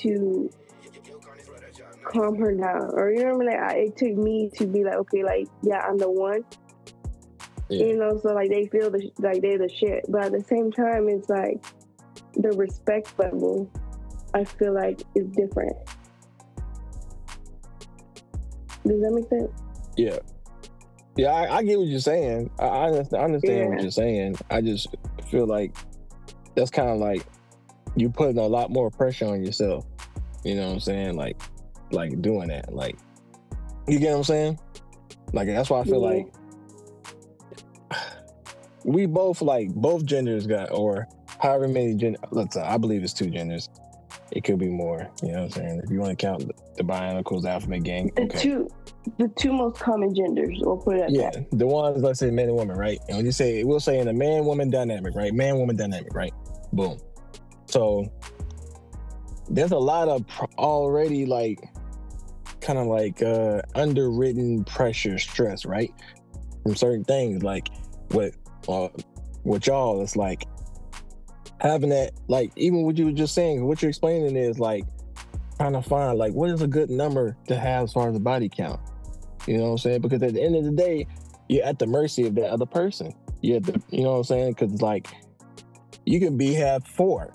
to calm her down. Or you know what I mean? Like I, it took me to be like, okay, like, yeah, I'm the one. Yeah. You know, so like they feel the, like they're the shit. But at the same time, it's like the respect level, I feel like is different. Does that make sense? Yeah. Yeah, I, I get what you're saying. I, I understand, I understand what you're saying. I just feel like that's kind of like you putting a lot more pressure on yourself. You know what I'm saying? Like, like doing that. Like, you get what I'm saying? Like that's why I feel Yeah. like [SIGHS] we both like both genders got or however many gender. Let's say I believe it's two genders. It could be more. You know what I'm saying? If you want to count the, the Bionicles alphabet gang, The okay. two, the two most common genders. We'll put it at Yeah, that. the ones let's say man and woman, right? And when you say we'll say in a man woman dynamic, right? Man woman dynamic, right? Boom. So there's a lot of pr- already like kind of like uh underwritten pressure, stress, right? From certain things, like what uh with y'all, it's like having that, like even what you were just saying, what you're explaining is like trying to find like what is a good number to have as far as the body count. You know what I'm saying? Because at the end of the day, you're at the mercy of that other person. The, you know what I'm saying? Because like you can be have four,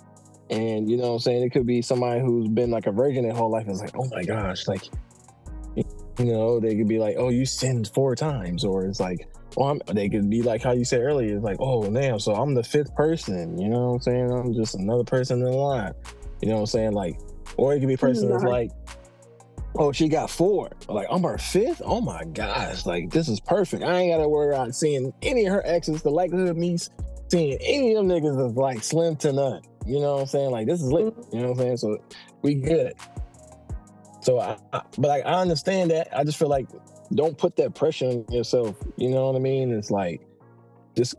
and you know what I'm saying. It could be somebody who's been like a virgin their whole life. It's like, oh my gosh, like you know, they could be like, oh, you sinned four times, or it's like, oh, I'm, they could be like how you said earlier, it's like, oh damn, so I'm the fifth person. You know what I'm saying? I'm just another person in the line. You know what I'm saying? Like, or it could be a person that's like, oh, she got four. Like, I'm her fifth. Oh my gosh, like this is perfect. I ain't gotta worry about seeing any of her exes. The likelihood of me seeing any of them niggas is like slim to none. You know what I'm saying? Like this is lit. Mm-hmm. You know what I'm saying? So we good. So I, but I, I understand that. I just feel like don't put that pressure on yourself. You know what I mean? It's like just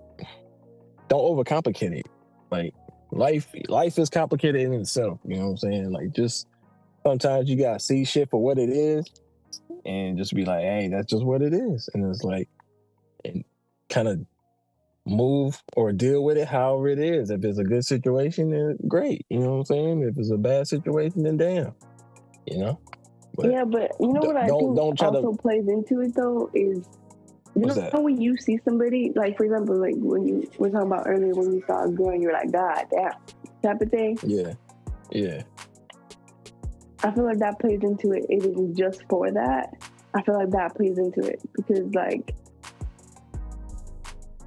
don't overcomplicate it. Like life life is complicated in itself. You know what I'm saying? Like just sometimes you gotta see shit for what it is and just be like, hey, that's just what it is. And it's like and kind of move or deal with it however it is. If it's a good situation, then great. You know what I'm saying? If it's a bad situation, then damn. You know? But- yeah, but you know what I don't- think don't try to- also plays into it though is you What's know that? when you see somebody like for example like when you were talking about earlier when you saw a girl and you're like God damn type of thing. Yeah. Yeah. I feel like that plays into it. It isn't just for that. I feel like that plays into it because like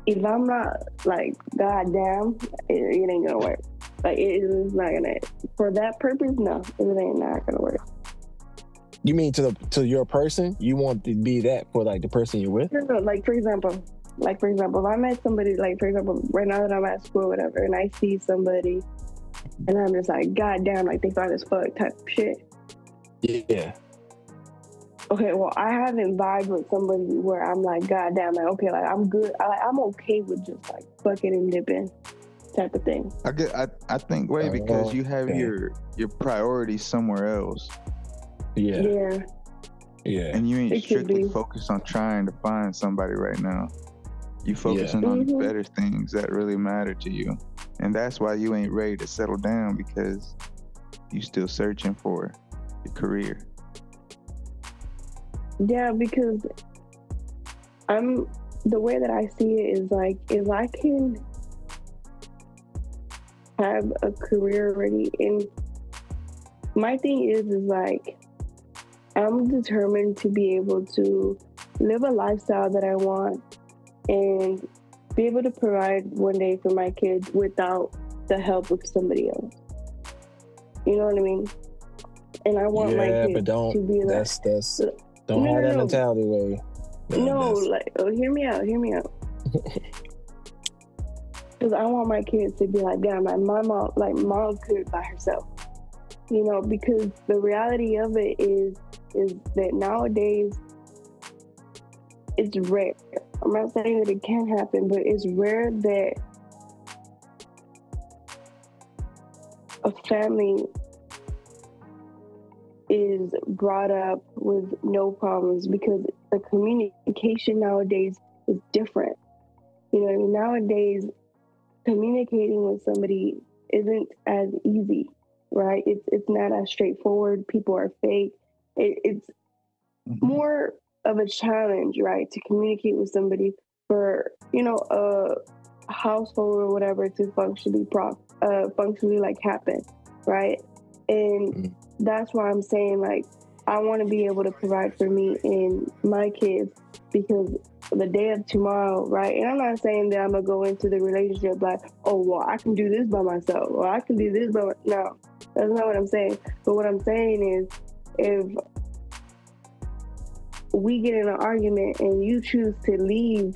if I'm not like God damn, it, it ain't gonna work. Like it is not gonna for that purpose. No, it ain't not gonna work. You mean to the to your person? You want to be that for like the person you're with? No, no, like for example, like for example, if I met somebody, like for example, right now that I'm at school, or whatever, and I see somebody, and I'm just like, God damn, like they fine as fuck type of shit. Yeah. Okay, well, I haven't vibed with somebody where I'm like, God damn, like okay, like I'm good, I, I'm okay with just like fucking and dipping type of thing. I get. I, I think way because Oh, you have okay. your your priorities somewhere else, Yeah. Yeah, Yeah. and you ain't It strictly focused on trying to find somebody right now. You focusing on the Mhm. better things that really matter to you, and that's why you ain't ready to settle down because you still searching for your career. yeah, because I'm the way that I see it is like if I can have a career already and my thing is is like I'm determined to be able to live a lifestyle that I want and be able to provide one day for my kids without the help of somebody else. You know what I mean? And I want my kids but don't to be like that's that's don't No, have no, that no. mentality way. no, like, oh, hear me out, hear me out. [LAUGHS] Because I want my kids to be like, damn, like my mom, like mom could by herself. You know, because the reality of it is, is that nowadays it's rare. I'm not saying that it can't happen, but it's rare that a family is brought up with no problems because the communication nowadays is different. You know, I mean? nowadays communicating with somebody isn't as easy, right? It's it's not as straightforward. People are fake. It, it's more of a challenge, right, to communicate with somebody for you know a household or whatever to functionally prop uh functionally like happen, right? And Mhm. that's why I'm saying like I want to be able to provide for me and my kids because the day of tomorrow, right? And I'm not saying that I'm gonna go into the relationship like, oh well, I can do this by myself, or I can do this by my-. no. That's not what I'm saying. But what I'm saying is, if we get in an argument and you choose to leave,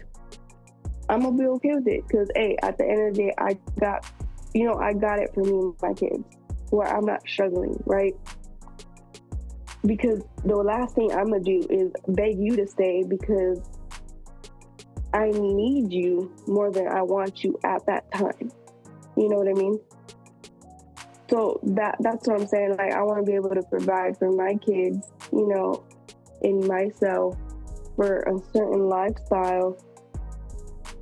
I'm gonna be okay with it. Cause hey, at the end of the day, I got, you know, I got it for me and my kids. where I'm not struggling, right? Because the last thing I'm gonna do is beg you to stay because I need you more than I want you at that time. You know what I mean? So that that's what I'm saying. Like I want to be able to provide for my kids, you know, and myself for a certain lifestyle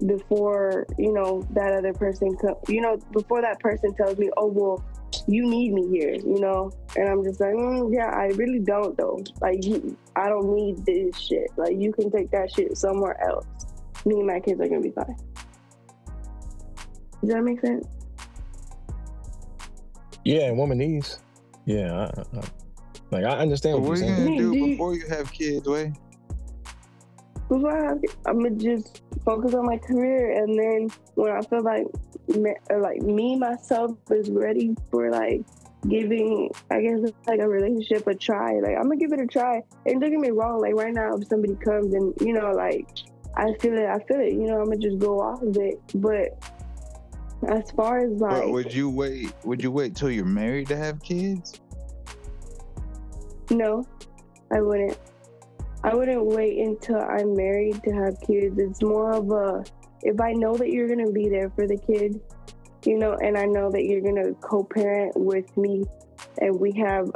before you know that other person co- you know before that person tells me oh well you need me here you know? And i'm just like mm, yeah i really don't though. Like you, i don't need this shit. Like you can take that shit somewhere else. Me and my kids are gonna be fine. Does that make sense Yeah, and woman needs. Yeah, I, I, I- like I understand what what you're are you saying. gonna Do do you- before you have kids, way? before I have, I'm gonna just focus on my career, and then when I feel like me, or like me myself is ready for like giving, I guess like a relationship a try. Like I'm gonna give it a try. And don't get me wrong, like right now, if somebody comes and you know, like I feel it, I feel it. You know, I'm gonna just go off of it. But as far as like, But would you wait? Would you wait till you're married to have kids? No, I wouldn't. I wouldn't wait until I'm married to have kids. It's more of a if I know that you're gonna be there for the kid, you know, and I know that you're gonna co-parent with me, and we have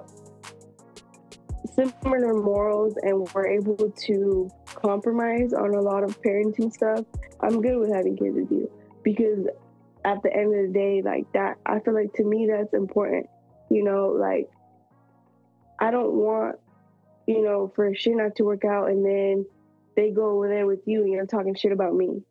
similar morals, and we're able to compromise on a lot of parenting stuff. I'm good with having kids with you because at the end of the day, like that, I feel like to me that's important. You know, like I don't want, you know, for shit not to work out and then they go over there with you and you're talking shit about me.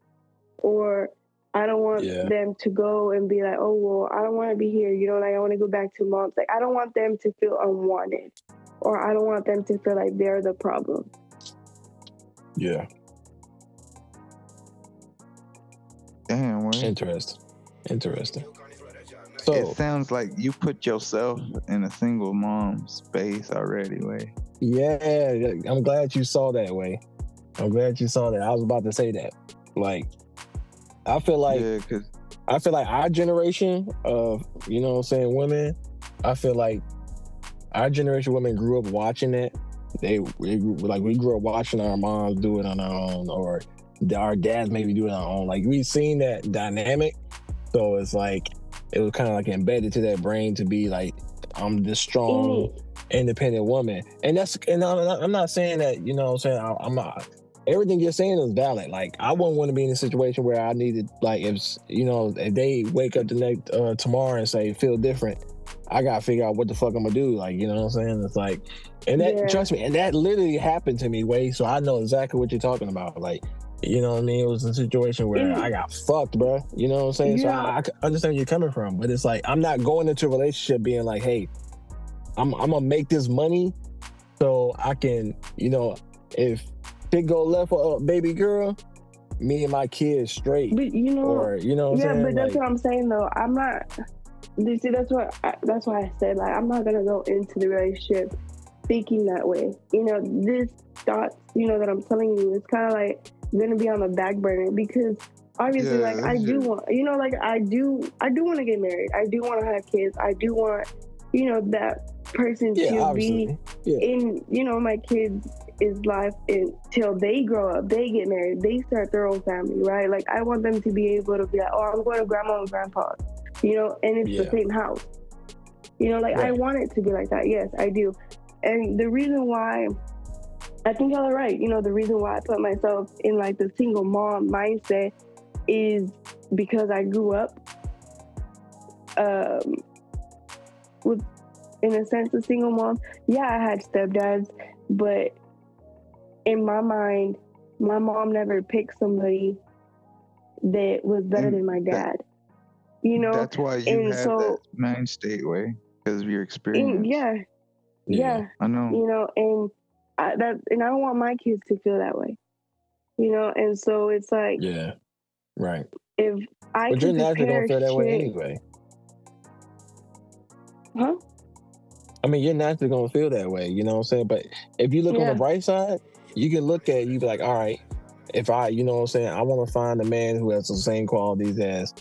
Or I don't want Yeah. them to go and be like, oh, well, I don't want to be here. You know, like I want to go back to mom's. Like, I don't want them to feel unwanted. Or I don't want them to feel like they're the problem. Yeah, Damn, way. interesting, interesting. So It sounds like you put yourself in a single mom space already, way. yeah, I'm glad you saw that way. I'm glad you saw that. I was about to say that. Like, I feel like yeah, I feel like our generation of, you know what I'm saying, women, I feel like our generation of women grew up watching it. They, we grew, like we grew up watching our moms do it on our own or our dads maybe do it on our own. Like we seen that dynamic. So it's like it was kind of like embedded to that brain to be like, I'm this strong, independent woman. And that's and I'm not, I'm not saying that, you know what I'm saying, I, I'm not everything you're saying is valid. Like I wouldn't want to be in a situation where I needed like if you know if they wake up the next uh, tomorrow and say feel different, I gotta figure out what the fuck I'm gonna do. Like you know what I'm saying? It's like, and that Yeah. trust me, and that literally happened to me, way. So I know exactly what you're talking about. Like. You know what I mean? It was a situation where Mm. I got fucked, bro. You know what I'm saying? So I, I, understand where you're coming from, but it's like I'm not going into a relationship being like, "Hey, I'm I'm gonna make this money so I can, you know, if shit go left for a baby girl, me and my kids straight, But you know, or you know, what yeah, saying? but that's Like, what I'm saying though. I'm not. You see, that's what I, that's why I said like I'm not gonna go into the relationship thinking that way. You know, this thought, you know, that I'm telling you, it's kind of like gonna be on the back burner because obviously, Yeah, like I do want, you know, like I do, I do want to get married. I do want to have kids. I do want, you know, that person yeah, to be yeah, in you know my kids is life until they grow up they get married they start their own family right? Like i want them to be able to be like oh i'm going to grandma and grandpa you know and it's the same house. You know like i want it to be like that. Yes i do. And the reason why i think y'all are right you know the reason why i put myself in like the single mom mindset is because i grew up um with in a sense a single mom yeah i had stepdads but in my mind my mom never picked somebody that was better And than my that- dad you know that's why you and have so- that mind state way because of your experience. and yeah, Yeah. yeah I know. you know and I, that and i don't want my kids to feel that way you know and so it's like yeah, right. if i But you're naturally gonna feel that way anyway. huh I mean, you're naturally gonna feel that way. You know what I'm saying? But if you look on the bright side, you can look at you be like, all right, if I, you know what I'm saying, I want to find a man who has the same qualities as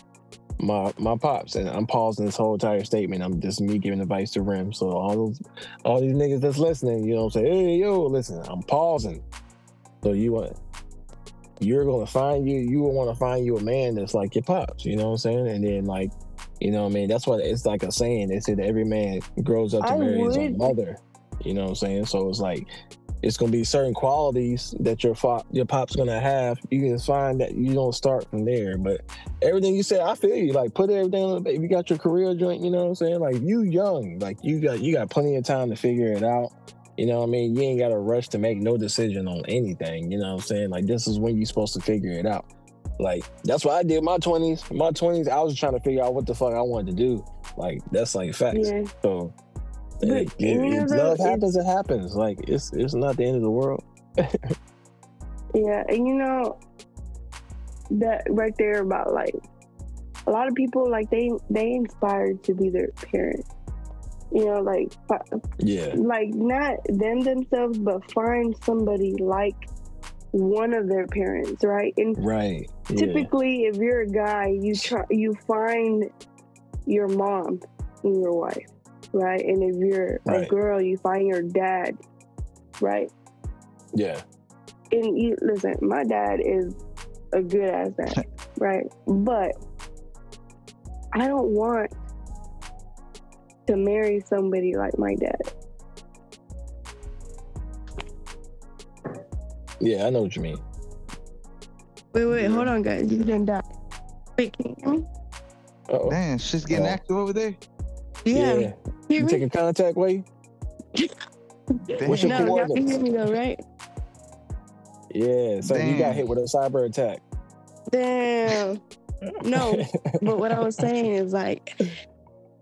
my my pops, and I'm pausing this whole entire statement. I'm just me giving advice to Rim. So all those all these niggas that's listening, you know, say, hey yo, listen, I'm pausing. So you want you're gonna find you you will want to find you a man that's like your pops, you know what I'm saying? And then like, you know what I mean? That's what it's like a saying. They said every man grows up to I marry his own mother. You know what I'm saying? So it's like it's gonna be certain qualities that your fa- your pop's gonna have. You can find that you don't start from there. But everything you said, I feel you. Like put everything on the if you got your career joint, you know what I'm saying? Like you young, like you got you got plenty of time to figure it out. You know what I mean? You ain't got to rush to make no decision on anything. You know what I'm saying? Like this is when you're supposed to figure it out. Like that's what I did. My 20s, my 20s, I was trying to figure out what the fuck I wanted to do. Like that's like facts. Yeah. So Hey, if, love happens, it happens. Like it's it's not the end of the world. [LAUGHS] Yeah, and you know that right there about like a lot of people like they they inspired to be their parent. You know, like Yeah. like not them themselves, but find somebody like one of their parents, right? And Right. Yeah. typically, if you're a guy, you try you find your mom and your wife, right? And if you're a girl, you find your dad, right? Yeah. and you listen, my dad is a good ass dad, [LAUGHS] right? But I don't want to marry somebody like my dad. Yeah, I know what you mean. Wait, wait, Yeah. hold on, guys. You didn't die. Wait, can you hear me? Uh-oh. Man, she's getting Oh. active over there. Yeah. Yeah. You me? taking contact way? What's your no, y'all can coordinates? hear me though, right? Yeah. So you got hit with a cyber attack. Damn. No, [LAUGHS] but what I was saying is like,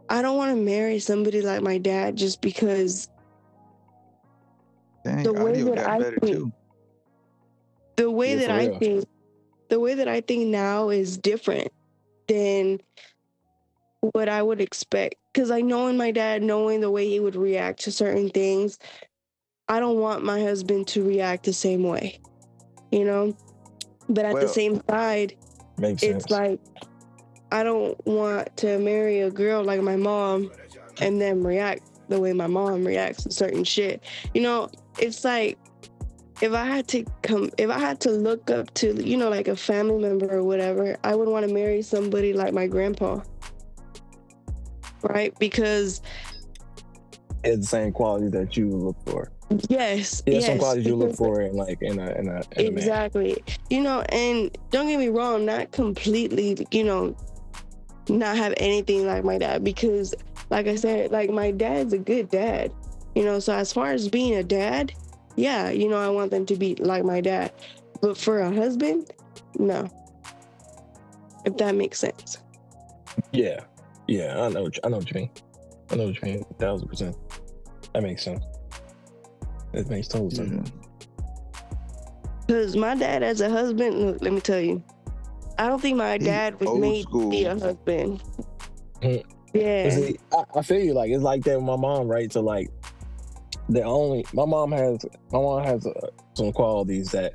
I don't want to marry somebody like my dad just because Dang, The way that I think- too. the way Yeah, that I real. think the way that I think now is different than what I would expect. Cause I knowing my dad, knowing the way he would react to certain things, I don't want my husband to react the same way. You know? But at the same side, Makes sense. it's like I don't want to marry a girl like my mom and then react the way my mom reacts to certain shit. You know, it's like if I had to come if I had to look up to, you know, like a family member or whatever, I would want to marry somebody like my grandpa. Right? Because it's the same qualities that you look for. yes, Yeah, yes, some qualities you look for in like in a in a, in a. Exactly. You know, and don't get me wrong, not completely, you know, not have anything like my dad because like I said, like my dad's a good dad. You know, so as far as being a dad, yeah, you know, I want them to be like my dad. But for a husband, no. If that makes sense. Yeah, yeah, I know, what you- I know what you mean. I know what you mean, thousand percent. That makes sense. It makes total sense. Yeah. Because my dad, as a husband, look, let me tell you, I don't think my He dad was old made to be a school. husband. Hmm. Yeah. See, I, I feel you. Like it's like that with my mom, right? So like, the only my mom has my mom has uh, some qualities that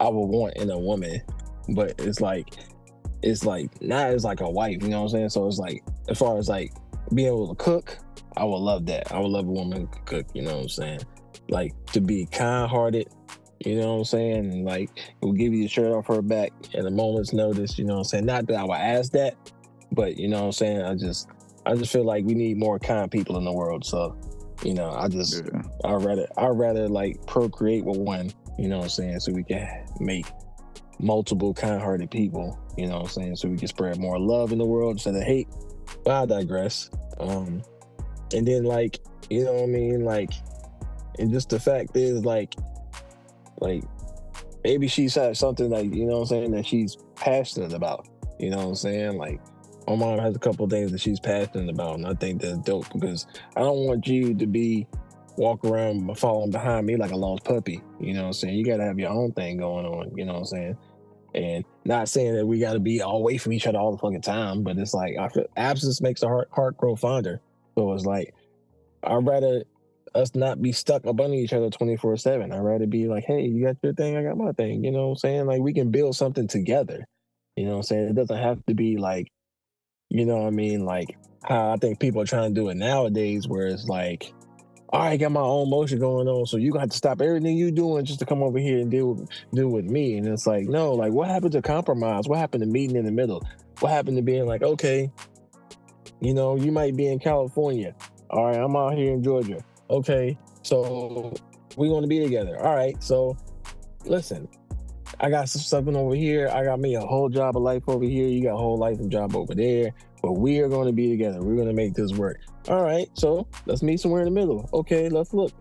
I would want in a woman, but it's like it's like not as like a wife. You know what I'm saying? So it's like as far as like being able to cook, I would love that. I would love a woman who could cook. You know what I'm saying? Like to be kind hearted. You know what I'm saying? And like will give you the shirt off her back at a moment's notice. You know what I'm saying? Not that I would ask that, but you know what I'm saying? I just I just feel like we need more kind people in the world. So, you know, I just Yeah. I'd rather I'd rather like procreate with one, you know what I'm saying, so we can make multiple kind hearted people, you know what I'm saying, so we can spread more love in the world instead of hate. But I digress. Um and then like, you know what I mean? Like and just the fact is like like maybe she's had something like, you know what I'm saying, that she's passionate about. You know what I'm saying? Like my mom has a couple things that she's passionate about, and I think that's dope because I don't want you to be walk around following behind me like a lost puppy. You know what I'm saying? You got to have your own thing going on. You know what I'm saying? And not saying that we got to be all away from each other all the fucking time, but it's like I feel absence makes the heart heart grow fonder. So it's like I'd rather us not be stuck up under each other 24 7. I'd rather be like, hey, you got your thing, I got my thing. You know what I'm saying? Like we can build something together. You know what I'm saying? It doesn't have to be like you know what I mean? Like how I think people are trying to do it nowadays, where it's like, I got my own motion going on, so you got to stop everything you doing just to come over here and deal with deal with me. And it's like, no, like what happened to compromise? What happened to meeting in the middle? What happened to being like, okay, you know, you might be in California. All right, I'm out here in Georgia. Okay, so we want to be together. All right, so listen, I got some something over here. I got me a whole job of life over here. You got a whole life and job over there. But we are going to be together. We're going to make this work. All right, so let's meet somewhere in the middle. Okay, let's look.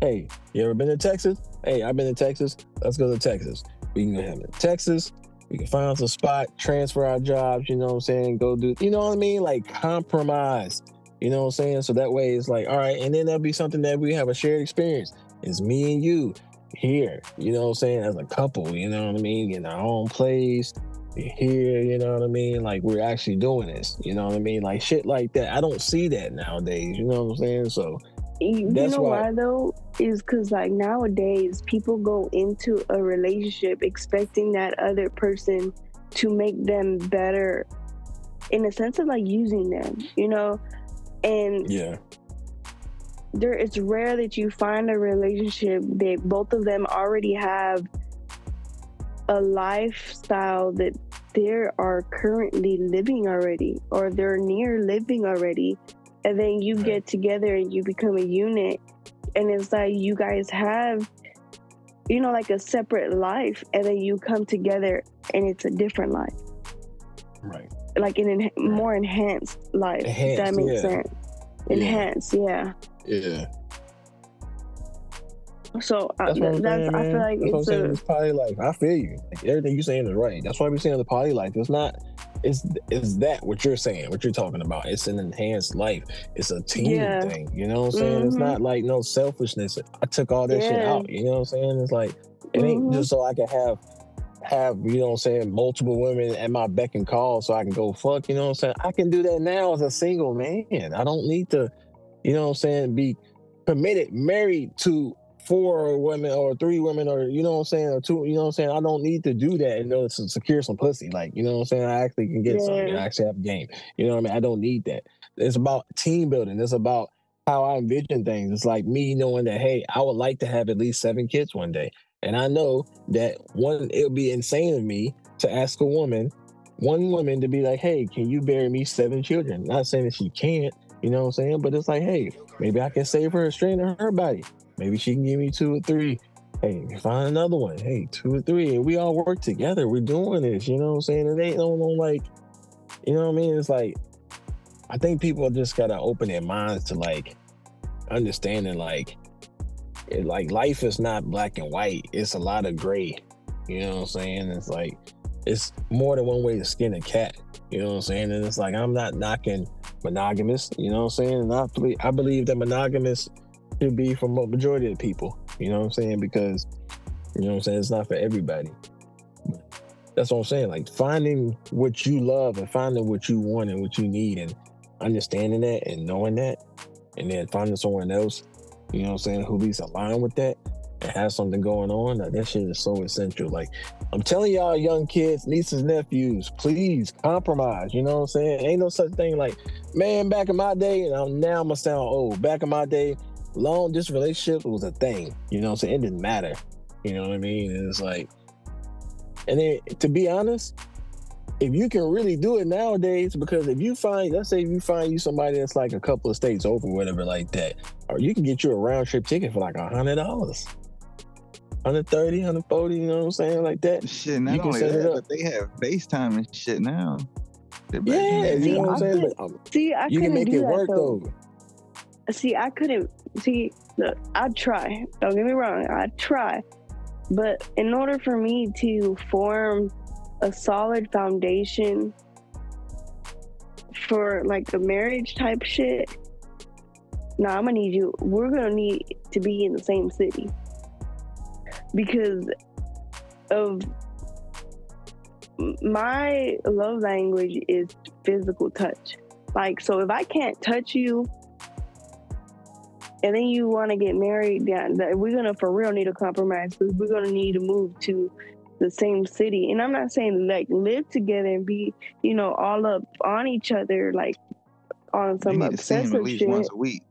Hey, you ever been to Texas? Hey, I've been to Texas. Let's go to Texas. We can go have in Texas. We can find some spot, transfer our jobs, you know what I'm saying? Go do, you know what I mean? Like compromise, you know what I'm saying? So that way it's like, all right, and then that'll be something that we have a shared experience. It's me and you here, you know what I'm saying? As a couple, you know what I mean? In our own place, here, you know what I mean? Like we're actually doing this, you know what I mean? Like shit like that. I don't see that nowadays, you know what I'm saying? So you That's know why- why though is because like nowadays people go into a relationship expecting that other person to make them better in a sense of like using them you know and yeah, there it's rare that you find a relationship that both of them already have a lifestyle that they are currently living already or they're near living already and then you get together and you become a unit and it's like you guys have you know like a separate life and then you come together and it's a different life right. like an en- more enhanced life if that makes yeah. sense enhanced yeah Yeah. So That's what I'm that's saying, i feel like That's what I'm it's saying. a It's poly life. I feel you. Like everything you're saying is right. That's why we saying the poly life. It's not. It's it's that what you're saying, what you're talking about. It's an enhanced life. It's a team Yeah. thing. You know what I'm saying? It's Mhm. not like no selfishness. I took all that shit out. You know what I'm saying? It's like it ain't Mhm. just so I can have have you know what I'm saying multiple women at my beck and call so I can go fuck. You know what I'm saying? I can do that now as a single man. I don't need to. You know what I'm saying? Be committed, married to four women or three women or you know what I'm saying or two. You know what I'm saying? I don't need to do that in order to secure some pussy. Like you know what I'm saying? I actually can get something. I actually have a game. You know what I mean? I don't need that. It's about team building. It's about how I envision things. It's like me knowing that hey, I would like to have at least seven kids one day, and I know that one it would be insane of me to ask a woman, one woman to be like, hey, can you bear me seven children? Not saying that she can't. You know what I'm saying? But it's like, hey, maybe I can save her a strain of her body. Maybe she can give me two or three. Hey, find another one. Hey, two or three. We all work together. We're doing this. You know what I'm saying? It ain't no, no like, you know what I mean? It's like, I think people just gotta open their minds to like understanding like, it, like life is not black and white. It's a lot of gray. You know what I'm saying? It's like, it's more than one way to skin a cat. You know what I'm saying? And it's like, I'm not knocking monogamous. You know what I'm saying? And I I believe that monogamous should be for majority of people. You know what I'm saying? Because you know what I'm saying. It's not for everybody. That's what I'm saying. Like finding what you love and finding what you want and what you need and understanding that and knowing that, and then finding someone else. You know what I'm saying? Who is aligned with that and has something going on. Like, that shit is so essential. Like I'm telling y'all, young kids, nieces, nephews, please compromise. You know what I'm saying? Ain't no such thing like, man, back in my day, and I'm, now I'm gonna sound old. Back in my day, long distance relationship was a thing. You know what I'm saying? It didn't matter. You know what I mean? And it's like, and then to be honest, if you can really do it nowadays, because if you find, let's say if you find you somebody that's like a couple of states over, whatever, like that, or you can get you a round trip ticket for like a hundred dollars. 130, 140, you know what I'm saying? Like that. Shit, not can only set it that, up. but they have FaceTime and shit now. They're back in Yeah, you know what I'm saying? could- But um, See, I you couldn't can make do it that work though. though. See, I couldn't. See, look, I'd try. Don't get me wrong. I'd try. But in order for me to form a solid foundation for like the marriage type shit, nah, I'm gonna need you. We're gonna need to be in the same city because of my love language is physical touch. Like, so if I can't touch you and then you want to get married, yeah, that we're gonna for real need a compromise because we're gonna need to move to the same city. And I'm not saying like live together and be, you know, all up on each other like on some need to see him at obsessive least shit. once a week.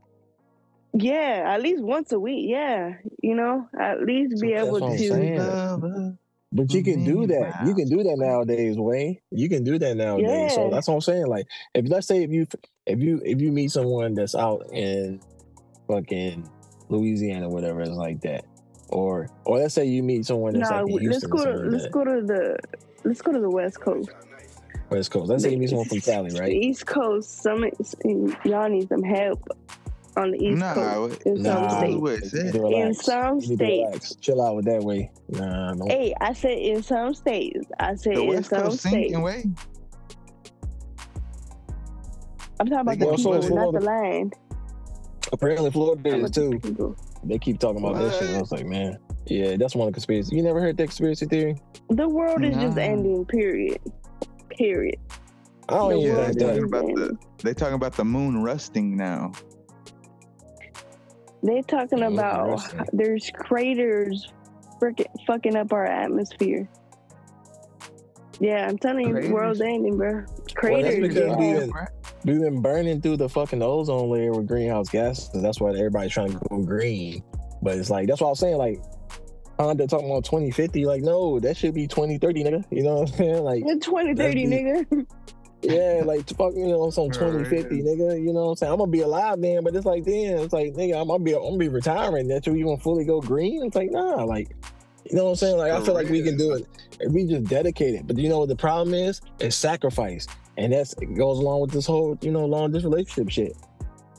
Yeah, at least once a week. Yeah, you know, at least be That's able to. But you can do that. You can do that nowadays, Wayne. You can do that nowadays. So that's what I'm saying. Like, if let's say if you if you if you meet someone that's out in fucking Louisiana, whatever it's like that, or or let's say you meet someone that's Nah, like in let's go to let's that, go to the let's go to the West Coast. West Coast. Let's say you meet someone from Cali, The right? East Coast, some y'all need some help on the East Nah, Coast what- in some Nah, That's states. what it you said. need to In some You need to states. Chill out with that way. Nah, no. Hey, I said in some states. I said The in West some Coast states. sinking way. I'm talking about They the people, not the land. Apparently, Florida I'm is too. They keep talking about that shit. I was like, man, yeah, that's one of the conspiracy. You never heard that conspiracy theory? The world is just ending. Period. Period. I don't The even world think They're talking about the they talking about the moon rusting now. They're talking Yeah, about interesting. there's craters frickin' fucking up our atmosphere. Yeah, I'm telling you, Craters? world's ending, bro. Craters. because yeah. been- We've been burning through the fucking ozone layer with greenhouse gases. That's why everybody's trying to go green. But it's like that's what I was saying. Like Honda talking about 2050. Like no, that should be 2030, nigga. You know what I'm saying? Like 2030, That's nigga. yeah, like fuck, you know, some Right. 2050, nigga. You know what I'm saying? I'm gonna be alive then, but it's like then it's like nigga, I'm gonna be I'm gonna be retiring. That you gonna fully go green? It's like nah, like. You know what I'm saying? Like I For feel like we can do it we just dedicate it. But do you know what the problem is? It's sacrifice. And that's it goes along with this whole, you know, long distance relationship shit.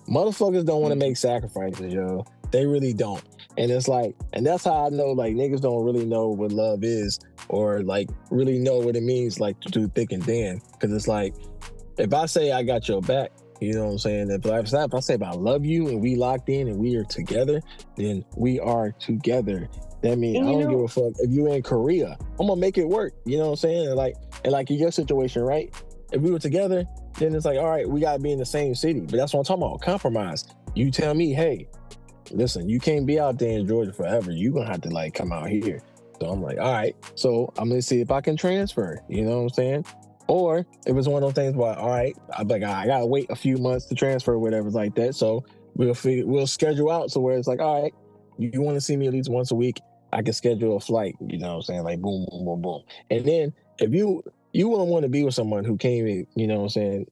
Motherfuckers don't want to mm. make sacrifices, yo. They really don't. And it's like, and that's how I know like niggas don't really know what love is or like really know what it means like to do thick and thin. Cause it's like, if I say I got your back, you know what I'm saying? If I, if I say if I love you and we locked in and we are together, then we are together. That means I don't know- give a fuck if you in Korea. I'm gonna make it work. You know what I'm saying? And like and like in your situation, right? If we were together, then it's like, all right, we gotta be in the same city. But that's what I'm talking about. Compromise. You tell me, hey, listen, you can't be out there in Georgia forever. You're gonna have to like come out here. So I'm like, all right. So I'm gonna see if I can transfer. You know what I'm saying? Or if it's one of those things where, all right, I'm like, I gotta wait a few months to transfer, whatever like that. So we'll figure, we'll schedule out so where it's like, all right, you, you want to see me at least once a week, I can schedule a flight. You know what I'm saying? Like boom, boom, boom, boom. And then if you you wouldn't want to be with someone who came in, you know what I'm saying?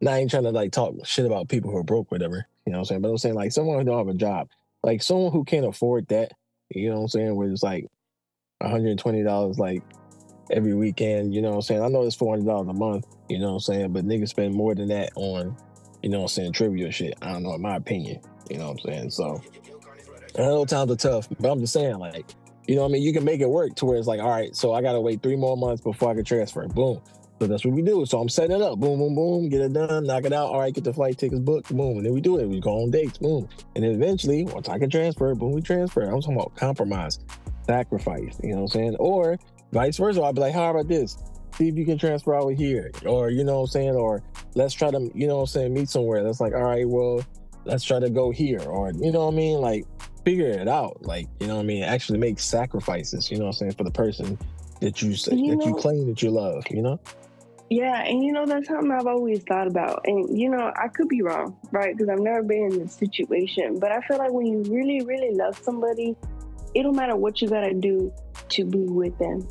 Now I ain't trying to like talk shit about people who are broke, whatever. You know what I'm saying? But I'm saying like someone who don't have a job, like someone who can't afford that. You know what I'm saying? Where it's like 120 dollars like every weekend. You know what I'm saying? I know it's 400 dollars a month. You know what I'm saying? But niggas spend more than that on, you know what I'm saying, trivial shit. I don't know, in my opinion. You know what I'm saying? So I know times are tough, but I'm just saying like. You know what I mean? You can make it work to where it's like, all right, so I gotta wait three more months before I can transfer. Boom. So that's what we do. So I'm setting it up. Boom, boom, boom. Get it done. Knock it out. All right, get the flight tickets booked. Boom. And then we do it. We go on dates. Boom. And then eventually, once I can transfer, boom, we transfer. I'm talking about compromise, sacrifice. You know what I'm saying? Or vice versa. I'll be like, how about this? See if you can transfer over here. Or, you know what I'm saying? Or let's try to, you know what I'm saying, meet somewhere. That's like, all right, well, let's try to go here. Or, you know what I mean? Like, figure it out. Like, you know what I mean? Actually make sacrifices, you know what I'm saying, for the person that you say You that you claim that you love, you know? Yeah, and you know that's something I've always thought about, and you know I could be wrong, right? Because I've never been in this situation, but I feel like when you really, really love somebody, it don't matter what you gotta do to be with them.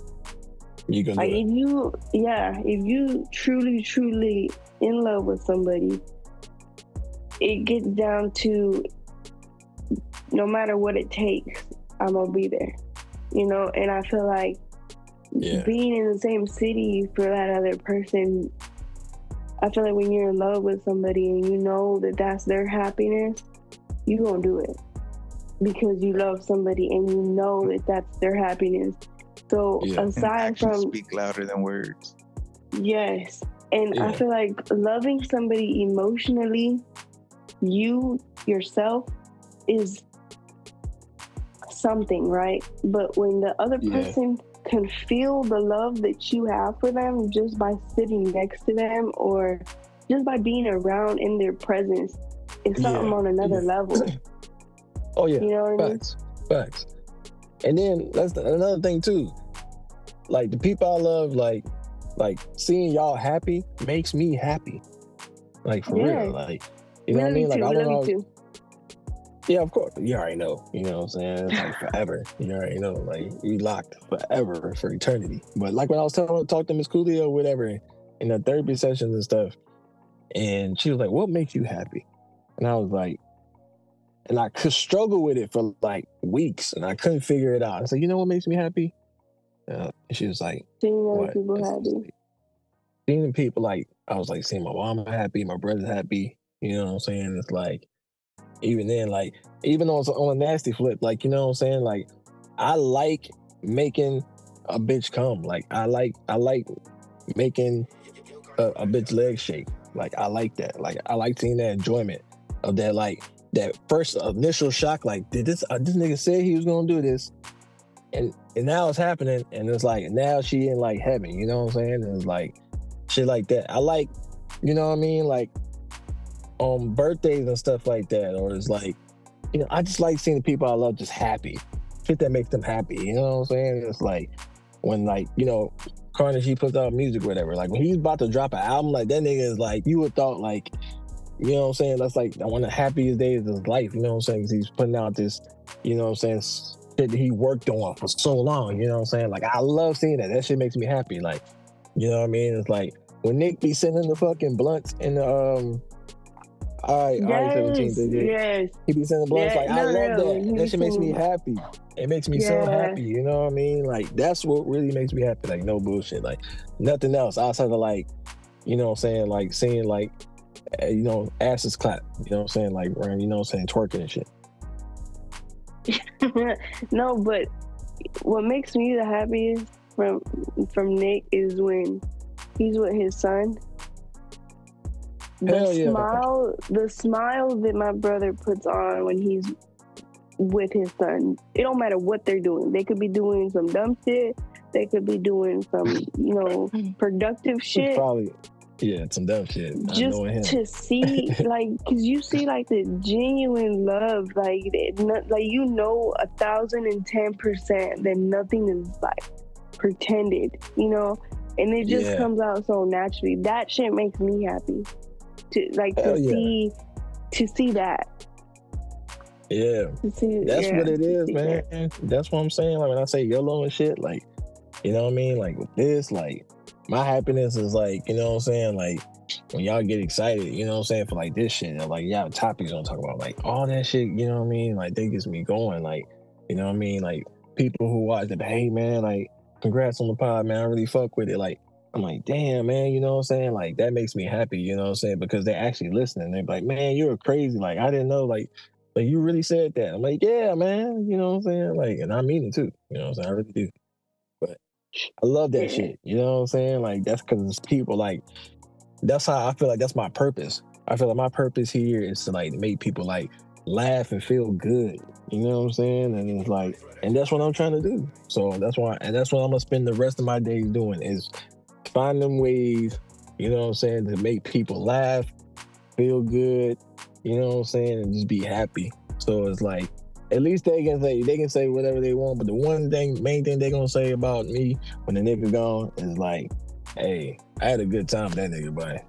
You do Like if you, yeah, if you truly, truly in love with somebody, it gets down to no matter what it takes, I'm gonna be there. You know, and I feel like Yeah. being in the same city for that other person, I feel like when you're in love with somebody and you know that that's their happiness, you gonna do it because you love somebody and you know that that's their happiness. So Yeah. Aside from speak louder than words. Yes. And I feel like loving somebody emotionally, you yourself, is something, right? But when the other Yeah. person can feel the love that you have for them just by sitting next to them or just by being around in their presence, it's something Yeah. on another Yeah. level. [CLEARS THROAT] Oh yeah. You know what I mean? Facts. Facts. And then that's the, another thing too. like the people I love, like like seeing y'all happy makes me happy. Like for Yeah. real. Like you know we what I mean? Like too. I We don't Yeah, of course. You already know. You know what I'm saying? It's like forever. You already know. Like we locked forever for eternity. But like when I was telling talk to Miss Coolio or whatever in the therapy sessions and stuff, and she was like, What makes you happy? And I was like, and I could struggle with it for like weeks and I couldn't figure it out. I said, you know what makes me happy? Uh, and she was like, Seeing other people happy. like, Seeing people like I was like seeing my mom happy, my brother happy. You know what I'm saying? It's like even then, like even on on a nasty flip, like you know what I'm saying? Like I like making a bitch come. Like I like I like making a, a bitch leg shake. Like I like that. Like I like seeing that enjoyment of that. Like that first initial shock. Like did this uh, this nigga say he was gonna do this, and and now it's happening, and it's like now she in like heaven. You know what I'm saying? And it's like shit like that. I like, you know what I mean? Like on birthdays and stuff like that, or it's like, you know, I just like seeing the people I love just happy. Shit that makes them happy. You know what I'm saying? It's like when like, you know, Carnage he puts out music whatever. Like when he's about to drop an album, like that nigga is like, you would thought like, you know what I'm saying? That's like one of the happiest days of his life. You know what I'm saying? 'Cause he's putting out this, you know what I'm saying, shit that he worked on for so long. You know what I'm saying? Like I love seeing that. That shit makes me happy. Like, you know what I mean? It's like when Nic be sending the fucking blunts in the um all right, all right, 17, Yes, 38. yes. He be sending blunts. Yeah, like, I love that. That shit makes me happy. It makes me so happy. You know what I mean? Like, that's what really makes me happy. Like, no bullshit. Like, nothing else outside of, like, you know what I'm saying? Like, seeing, like, eh, you know, asses clap. You know what I'm saying? Like, you know what I'm saying? Twerking and shit. [LAUGHS] no, but what makes me the happiest from from Nic is when he's with his son. The Hell yeah. smile, the smile that my brother puts on when he's with his son. It don't matter what they're doing. They could be doing some dumb shit. They could be doing some, you know, [LAUGHS] productive shit. Probably, yeah, some dumb shit. I just know him. to see [LAUGHS] like because you see like the genuine love like it, not, like you know a thousand and ten percent that nothing is like pretended you know and it just Yeah. comes out so naturally that shit makes me happy to like to yeah. see to see that Yeah. see That's yeah, what it is, man. that. That's what I'm saying. Like when I say YOLO and shit, like, you know what I mean? Like with this, like my happiness is like, you know what I'm saying? Like when y'all get excited, you know what I'm saying, for like this shit, like y'all topics on talk about, like all that shit, you know what I mean? Like that gets me going. Like, you know what I mean? Like people who watch it, hey man, like congrats on the pod, man. I really fuck with it. Like, I'm like, damn, man, you know what I'm saying? Like that makes me happy, you know what I'm saying? Because they're actually listening. They're like, man, you're crazy. Like, I didn't know, like, like you really said that. I'm like, yeah, man. You know what I'm saying? Like, and I mean it too. You know what I'm saying? I really do. But I love that shit. You know what I'm saying? Like that's because people like that's how I feel like that's my purpose. I feel like my purpose here is to like make people like laugh and feel good. You know what I'm saying? And it's like, and that's what I'm trying to do. So that's why, and that's what I'm gonna spend the rest of my days doing is find them ways. You know what I'm saying to make people laugh, feel good. You know what I'm saying, and just be happy. So it's like at least they can say they can say whatever they want, but the one thing, main thing they gonna say about me when the nigga gone is like, "Hey, I had a good time with that nigga, boy.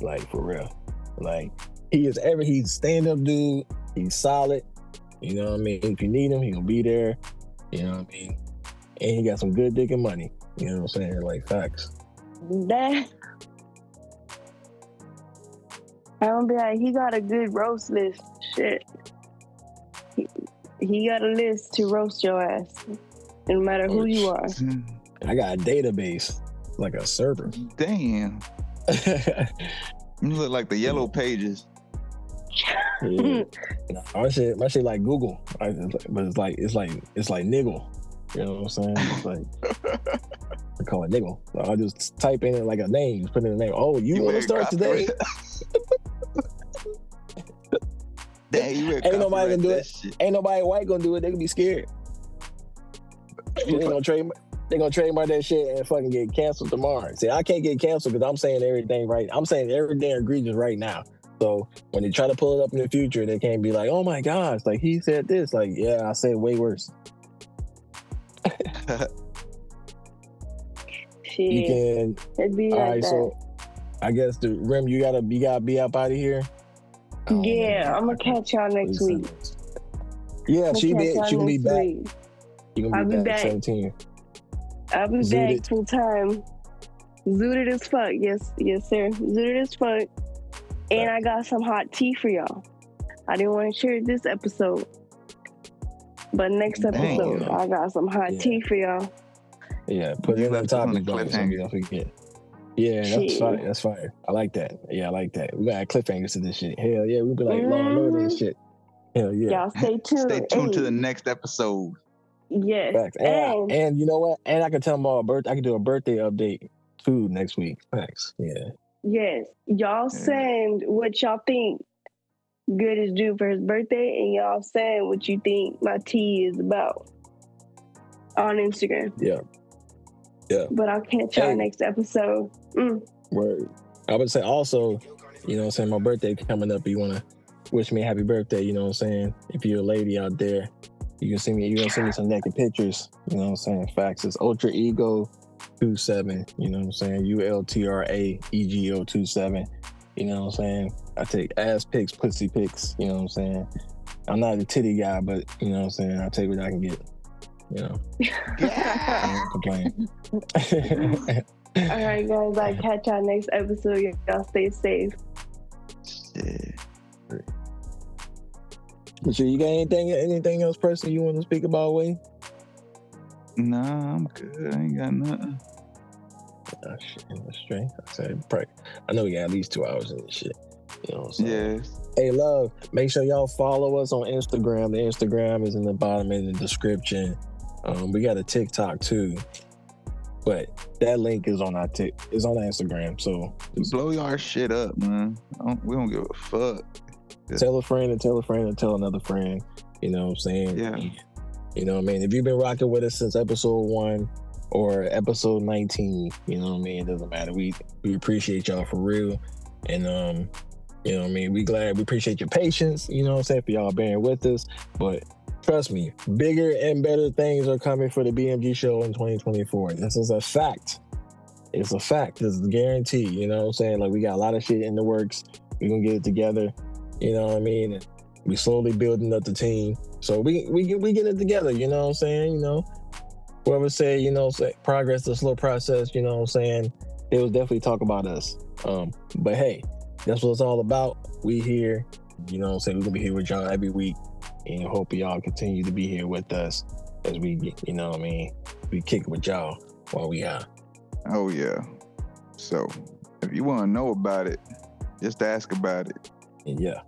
Like for real. Like he is ever he's stand up dude. He's solid. You know what I mean? If you need him, he gonna be there. You know what I mean? And he got some good dick and money. You know what I'm saying? Like facts. That I don't be like he got a good roast list shit he, he got a list to roast your ass no matter who you are I got a database, like a server. Damn. [LAUGHS] You look like the yellow pages. Yeah. [LAUGHS] Nah, my shit, my shit like Google, I, it's like- but it's like it's like it's like niggle. You know what I'm saying? It's like I [LAUGHS] call it nigga. So I just type in like a name, put in a name. Oh, you, want to start today? [LAUGHS] Damn, you Ain't nobody gonna do it. shit. Ain't nobody white gonna do it. They gonna be scared. they gonna trade. They gonna trademark that shit and fucking get canceled tomorrow. See, I can't get canceled because I'm saying everything right. I'm saying everything egregious right now. So when they try to pull it up in the future, they can't be like, "Oh my gosh, like he said this." Like, yeah, I said way worse. [LAUGHS] Shit. you can. It'd be All like right, that. so I guess the rim you gotta you gotta be up out of here. I know. yeah, I'm gonna catch y'all next Please week. send. Yeah, I'ma she catch did. She gonna be back. week. You gonna I'll be be back, back. 17. I'll be Zooted. back full time. Zooted as fuck. Yes, yes, sir. Zooted as fuck. And I got some hot tea for y'all. I didn't want to share this episode. But next Dang. episode, I got some hot Yeah. tea for y'all. Yeah, put You it in the left on topic the bar so cliffhanger. don't forget. Yeah, that's Shit. fine. That's fine. I like that. Yeah, I like that. We got cliffhangers to this shit. Hell yeah, we be like Law and Order and Mhm. shit. Hell yeah. Y'all stay [LAUGHS] tuned. Stay tuned to the next episode. Yes. Facts. And, And, and you know what? And I can tell them all a birth. I can do a birthday update too next week. Facts. Yeah. yes, y'all send what y'all think good is due for his birthday, and y'all send what you think my tea is about on Instagram. Yeah. Yeah. But I'll catch y'all Hey. next episode. Mm. Word. I would say also, you know what I'm saying, my birthday coming up. You wanna wish me a happy birthday, you know what I'm saying? If you're a lady out there, you can see me you can send me some naked pictures, you know what I'm saying? Facts. It's Ultra Ego 27, you know what I'm saying? U L T R A E G O 27. You know what I'm saying? I take ass pics, pussy pics, you know what I'm saying? I'm not a titty guy, but you know what I'm saying? I'll take what I can get. You know, I don't complain. All right, guys. I'll catch y'all next episode. Y'all stay safe. Shit. But you got anything anything else personal you want to speak about, Wayne? Nah, I'm good. I ain't got nothing. Oh shit, that's straight. I said, probably, I know we got at least two hours in this shit. You know what I'm saying? Yes. Hey, love, make sure y'all follow us on Instagram. The Instagram is in the bottom in the description. Um, we got a TikTok too, but that link is on our tick is on our Instagram. So Blow y'all shit up, man. Don't, we don't give a fuck. tell a friend and tell a friend and tell another friend. You know what I'm saying? Yeah. You know what I mean? If you've been rocking with us since episode one or episode 19, you know what I mean? It doesn't matter. We we appreciate y'all for real. And um, you know what I mean? We glad we appreciate your patience, you know what I'm saying, for y'all bearing with us. But trust me, bigger and better things are coming for the BMG show in 2024. This is a fact. It's a fact. Is a guarantee. You know what I'm saying? Like we got a lot of shit in the works. We're gonna get it together. You know what I mean? We slowly building up the team. So we we we get it together, you know what I'm saying? You know, whoever say, you know, say progress is a slow process, you know what I'm saying? They was definitely talk about us. Um, but hey, that's what it's all about. We here, you know what I'm saying? We're gonna be here with y'all every week and hope y'all continue to be here with us as we you know what I mean, we kick with y'all while we are. Oh yeah. So if you want to know about it, just ask about it. And yeah.